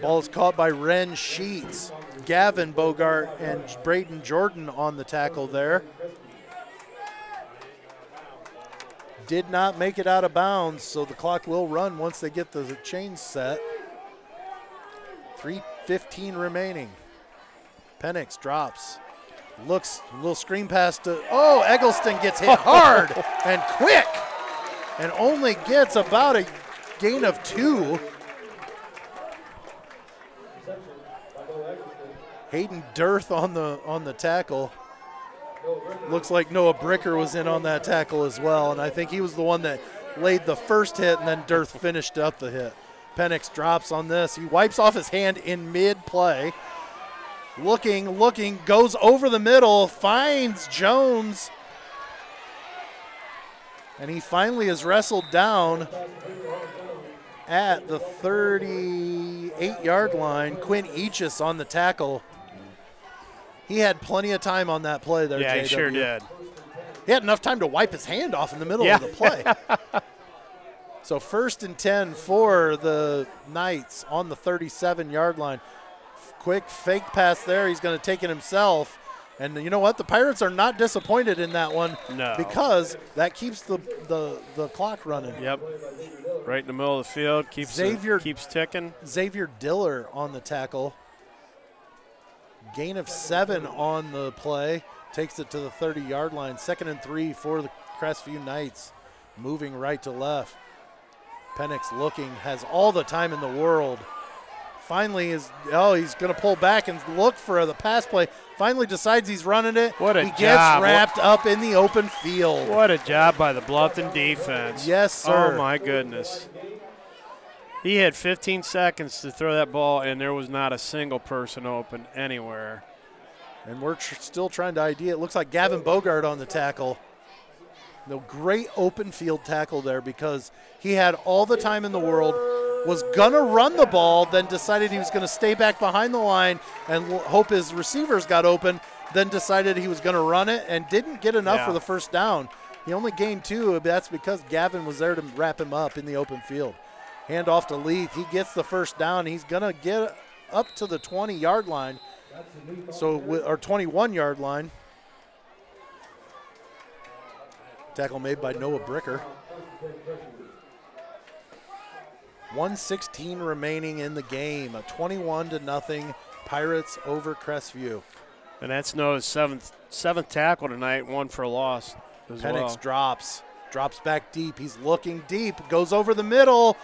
Ball is caught by Ren Sheets. Gavin Bogart and Brayton Jordan on the tackle there. Did not make it out of bounds, so the clock will run once they get the chains set. 3.15 remaining. Penix drops. Looks, a little screen pass to. Oh, Eggleston gets hit (laughs) hard and quick and only gets about a gain of two. Hayden Dearth on the on the tackle. Looks like Noah Bricker was in on that tackle as well, and I think he was the one that laid the first hit, and then Dirth finished up the hit. Penix drops on this. He wipes off his hand in mid play. Looking, looking, goes over the middle, finds Jones, and he finally is wrestled down at the 38 yard line. Quinn Eachus on the tackle. He had plenty of time on that play there. Yeah, he sure did. He had enough time to wipe his hand off in the middle Yeah. of the play. (laughs) so first and 10 for the Knights on the 37 yard line. Quick fake pass there. He's going to take it himself. And you know what? The Pirates are not disappointed in that one No. because that keeps the, the, the clock running. Yep. Right in the middle of the field. Keeps Xavier- keeps ticking. Xavier Diller on the tackle. Gain of seven on the play. Takes it to the 30 yard line. Second and three for the Crestview Knights. Moving right to left. Penix looking, has all the time in the world. Finally is oh he's going to pull back and look for the pass play. Finally decides he's running it. What a he gets job. wrapped up in the open field. What a job by the Bluffton defense. Yes, oh, sir. Oh my goodness. He had 15 seconds to throw that ball, and there was not a single person open anywhere. And we're tr- still trying to ID. It looks like Gavin Bogart on the tackle. No great open field tackle there because he had all the time in the world, was going to run the ball, then decided he was going to stay back behind the line and l- hope his receivers got open, then decided he was going to run it and didn't get enough Yeah. for the first down. He only gained two, but that's because Gavin was there to wrap him up in the open field. Hand off to Leith. He gets the first down. He's going to get up to the 20 yard line. So, or 21 yard line. Tackle made by Noah Bricker. 116 remaining in the game. A 21 to nothing Pirates over Crestview. And that's Noah's seventh seventh tackle tonight, one for a loss as Penix well. drops, drops back deep. He's looking deep, goes over the middle.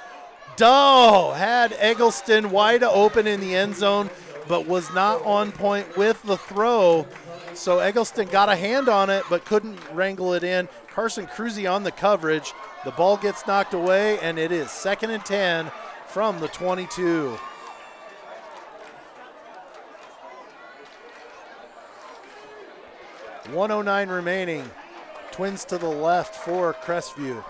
Doe had Eggleston wide open in the end zone, but was not on point with the throw. So Eggleston got a hand on it, but couldn't wrangle it in. Carson Cruzy on the coverage. The ball gets knocked away, and it is second and 10 from the 22. One oh nine remaining. Twins to the left for Crestview.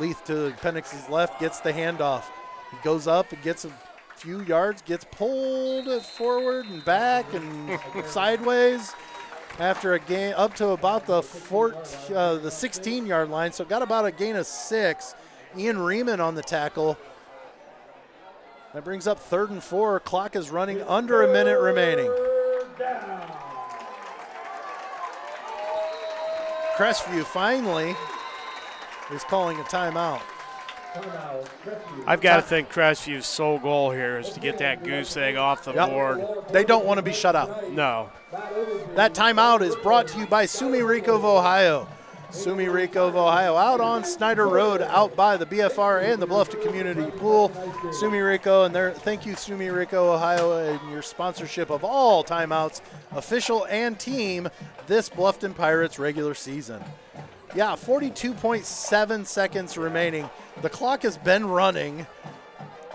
Leith to Penix's left gets the handoff. He goes up and gets a few yards, gets pulled forward and back and (laughs) sideways after a gain up to about the 14, uh, the 16 yard line. So got about a gain of six. Ian Riemann on the tackle. That brings up third and four. Clock is running under a minute remaining. Crestview finally is calling a timeout. I've got to think Crestview's sole goal here is to get that goose egg off the Yep. board. They don't want to be shut out. No. That timeout is brought to you by Sumiriko of Ohio. Sumiriko of Ohio out on Snyder Road, out by the BFR and the Bluffton Community Pool. Sumiriko and their thank you Sumiriko Ohio and your sponsorship of all timeouts, official and team, this Bluffton Pirates regular season. Yeah, 42.7 seconds remaining. The clock has been running.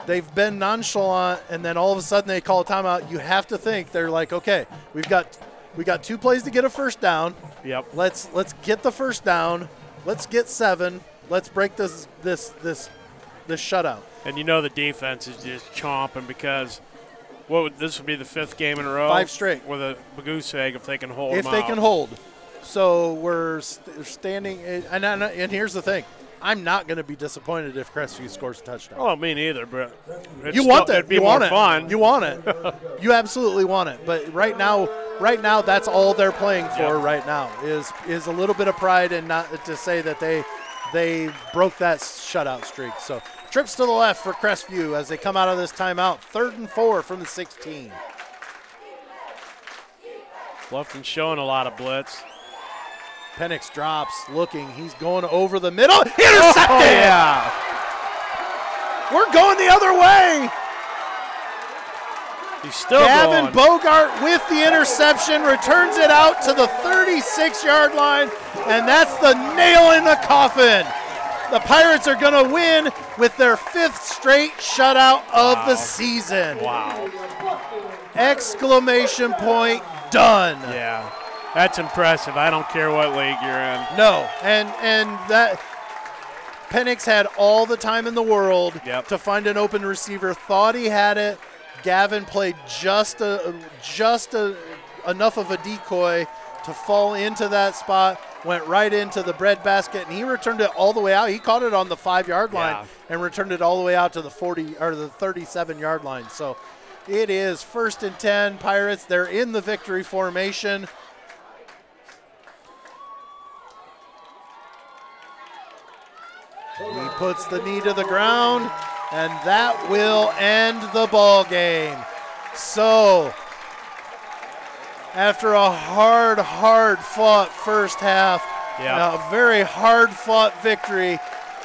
They've been nonchalant, and then all of a sudden they call a timeout. You have to think they're like, okay, we've got we got two plays to get a first down. Yep. Let's let's get the first down. Let's get seven. Let's break this this this this shutout. And you know the defense is just chomping because what would, this would be the fifth game in a row? Five straight. With a goose egg if they can hold if they out. can hold. So we're st- standing, and, and and here's the thing, I'm not going to be disappointed if Crestview scores a touchdown. Oh, me neither, but it's you want still- that? You want it? fun. You want it? you absolutely want it. But right now, right now, that's all they're playing for. Yeah. Right now is is a little bit of pride and not to say that they they broke that shutout streak. So trips to the left for Crestview as they come out of this timeout. Third and four from the 16. Bluffton's showing a lot of blitz. Penix drops, looking. He's going over the middle. Intercepted. Oh, yeah. We're going the other way. He's still Gavin going. Bogart with the interception returns it out to the 36 yard line, and that's the nail in the coffin. The Pirates are going to win with their fifth straight shutout of the season. wow. Exclamation point done. Yeah. That's impressive. I don't care what league you're in. No, and and that Penix had all the time in the world Yep. to find an open receiver. Thought he had it. Gavin played just a just a, enough of a decoy to fall into that spot. Went right into the breadbasket, and he returned it all the way out. He caught it on the five yard line Yeah. and returned it all the way out to the 40 or the 37 yard line. So it is first and 10 Pirates. They're in the victory formation. He puts the knee to the ground, and that will end the ball game. So, after a hard, hard fought first half, Yeah. a very hard fought victory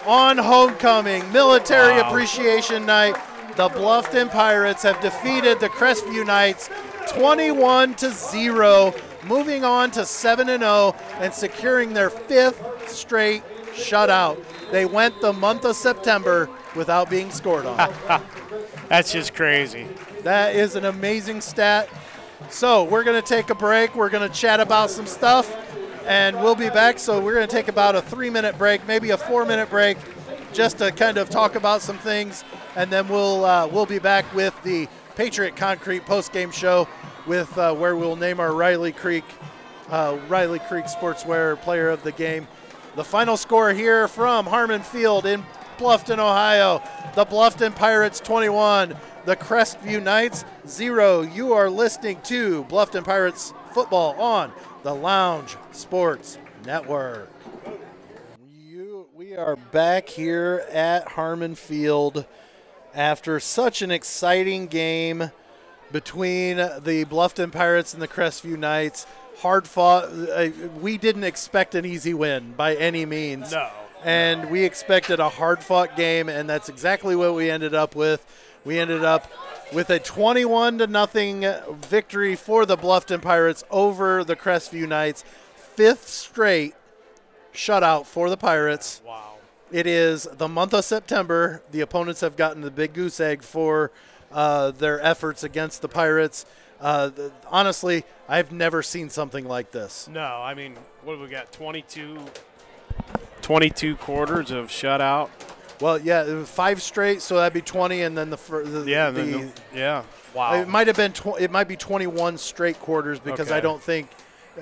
on homecoming, military Wow. appreciation night, the Bluffton Pirates have defeated the Crestview Knights 21 to 0, moving on to 7 and 0 and securing their fifth straight shutout. They went the month of September without being scored on. (laughs) That's just crazy. That is an amazing stat. So we're going to take a break. We're going to chat about some stuff, and we'll be back. So we're going to take about a three-minute break, maybe a four-minute break, just to kind of talk about some things, and then we'll uh, we'll be back with the Patriot Concrete post-game show, with uh, where we'll name our Riley Creek uh, Riley Creek Sportswear Player of the Game. The final score here from Harmon Field in Bluffton, Ohio. The Bluffton Pirates 21, the Crestview Knights 0. You are listening to Bluffton Pirates football on the Lounge Sports Network. You, we are back here at Harmon Field after such an exciting game between the Bluffton Pirates and the Crestview Knights. Hard fought. Uh, we didn't expect an easy win by any means. No. And we expected a hard fought game, and that's exactly what we ended up with. We ended up with a 21 to nothing victory for the Bluffton Pirates over the Crestview Knights. Fifth straight shutout for the Pirates. Wow. It is the month of September. The opponents have gotten the big goose egg for uh, their efforts against the Pirates. Uh, th- honestly, I've never seen something like this. No, I mean, what have we got? 22, 22 quarters of shutout. Well, yeah, it was five straight, so that'd be 20, and then the, fir- the Yeah, the, the, yeah. Wow. it might have been tw- it might be 21 straight quarters because I don't think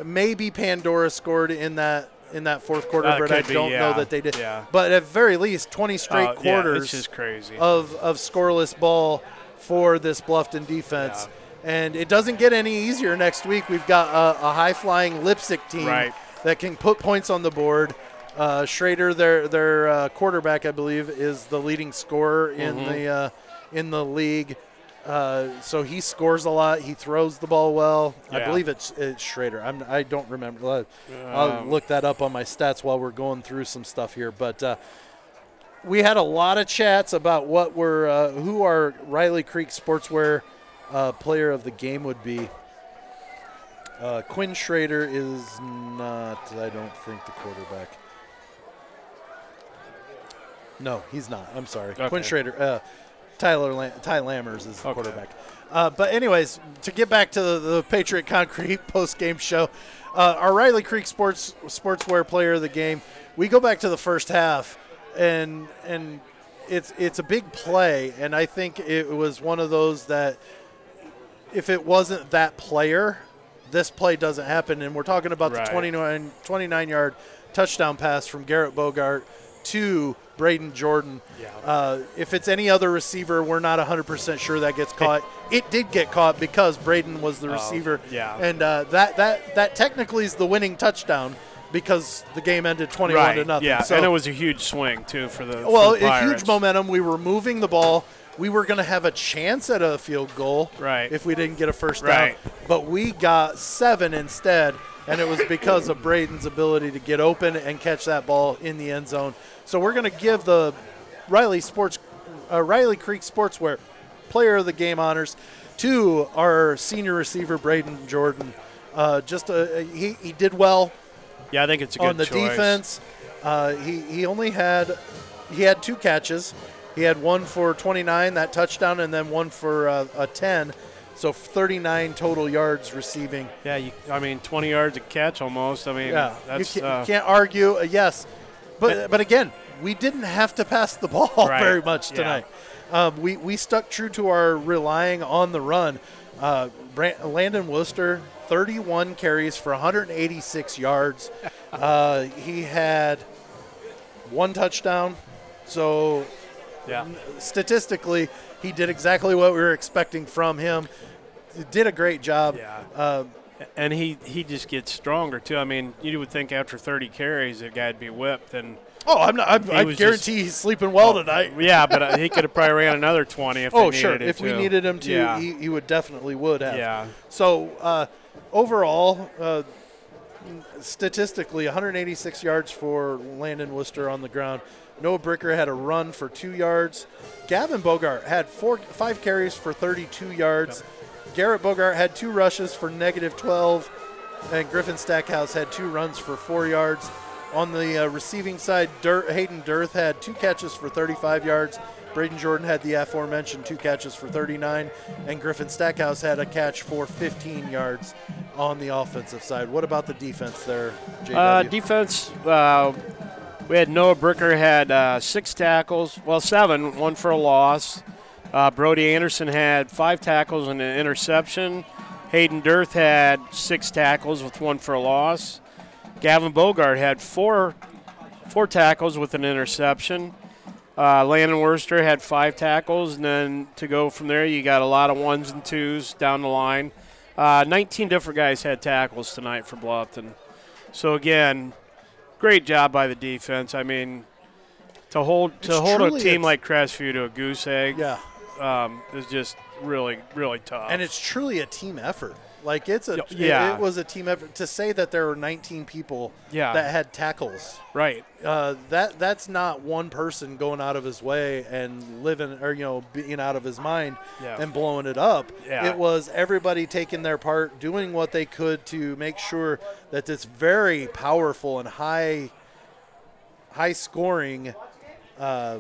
maybe Pandora scored in that in that fourth quarter, That but I don't know yeah, that they did. yeah. But at very least, 20 straight yeah, quarters. it's just crazy. of, of scoreless ball for this Bluffton defense. And it doesn't get any easier next week. We've got a, a high flying Leipsic team Right. that can put points on the board. Uh, Schrader, their their uh, quarterback, I believe, is the leading scorer in Mm-hmm. the uh, in the league. Uh, so he scores a lot. He throws the ball well. I believe it's, it's Schrader. I'm, I don't remember. I'll- I'll Um, look that up on my stats while we're going through some stuff here. But uh, we had a lot of chats about what were uh, who our Riley Creek Sportswear uh, player of the game would be. Uh, Quinn Schrader is not. I don't think the quarterback. No, he's not. I'm sorry. Quinn Schrader. Uh, Tyler Lam- Ty Lammers is the Okay. quarterback. Uh, but anyways, to get back to the, the Patriot Concrete (laughs) post game show, uh, our Riley Creek Sports Sportswear Player of the Game. We go back to the first half, and and it's it's a big play, and I think it was one of those that if it wasn't that player, this play doesn't happen. And we're talking about Right. the 29, 29 yard touchdown pass from Garrett Bogart to Braden Jordan. Yeah. Uh, if it's any other receiver, we're not 100% sure that gets caught. It did get caught because Braden was the receiver. Oh, yeah. And uh, that, that, that technically is the winning touchdown because the game ended 21 right. to nothing. Yeah, So- and it was a huge swing too for the well, for the a huge momentum. We were moving the ball. We were going to have a chance at a field goal Right. if we didn't get a first Right. down. But we got seven instead, and it was because of Braden's ability to get open and catch that ball in the end zone. So we're going to give the Riley Sports, uh, Riley Creek Sportswear player of the game honors to our senior receiver Braden Jordan. Uh, just a, he he did well Yeah, I think it's a good on the choice. defense. Uh, he he only had he had two catches. He had one for 29 that touchdown, and then one for uh, a 10. So 39 total yards receiving. Yeah, you, I mean, 20 yards a catch almost. I mean, Yeah, that's you, can't, uh, you can't argue. Uh, yes, but but again, we didn't have to pass the ball (laughs) Right, very much yeah. tonight. Um, we we stuck true to our relying on the run. Uh, Brand, Landon Wooster, 31 carries for 186 yards. (laughs) uh, he had one touchdown, so yeah. statistically, he did exactly what we were expecting from him. Did a great job. Yeah. Uh, And he, he just gets stronger too. I mean, you would think after 30 carries, a guy'd be whipped, and oh, I'm not. I'm, I guarantee he's sleeping well tonight. yeah, but uh, he could have probably ran another 20 if Oh, sure. needed it If we needed him to, yeah, he, he would definitely would have. yeah, So uh, overall, uh, statistically, 186 yards for Landon Wooster on the ground. Noah Bricker had a run for two yards. Gavin Bogart had four, five carries for 32 yards. Garrett Bogart had two rushes for negative 12, and Griffin Stackhouse had two runs for four yards. On the uh, receiving side, Dur- Hayden Dirth had two catches for 35 yards. Braden Jordan had the aforementioned two catches for 39, and Griffin Stackhouse had a catch for 15 yards on the offensive side. What about the defense there, JW? Uh, defense, uh, we had Noah Bricker had uh, six tackles, well, seven, one for a loss. Uh, Brody Anderson had five tackles and an interception. Hayden Dirth had six tackles with one for a loss. Gavin Bogart had four, four tackles with an interception. Uh, Landon Wooster had five tackles, and then to go from there, you got a lot of ones and twos down the line. Uh, 19 different guys had tackles tonight for Bluffton. So again, great job by the defense. I mean, to hold to It's hold a team like Crestview to a goose egg yeah, um, is just really really tough. and it's truly a team effort. Like it's a, Y- it- it, was a team effort to say that there were 19 people Yeah. that had tackles. right. Uh, that that's not one person going out of his way and living or you know being out of his mind Yeah. and blowing it up. Yeah. It was everybody taking their part, doing what they could to make sure that this very powerful and high high scoring uh,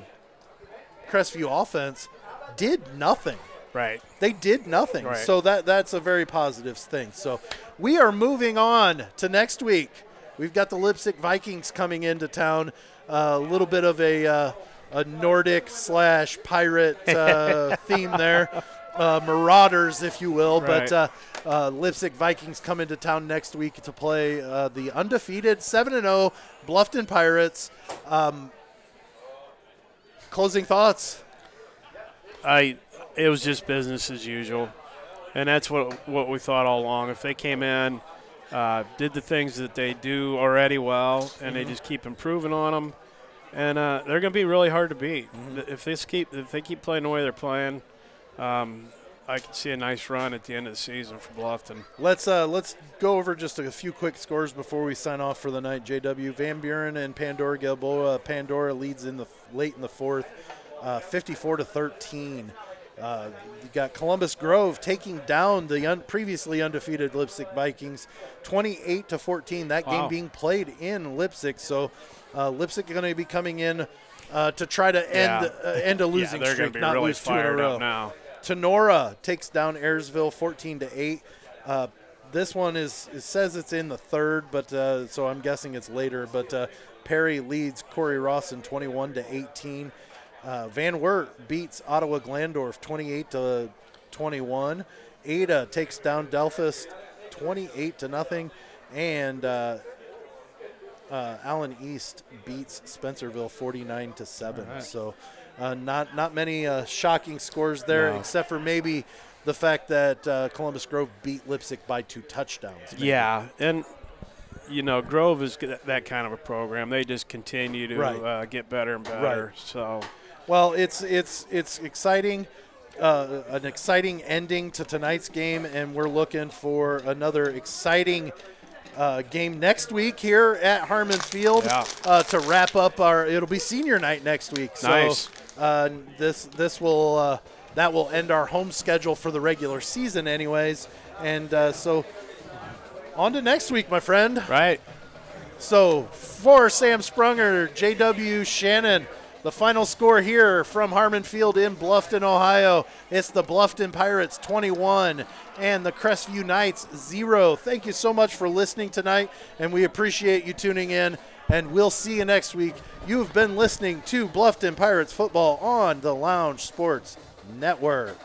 Crestview offense did nothing. Right. They did nothing. Right. So that that's a very positive thing. So we are moving on to next week. We've got the Leipsic Vikings coming into town. A little bit of a uh, a Nordic slash pirate uh, (laughs) theme there, uh, Marauders, if you will. But Right. uh, uh, Leipsic Vikings come into town next week to play uh, the undefeated seven and zero Bluffton Pirates. Um, closing thoughts. I it was just business as usual, and that's what what we thought all along. If they came in, uh, did the things that they do already well, and they just keep improving on them, and uh, they're going to be really hard to beat. If they keep if they keep playing the way they're playing, um, I can see a nice run at the end of the season for Bluffton. Let's uh, let's go over just a few quick scores before we sign off for the night. JW Van Buren and Pandora Gilboa. Pandora leads in the late in the fourth, uh, 54 to 13. Uh, you got Columbus Grove taking down the un- previously undefeated Leipsic Vikings, 28 to 14. That game being played in Leipsic, so uh, Leipsic going to be coming in uh, to try to end Yeah. uh, end a losing yeah, streak, going to be not really lose two in a row. now. Tinora takes down Ayersville 14 to 8. Uh, this one is it says it's in the third, but uh, so I'm guessing it's later. But uh, Perry leads Cory-Rawson 21 to 18. Uh, Van Wert beats Ottawa Glandorf 28 to 21. Ada takes down Delphos 28 to nothing, and uh, uh, Allen East beats Spencerville 49 to seven. So, uh, not not many uh, shocking scores there, No. except for maybe the fact that uh, Columbus Grove beat Leipsic by two touchdowns. maybe. Yeah, and you know Grove is that kind of a program. They just continue to Right. uh, get better and better. Right. So Well, it's it's it's exciting. Uh, an exciting ending to tonight's game, and we're looking for another exciting uh, game next week here at Harmon Field Yeah. uh, to wrap up our. It'll be senior night next week. So, Nice. Uh, this this will uh, that will end our home schedule for the regular season, anyways. And uh, so, on to next week, my friend. Right. So, for Sam Sprunger, JW Shannon, the final score here from Harmon Field in Bluffton, Ohio. It's the Bluffton Pirates 21 and the Crestview Knights 0. Thank you so much for listening tonight, and we appreciate you tuning in. And we'll see you next week. You've been listening to Bluffton Pirates football on the Lounge Sports Network.